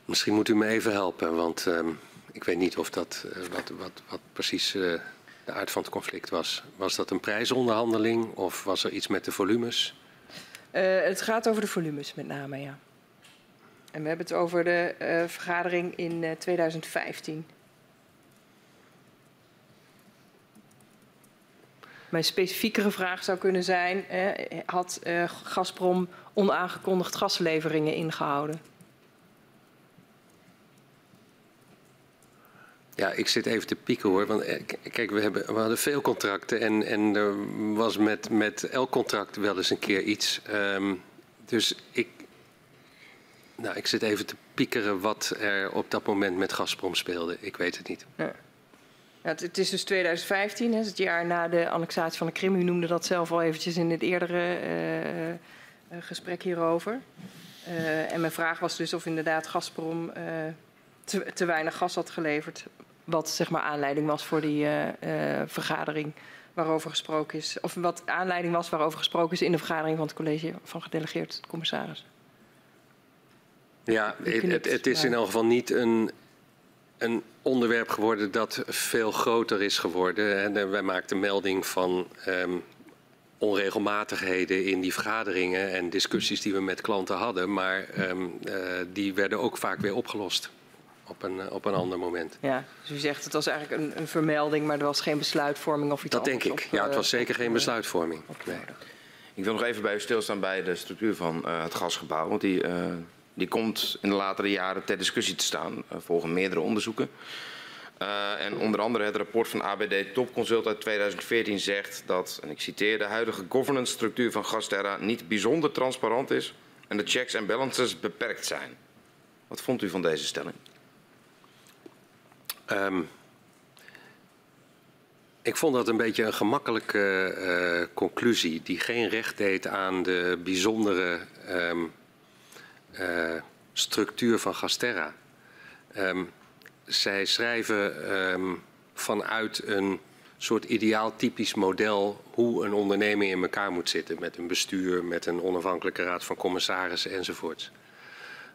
Misschien moet u me even helpen, want um, ik weet niet of dat, uh, wat, wat, wat precies uh, de aard van het conflict was. Was dat een prijsonderhandeling of was er iets met de volumes? Uh, het gaat over de volumes met name, ja. En we hebben het over de vergadering in 2015. Mijn specifiekere vraag zou kunnen zijn: eh, had Gazprom onaangekondigd gasleveringen ingehouden? Ja, ik zit even te pieken hoor. Want eh, kijk, we, hebben, hadden veel contracten en, en er was met, met elk contract wel eens een keer iets. Um, dus ik, nou, ik zit even te piekeren wat er op dat moment met Gazprom speelde. Ik weet het niet. Ja. Ja, het, is dus 2015, hè, het jaar na de annexatie van de Krim. U noemde dat zelf al eventjes in het eerdere uh, uh, gesprek hierover. En mijn vraag was dus of inderdaad Gazprom te, weinig gas had geleverd. Wat zeg maar aanleiding was voor die vergadering waarover gesproken is. Of wat aanleiding was waarover gesproken is in de vergadering van het college van gedelegeerd commissaris. Ja, het, het, is in elk geval niet een, een onderwerp geworden dat veel groter is geworden. En eh, wij maakten melding van um, onregelmatigheden in die vergaderingen en discussies die we met klanten hadden. Maar um, uh, die werden ook vaak weer opgelost op een, eh, op een ander moment. Ja, dus u zegt het was eigenlijk een, een vermelding, maar er was geen besluitvorming of iets Dat denk ik. ja, het was zeker geen besluitvorming. Nee. Ik wil nog even bij u stilstaan bij de structuur van uh, het gasgebouw. Want die, uh, die komt in de latere jaren ter discussie te staan. Uh, volgen meerdere onderzoeken. Uh, en onder andere het rapport van ABD Topconsult uit 2014 zegt dat, en ik citeer, de huidige governance structuur van Gasterra niet bijzonder transparant is en de checks en balances beperkt zijn. Wat vond u van deze stelling? Um, ik vond dat een beetje een gemakkelijke uh, conclusie die geen recht deed aan de bijzondere um, uh, structuur van Gasterra. Um, zij schrijven vanuit een soort ideaal typisch model hoe een onderneming in elkaar moet zitten. Met een bestuur, met een onafhankelijke raad van commissarissen enzovoorts.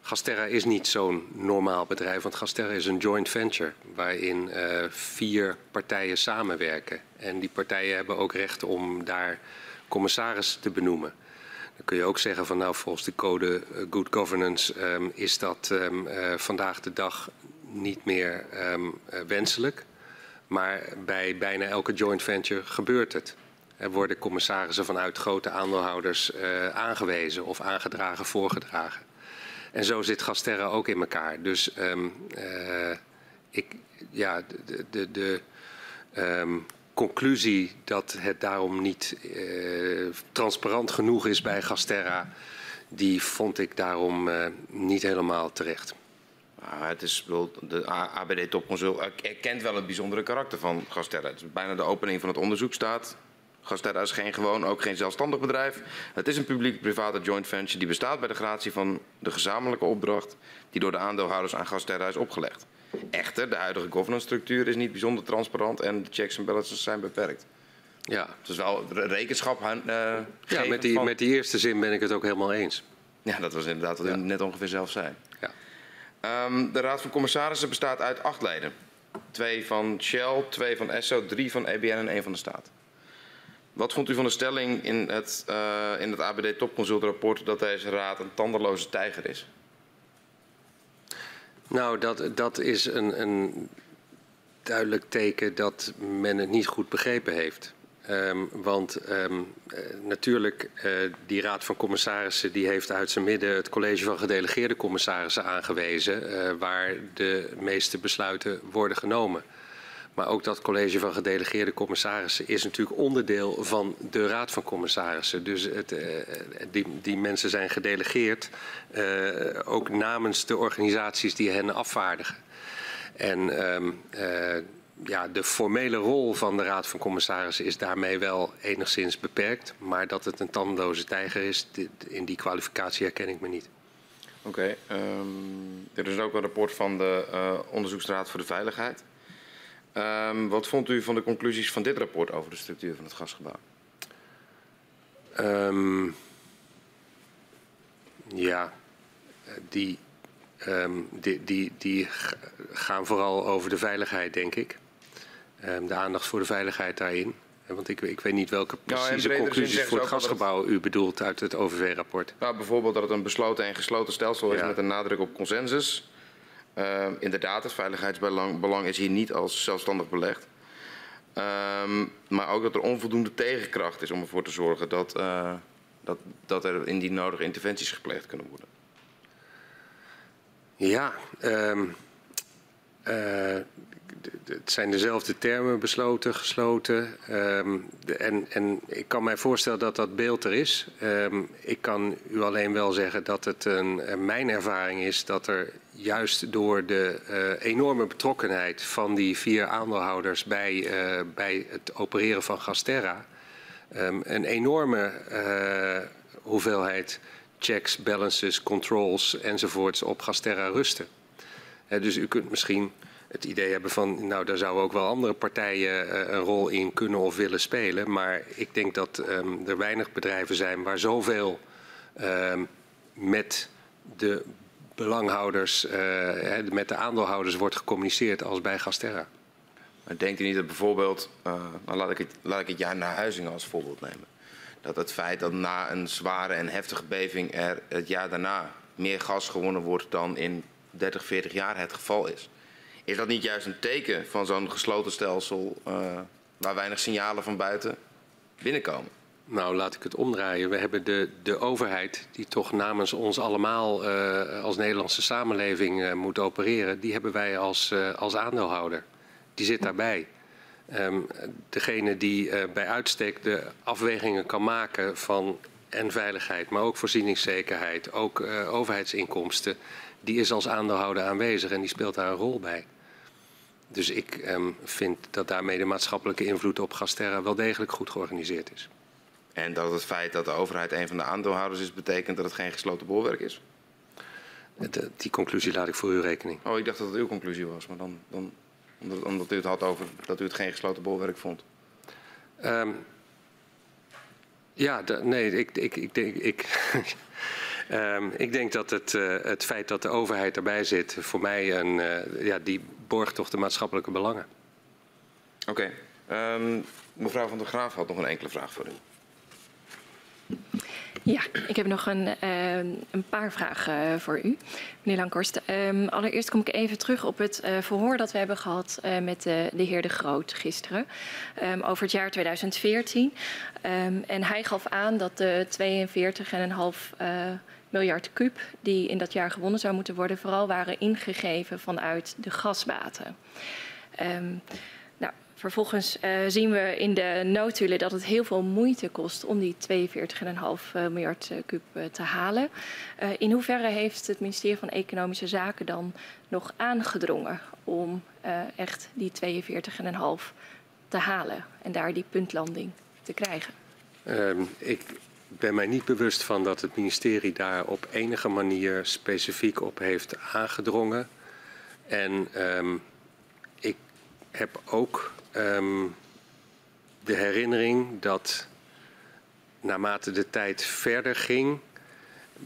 Gasterra is niet zo'n normaal bedrijf, want Gasterra is een joint venture waarin uh, vier partijen samenwerken. En die partijen hebben ook recht om daar commissaris te benoemen. Dan kun je ook zeggen van nou volgens de code uh, Good Governance um, is dat um, uh, vandaag de dag niet meer um, wenselijk. Maar bij bijna elke joint venture gebeurt het. Er worden commissarissen vanuit grote aandeelhouders aangewezen of aangedragen, voorgedragen. En zo zit Gasterra ook in elkaar. Dus um, ik, ja, de, de, de um, conclusie dat het daarom niet uh, transparant genoeg is bij Gasterra, die vond ik daarom uh, niet helemaal terecht. Uh, het is, de ABD Topconsult erkent wel het bijzondere karakter van Gasterra. Het is bijna de opening van het onderzoek staat. Gasterra is geen gewoon, ook geen zelfstandig bedrijf. Het is een publiek-private joint venture die bestaat bij de gratie van de gezamenlijke opdracht die door de aandeelhouders aan Gasterra is opgelegd. Echter, de huidige governance structuur is niet bijzonder transparant en de checks en balances zijn beperkt. Ja. Het is wel rekenschap uh, Ja, met die, van... met die eerste zin ben ik het ook helemaal eens. Ja, dat was inderdaad wat u ja. net ongeveer zelf zei. Um, de Raad van Commissarissen bestaat uit acht leden. Twee van Shell, twee van Esso, drie van EBN en één van de staat. Wat vond u van de stelling in het, uh, in het ABD Topconsultrapport dat deze raad een tandeloze tijger is? Nou, dat, dat is een, een duidelijk teken dat men het niet goed begrepen heeft. Um, want um, uh, natuurlijk, uh, die raad van commissarissen die heeft uit zijn midden het college van gedelegeerde commissarissen aangewezen, waar de meeste besluiten worden genomen. Maar ook dat college van gedelegeerde commissarissen is natuurlijk onderdeel van de raad van commissarissen. Dus het, die, die, mensen zijn gedelegeerd, ook namens de organisaties die hen afvaardigen. En um, ja, de formele rol van de Raad van Commissarissen is daarmee wel enigszins beperkt. Maar dat het een tandeloze tijger is, in die kwalificatie herken ik me niet. Oké, okay, um, er is ook een rapport van de uh, Onderzoeksraad voor de Veiligheid. Um, wat vond u van de conclusies van dit rapport over de structuur van het gasgebouw? Um, ja, die, die, die, die gaan vooral over de veiligheid, denk ik. De aandacht voor de veiligheid daarin. Want ik, ik weet niet welke precieze nou, conclusies voor het gasgebouw het... u bedoelt uit het OVV-rapport. Nou, bijvoorbeeld dat het een besloten en gesloten stelsel is met een nadruk op consensus. Uh, inderdaad, het veiligheidsbelang belang is hier niet als zelfstandig belegd. Ehm, maar ook dat er onvoldoende tegenkracht is om ervoor te zorgen dat, uh, dat, dat er indien nodige interventies gepleegd kunnen worden. Ja, um, uh, het zijn dezelfde termen besloten, gesloten. En, en, ik kan mij voorstellen dat dat beeld er is. Ik kan u alleen wel zeggen dat het een, mijn ervaring is dat er juist door de uh, enorme betrokkenheid van die vier aandeelhouders bij, uh, bij het opereren van Gasterra um, een enorme uh, hoeveelheid checks, balances, controls enzovoorts op Gasterra rusten. dus u kunt misschien het idee hebben van, nou daar zouden ook wel andere partijen een rol in kunnen of willen spelen. Maar ik denk dat um, er weinig bedrijven zijn waar zoveel um, met de belanghouders, uh, met de aandeelhouders wordt gecommuniceerd als bij Gasterra. Maar denkt u niet dat bijvoorbeeld, uh, nou laat, ik het, laat ik het jaar naar Huizingen als voorbeeld nemen. Dat het feit dat na een zware en heftige beving er het jaar daarna meer gas gewonnen wordt dan in 30, 40 jaar het geval is. Is dat niet juist een teken van zo'n gesloten stelsel uh, waar weinig signalen van buiten binnenkomen? Nou, laat ik het omdraaien. We hebben de, de overheid, die toch namens ons allemaal uh, als Nederlandse samenleving uh, moet opereren, die hebben wij als, uh, als aandeelhouder. Die zit daarbij. Um, degene die bij uitstek de afwegingen kan maken van en veiligheid, maar ook voorzieningszekerheid, ook overheidsinkomsten, die is als aandeelhouder aanwezig en die speelt daar een rol bij. Dus ik um, vind dat daarmee de maatschappelijke invloed op Gasterra wel degelijk goed georganiseerd is. En dat het feit dat de overheid een van de aandeelhouders is, betekent dat het geen gesloten bolwerk is? De, die conclusie laat ik voor uw rekening. Oh, ik dacht dat het uw conclusie was, maar dan, dan omdat, omdat, u het had over dat u het geen gesloten bolwerk vond. Um, ja, de, nee, ik, ik, ik, ik, ik, um, ik denk dat het, uh, het feit dat de overheid erbij zit, voor mij een, uh, ja, die borgt toch de maatschappelijke belangen. Oké. Okay. Um, mevrouw van der Graaf had nog een enkele vraag voor u. Ja, ik heb nog een, uh, een paar vragen uh, voor u, meneer Lankhorst. Um, allereerst kom ik even terug op het uh, verhoor dat we hebben gehad met de, heer De Groot gisteren um, over het jaar 2014. Um, en hij gaf aan dat de 42,5 miljard kuub die in dat jaar gewonnen zou moeten worden, vooral waren ingegeven vanuit de gasbaten. Vervolgens uh, zien we in de notulen dat het heel veel moeite kost om die 42,5 miljard kub uh, te halen. In hoeverre heeft het ministerie van Economische Zaken dan nog aangedrongen om echt die 42,5 te halen en daar die puntlanding te krijgen? Um, ik ben mij niet bewust van dat het ministerie daar op enige manier specifiek op heeft aangedrongen. En ik heb ook um, de herinnering dat naarmate de tijd verder ging,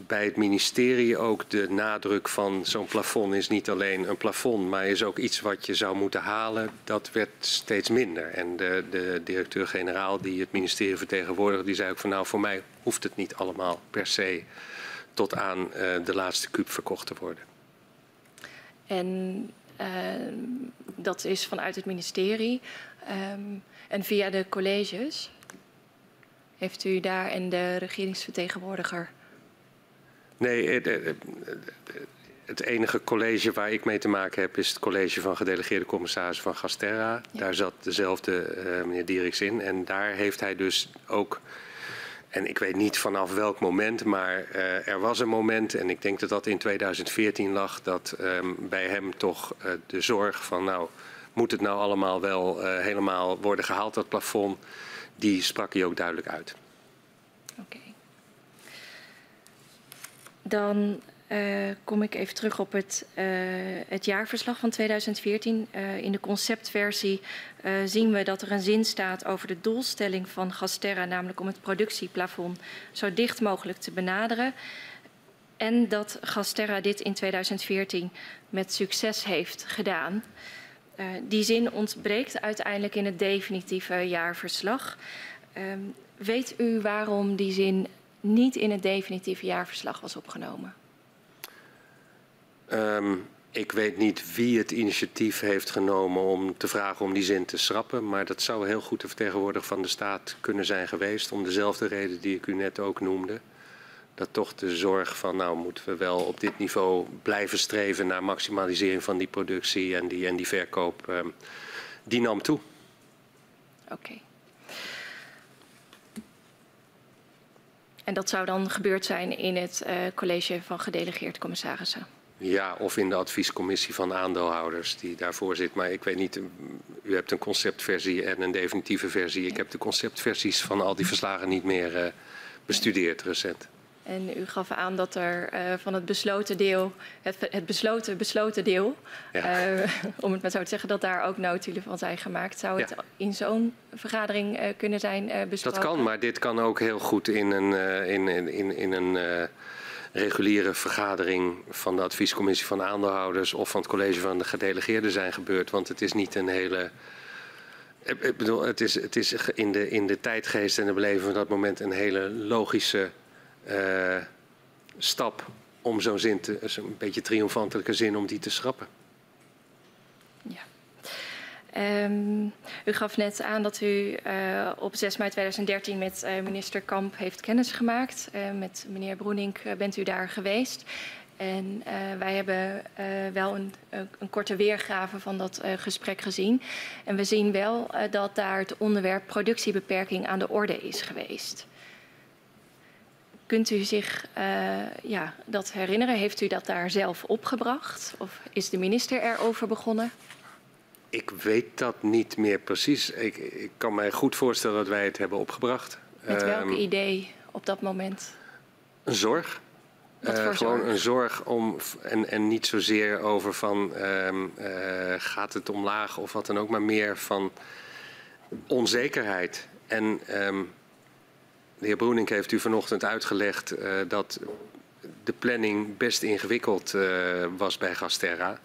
bij het ministerie ook de nadruk van zo'n plafond is niet alleen een plafond, maar is ook iets wat je zou moeten halen, dat werd steeds minder. En de, de directeur-generaal die het ministerie vertegenwoordigde, die zei ook van nou voor mij hoeft het niet allemaal per se tot aan uh, de laatste kuub verkocht te worden. En dat is vanuit het ministerie. Um, en via de colleges heeft u daar en de regeringsvertegenwoordiger. Nee, het, het, enige college waar ik mee te maken heb is het college van gedelegeerde commissaris van Gasterra. Ja. Daar zat dezelfde uh, meneer Dieriks in. En daar heeft hij dus ook en ik weet niet vanaf welk moment, maar uh, er was een moment, en ik denk dat dat in 2014 lag, dat um, bij hem toch uh, de zorg van, nou, moet het nou allemaal wel uh, helemaal worden gehaald, dat plafond, die sprak hij ook duidelijk uit. Oké. Dan uh, kom ik even terug op het, uh, het jaarverslag van 2014. Uh, in de conceptversie zien we dat er een zin staat over de doelstelling van Gasterra, namelijk om het productieplafond zo dicht mogelijk te benaderen. En dat Gasterra dit in 2014 met succes heeft gedaan. die zin ontbreekt uiteindelijk in het definitieve jaarverslag. weet u waarom die zin niet in het definitieve jaarverslag was opgenomen? Um, Ik weet niet wie het initiatief heeft genomen om te vragen om die zin te schrappen. Maar dat zou heel goed de vertegenwoordiger van de staat kunnen zijn geweest. Om dezelfde reden die ik u net ook noemde. Dat toch de zorg van, nou moeten we wel op dit niveau blijven streven naar maximalisering van die productie en die, en die verkoop. Um, die nam toe. Oké. En dat zou dan gebeurd zijn in het uh, college van gedelegeerde commissarissen? Ja, of in de adviescommissie van aandeelhouders die daarvoor zit. Maar ik weet niet, u hebt een conceptversie en een definitieve versie. Ik heb de conceptversies van al die verslagen niet meer uh, bestudeerd recent. En u gaf aan dat er uh, van het besloten deel, het, het besloten, besloten deel, ja. uh, om het maar zo te zeggen, dat daar ook notulen van zijn gemaakt. Zou het ja. in zo'n vergadering uh, kunnen zijn besproken? Dat kan, maar dit kan ook heel goed in een, in, in, in een reguliere vergadering van de adviescommissie van aandeelhouders of van het college van de gedelegeerden zijn gebeurd. Want het is niet een hele. Ik bedoel, het is, het is in, de, in de tijdgeest en de beleving van dat moment een hele logische uh, stap om zo'n zin, te, zo'n beetje triomfantelijke zin, om die te schrappen. Um, u gaf net aan dat u uh, op 6 mei 2013 met uh, minister Kamp heeft kennis gemaakt. Uh, met meneer Broenink bent u daar geweest. En wij hebben wel een, een, korte weergave van dat gesprek gezien. En we zien wel dat daar het onderwerp productiebeperking aan de orde is geweest. Kunt u zich ja, dat herinneren? Heeft u dat daar zelf opgebracht? Of is de minister erover begonnen? Ik weet dat niet meer precies. Ik, ik, kan mij goed voorstellen dat wij het hebben opgebracht. Met welk um, idee op dat moment? Een zorg. Uh, gewoon zorg? een zorg om, en, en niet zozeer over van um, uh, gaat het omlaag of wat dan ook, maar meer van onzekerheid. En um, de heer Broening heeft u vanochtend uitgelegd uh, dat de planning best ingewikkeld was bij Gasterra.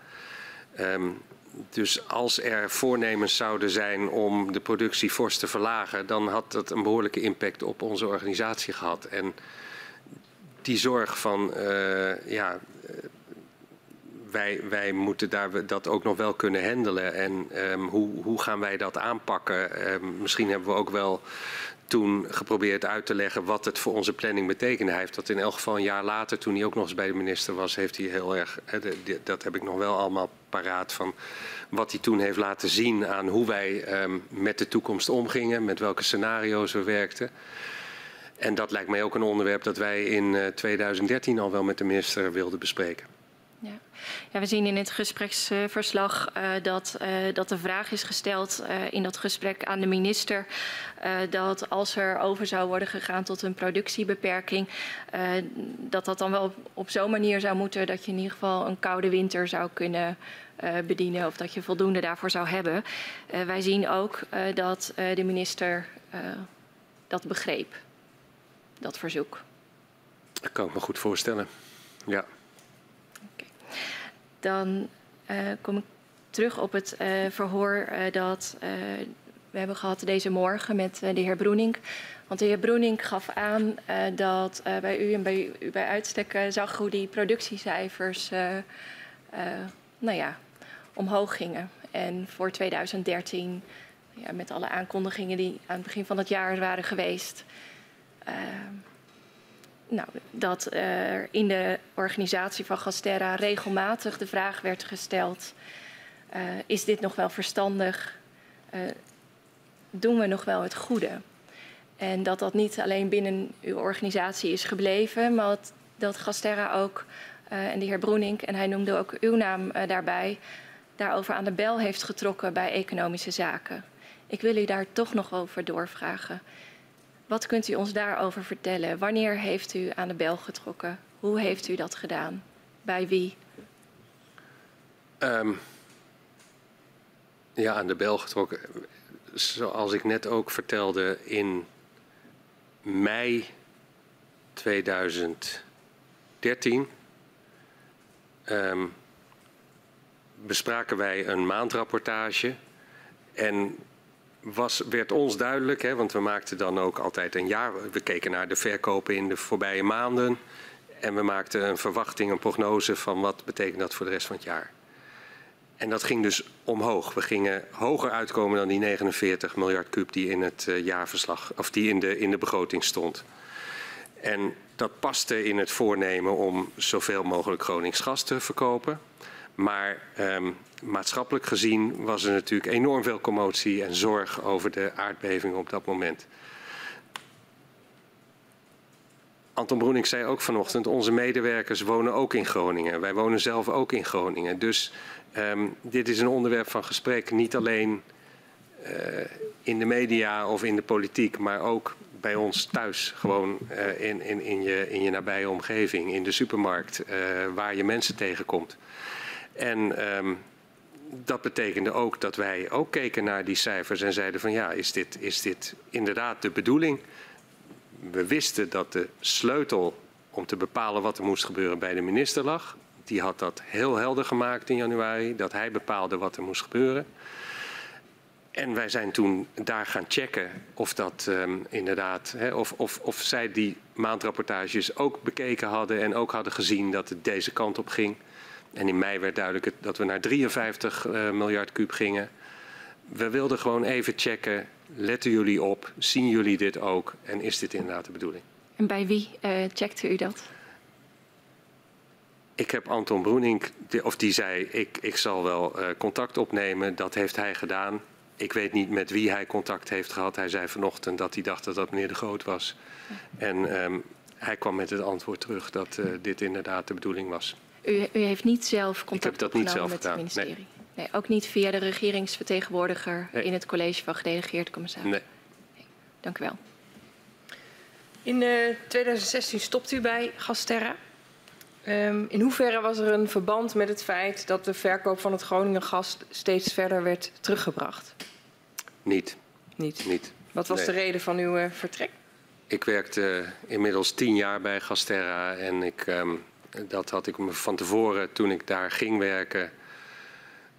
Um, dus als er voornemens zouden zijn om de productie fors te verlagen, dan had dat een behoorlijke impact op onze organisatie gehad. En die zorg van, uh, ja, wij, wij moeten daar dat ook nog wel kunnen handelen. En um, hoe, hoe gaan wij dat aanpakken? Um, misschien hebben we ook wel toen geprobeerd uit te leggen wat het voor onze planning betekende. Hij heeft dat in elk geval een jaar later, toen hij ook nog eens bij de minister was, heeft hij heel erg, dat heb ik nog wel allemaal paraat van wat hij toen heeft laten zien aan hoe wij um, met de toekomst omgingen, met welke scenario's we werkten. En dat lijkt mij ook een onderwerp dat wij in uh, 2013 al wel met de minister wilden bespreken. Ja. we zien in het gespreksverslag uh, dat, uh, dat de vraag is gesteld uh, in dat gesprek aan de minister dat als er over zou worden gegaan tot een productiebeperking, dat dat dan wel op, op zo'n manier zou moeten dat je in ieder geval een koude winter zou kunnen bedienen of dat je voldoende daarvoor zou hebben. wij zien ook dat de minister dat begreep, dat verzoek. Dat kan ik me goed voorstellen, ja. Dan uh, kom ik terug op het uh, verhoor uh, dat we hebben gehad deze morgen met de heer Broening. Want de heer Broening gaf aan dat bij u en bij u bij uitstek zag hoe die productiecijfers nou ja, omhoog gingen. En voor 2013, ja, met alle aankondigingen die aan het begin van het jaar waren geweest nou, dat er in de organisatie van Gasterra regelmatig de vraag werd gesteld: uh, is dit nog wel verstandig? Uh, doen we nog wel het goede? En dat dat niet alleen binnen uw organisatie is gebleven, maar dat, dat Gasterra ook, en de heer Broenink, en hij noemde ook uw naam daarbij, daarover aan de bel heeft getrokken bij economische zaken. Ik wil u daar toch nog over doorvragen. Wat kunt u ons daarover vertellen? Wanneer heeft u aan de bel getrokken? Hoe heeft u dat gedaan? Bij wie? Um, ja, aan de bel getrokken. Zoals ik net ook vertelde, in mei 2013 um, bespraken wij een maandrapportage. En was, werd ons duidelijk, hè, want we maakten dan ook altijd een jaar. We keken naar de verkopen in de voorbije maanden. En we maakten een verwachting, een prognose van wat betekent dat voor de rest van het jaar. En dat ging dus omhoog. We gingen hoger uitkomen dan die 49 miljard kuub die in het uh, jaarverslag, of die in de, in de begroting stond. En dat paste in het voornemen om zoveel mogelijk Gronings gas te verkopen. Maar um, maatschappelijk gezien was er natuurlijk enorm veel commotie en zorg over de aardbeving op dat moment. Anton Broening zei ook vanochtend, onze medewerkers wonen ook in Groningen. Wij wonen zelf ook in Groningen. Dus um, dit is een onderwerp van gesprek, niet alleen uh, in de media of in de politiek, maar ook bij ons thuis. Gewoon uh, in, in, in, je, in je nabije omgeving, in de supermarkt, uh, waar je mensen tegenkomt. En um, dat betekende ook dat wij ook keken naar die cijfers en zeiden van ja, is dit, is dit inderdaad de bedoeling? We wisten dat de sleutel om te bepalen wat er moest gebeuren bij de minister lag. Die had dat heel helder gemaakt in januari, dat hij bepaalde wat er moest gebeuren. En wij zijn toen daar gaan checken of dat um, inderdaad, hè, of, of, of zij die maandrapportages ook bekeken hadden en ook hadden gezien dat het deze kant op ging. En in mei werd duidelijk dat we naar 53 uh, miljard kuub gingen. We wilden gewoon even checken, letten jullie op, zien jullie dit ook en is dit inderdaad de bedoeling? En bij wie uh, checkte u dat? Ik heb Anton Broening, of die zei, ik, ik zal wel uh, contact opnemen. Dat heeft hij gedaan. Ik weet niet met wie hij contact heeft gehad. Hij zei vanochtend dat hij dacht dat dat meneer De Groot was. En um, hij kwam met het antwoord terug dat uh, dit inderdaad de bedoeling was. U, u, heeft niet zelf contact ik heb dat niet zelf met gedaan. het ministerie? Nee. nee. ook niet via de regeringsvertegenwoordiger nee. in het college van gedelegeerd commissaris? Nee. nee. Dank u wel. In uh, 2016 stopt u bij Gasterra. Um, in hoeverre was er een verband met het feit dat de verkoop van het Groningen gas steeds verder werd teruggebracht? Niet. Niet? Niet. Wat was nee. de reden van uw uh, vertrek? Ik werkte inmiddels tien jaar bij Gasterra en ik, um, dat had ik me van tevoren, toen ik daar ging werken,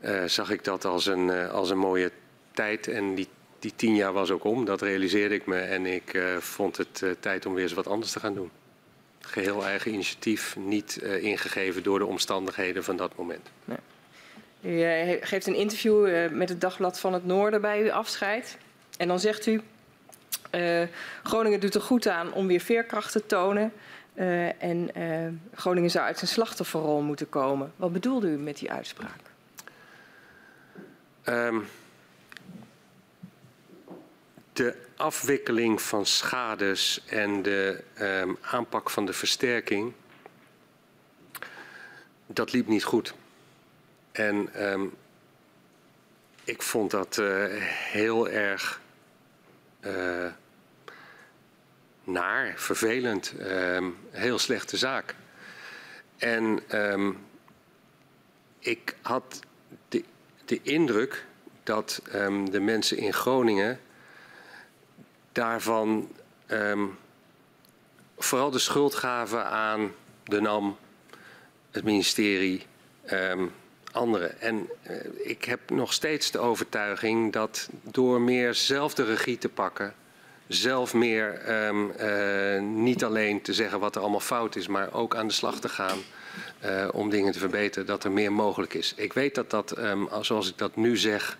uh, zag ik dat als een, uh, als een mooie tijd. En die, die tien jaar was ook om, dat realiseerde ik me. En ik uh, vond het tijd om weer eens wat anders te gaan doen. Geheel eigen initiatief, niet ingegeven door de omstandigheden van dat moment. Nee. U geeft een interview met het Dagblad van het Noorden bij uw afscheid. En dan zegt u, Groningen doet er goed aan om weer veerkracht te tonen. Uh, en uh, Groningen zou uit zijn slachtofferrol moeten komen. Wat bedoelde u met die uitspraak? Um, de afwikkeling van schades en de um, aanpak van de versterking, dat liep niet goed. En um, ik vond dat uh, heel erg naar, vervelend, um, heel slechte zaak. En ik had de, de indruk dat de mensen in Groningen daarvan vooral de schuld gaven aan de NAM, het ministerie, anderen. En uh, ik heb nog steeds de overtuiging dat door meer zelf de regie te pakken, zelf meer um, uh, niet alleen te zeggen wat er allemaal fout is, maar ook aan de slag te gaan uh, om dingen te verbeteren, dat er meer mogelijk is. Ik weet dat dat, zoals ik dat nu zeg,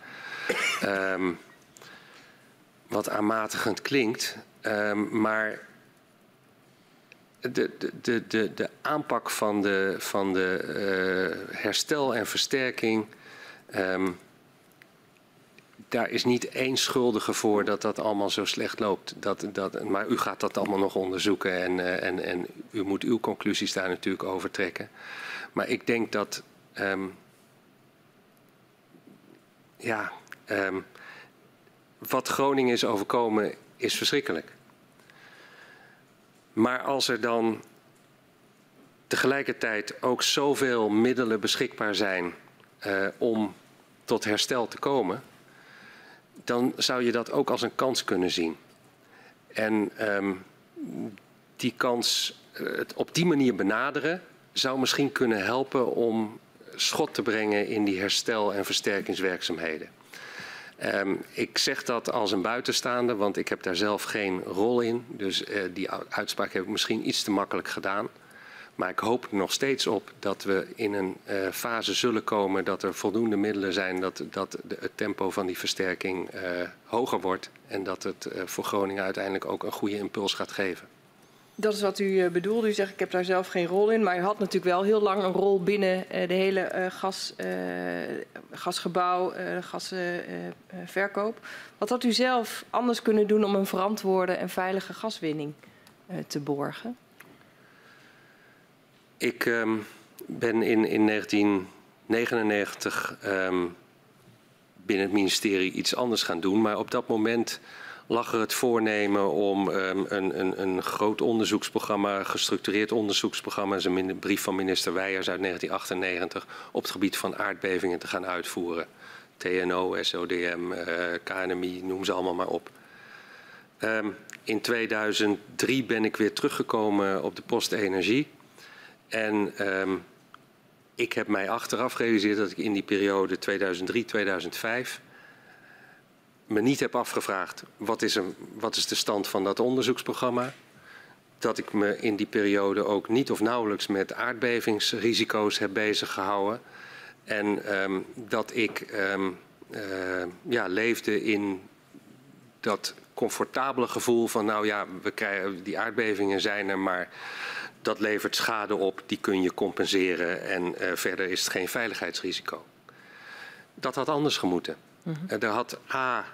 wat aanmatigend klinkt, maar de, de, de, de, aanpak van de, van de uh, herstel en versterking, daar is niet één schuldige voor dat dat allemaal zo slecht loopt. Dat, dat, maar u gaat dat allemaal nog onderzoeken en, uh, en, en u moet uw conclusies daar natuurlijk over trekken. Maar ik denk dat, um, ja, um, wat Groningen is overkomen is verschrikkelijk. Maar als er dan tegelijkertijd ook zoveel middelen beschikbaar zijn uh, om tot herstel te komen, dan zou je dat ook als een kans kunnen zien. En um, die kans, uh, het op die manier benaderen, zou misschien kunnen helpen om schot te brengen in die herstel- en versterkingswerkzaamheden. Um, ik zeg dat als een buitenstaander, want ik heb daar zelf geen rol in. Dus uh, die uitspraak heb ik misschien iets te makkelijk gedaan. Maar ik hoop nog steeds op dat we in een uh, fase zullen komen dat er voldoende middelen zijn, dat, dat het tempo van die versterking uh, hoger wordt en dat het uh, voor Groningen uiteindelijk ook een goede impuls gaat geven. Dat is wat u bedoelde. U zegt ik heb daar zelf geen rol in, maar u had natuurlijk wel heel lang een rol binnen de hele gas, gasgebouw, gasverkoop. wat had u zelf anders kunnen doen om een verantwoorde en veilige gaswinning te borgen? Ik um, ben in, in 1999 um, binnen het ministerie iets anders gaan doen. Maar op dat moment lag er het voornemen om um, een, een, een groot onderzoeksprogramma, gestructureerd onderzoeksprogramma, is een brief van minister Weijers uit 1998, op het gebied van aardbevingen te gaan uitvoeren. TNO, SODM, uh, KNMI, noem ze allemaal maar op. In 2003 ben ik weer teruggekomen op de post energie. En um, ik heb mij achteraf gerealiseerd dat ik in die periode 2003-2005 me niet heb afgevraagd wat is, een, wat is de stand van dat onderzoeksprogramma. Dat ik me in die periode ook niet of nauwelijks met aardbevingsrisico's heb bezig gehouden. En um, dat ik um, uh, ja, leefde in dat comfortabele gevoel van nou ja, we krijgen, die aardbevingen zijn er, maar dat levert schade op, die kun je compenseren en uh, verder is het geen veiligheidsrisico. Dat had anders gemoeten. Mm -hmm. Er had A,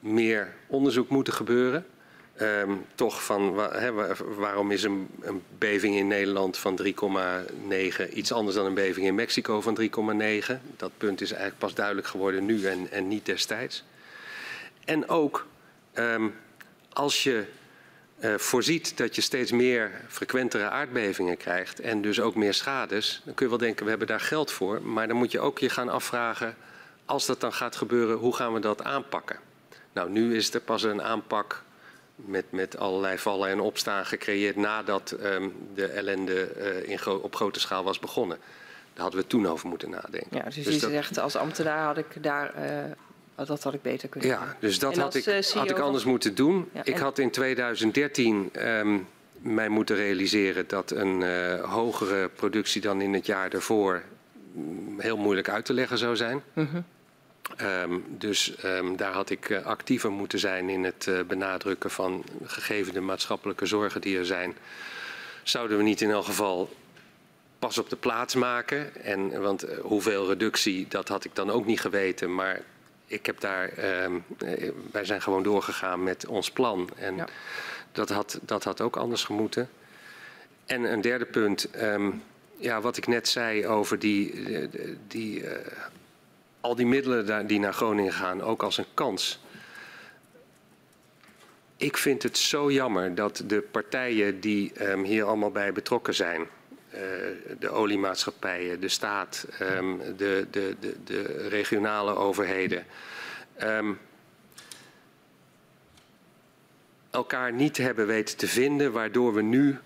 meer onderzoek moeten gebeuren. Um, toch van he, waarom is een, een, beving in Nederland van 3,9 iets anders dan een beving in Mexico van 3,9? Dat punt is eigenlijk pas duidelijk geworden nu en, en niet destijds. En ook um, als je uh, voorziet dat je steeds meer frequentere aardbevingen krijgt en dus ook meer schades, dan kun je wel denken we hebben daar geld voor. Maar dan moet je ook je gaan afvragen, als dat dan gaat gebeuren, hoe gaan we dat aanpakken? Nou, nu is er pas een aanpak met, met allerlei vallen en opstaan gecreëerd nadat um, de ellende uh, in gro op grote schaal was begonnen. Daar hadden we toen over moeten nadenken. Ja, dus, dus je dat... zegt als ambtenaar had ik daar uh, Oh, dat had ik beter kunnen ja, doen. Dus dat had ik, had ik anders van... moeten doen. Ja, ik had in 2013 um, mij moeten realiseren dat een uh, hogere productie dan in het jaar daarvoor heel moeilijk uit te leggen zou zijn. Mm -hmm. um, dus um, daar had ik uh, actiever moeten zijn in het uh, benadrukken van gegeven de maatschappelijke zorgen die er zijn. Zouden we niet in elk geval pas op de plaats maken. En, want hoeveel reductie, dat had ik dan ook niet geweten. Maar ik heb daar, um, wij zijn gewoon doorgegaan met ons plan. En ja. dat, had, dat had ook anders gemoeten. En een derde punt, um, ja, wat ik net zei over die, die, uh, al die middelen die naar Groningen gaan, ook als een kans. Ik vind het zo jammer dat de partijen die um, hier allemaal bij betrokken zijn, de oliemaatschappijen, de staat, um, de, de, de, de, regionale overheden. Um, elkaar niet hebben weten te vinden, waardoor we nu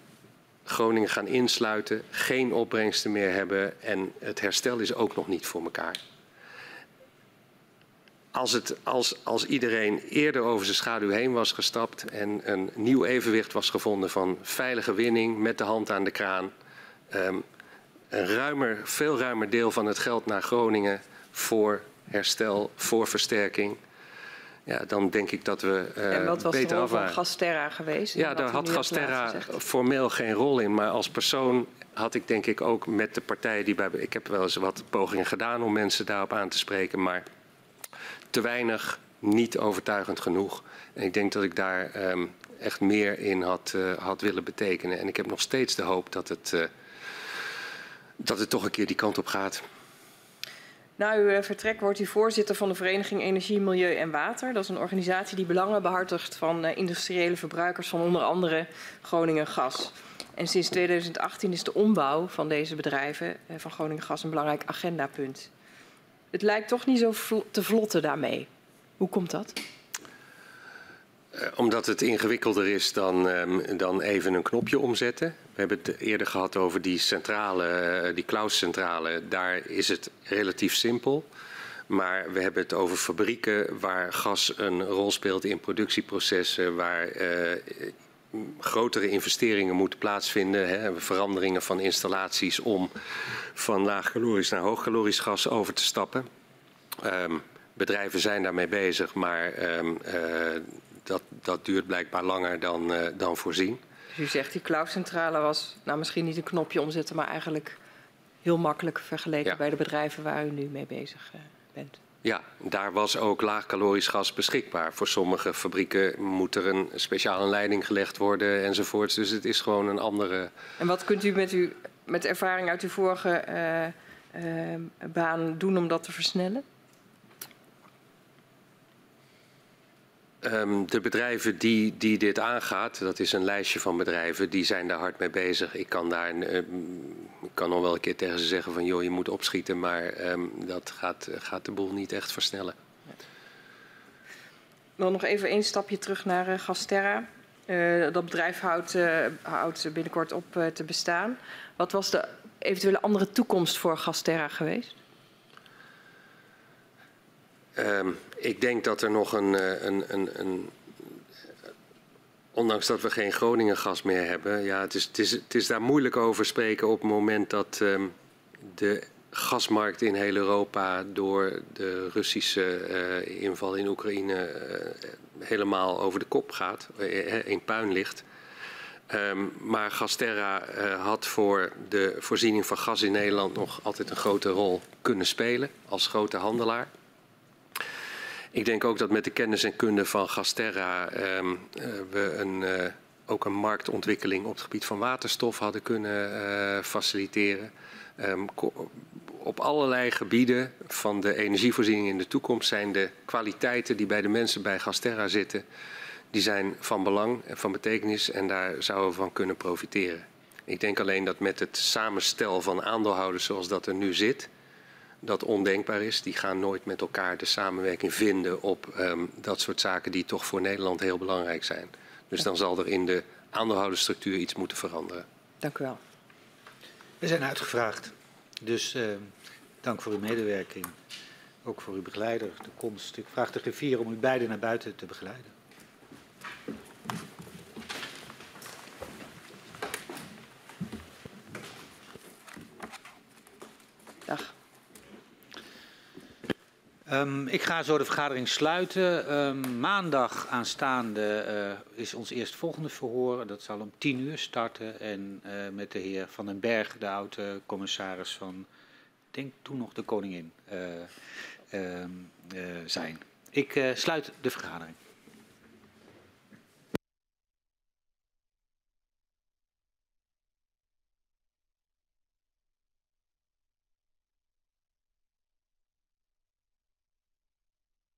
Groningen gaan insluiten, geen opbrengsten meer hebben en het herstel is ook nog niet voor elkaar. Als, het, als, als iedereen eerder over zijn schaduw heen was gestapt en een nieuw evenwicht was gevonden van veilige winning met de hand aan de kraan, um, een ruimer, veel ruimer deel van het geld naar Groningen voor herstel, voor versterking. Ja, dan denk ik dat we uh, En wat was beter de rol van Gasterra geweest? Ja, daar had Gasterra formeel geen rol in. Maar als persoon had ik denk ik ook met de partijen die bij... Ik heb wel eens wat pogingen gedaan om mensen daarop aan te spreken. Maar te weinig, niet overtuigend genoeg. En ik denk dat ik daar um, echt meer in had, uh, had willen betekenen. En ik heb nog steeds de hoop dat het... Uh, dat het toch een keer die kant op gaat. Na uw vertrek wordt u voorzitter van de Vereniging Energie, Milieu en Water. Dat is een organisatie die belangen behartigt van industriële verbruikers van onder andere Groningen Gas. En sinds 2018 is de ombouw van deze bedrijven van Groningen Gas een belangrijk agendapunt. Het lijkt toch niet zo te vlotten daarmee. Hoe komt dat? Omdat het ingewikkelder is dan, um, dan even een knopje omzetten. We hebben het eerder gehad over die centrale, die cloudcentrale. Daar is het relatief simpel. Maar we hebben het over fabrieken waar gas een rol speelt in productieprocessen, waar uh, grotere investeringen moeten plaatsvinden. Hè, veranderingen van installaties om van laagcalorisch naar hoogcalorisch gas over te stappen. Um, bedrijven zijn daarmee bezig, maar um, uh, dat, dat duurt blijkbaar langer dan, dan voorzien. Dus u zegt die cloudcentrale was nou, misschien niet een knopje omzetten, maar eigenlijk heel makkelijk vergeleken ja. bij de bedrijven waar u nu mee bezig uh, bent. Ja, daar was ook laagcalorisch gas beschikbaar. Voor sommige fabrieken moet er een speciale leiding gelegd worden enzovoorts. Dus het is gewoon een andere. En wat kunt u met, uw, met ervaring uit uw vorige uh, uh, baan doen om dat te versnellen? Um, de bedrijven die, die dit aangaat, dat is een lijstje van bedrijven, die zijn daar hard mee bezig. Ik kan daar ik kan nog wel een keer tegen ze zeggen van joh, je moet opschieten, maar um, dat gaat, gaat de boel niet echt versnellen. Dan nog even een stapje terug naar uh, Gasterra. Uh, dat bedrijf houdt, uh, houdt binnenkort op te bestaan. Wat was de eventuele andere toekomst voor Gasterra geweest? Um, ik denk dat er nog een, een, een, een ondanks dat we geen Groningen gas meer hebben, ja, het, is, het, is, het is daar moeilijk over spreken op het moment dat um, de gasmarkt in heel Europa door de Russische uh, inval in Oekraïne uh, helemaal over de kop gaat, in puin ligt. Um, maar Gasterra had voor de voorziening van gas in Nederland nog altijd een grote rol kunnen spelen als grote handelaar. Ik denk ook dat met de kennis en kunde van Gasterra um, uh, we een, uh, ook een marktontwikkeling op het gebied van waterstof hadden kunnen uh, faciliteren. Um, op allerlei gebieden van de energievoorziening in de toekomst zijn de kwaliteiten die bij de mensen bij Gasterra zitten, die zijn van belang en van betekenis en daar zouden we van kunnen profiteren. Ik denk alleen dat met het samenstel van aandeelhouders zoals dat er nu zit, dat ondenkbaar is. Die gaan nooit met elkaar de samenwerking vinden op um, dat soort zaken die toch voor Nederland heel belangrijk zijn. Dus dan zal er in de aandeelhoudersstructuur iets moeten veranderen. Dank u wel. We zijn uitgevraagd. Dus uh, dank voor uw medewerking. Ook voor uw begeleider, de komst. Ik vraag de griffier om u beiden naar buiten te begeleiden. Um, ik ga zo de vergadering sluiten. Um, maandag aanstaande uh, is ons eerstvolgende verhoor. Dat zal om tien uur starten. En uh, met de heer Van den Berg, de oude commissaris van, ik denk toen nog de koningin, uh, zijn. Ik sluit de vergadering.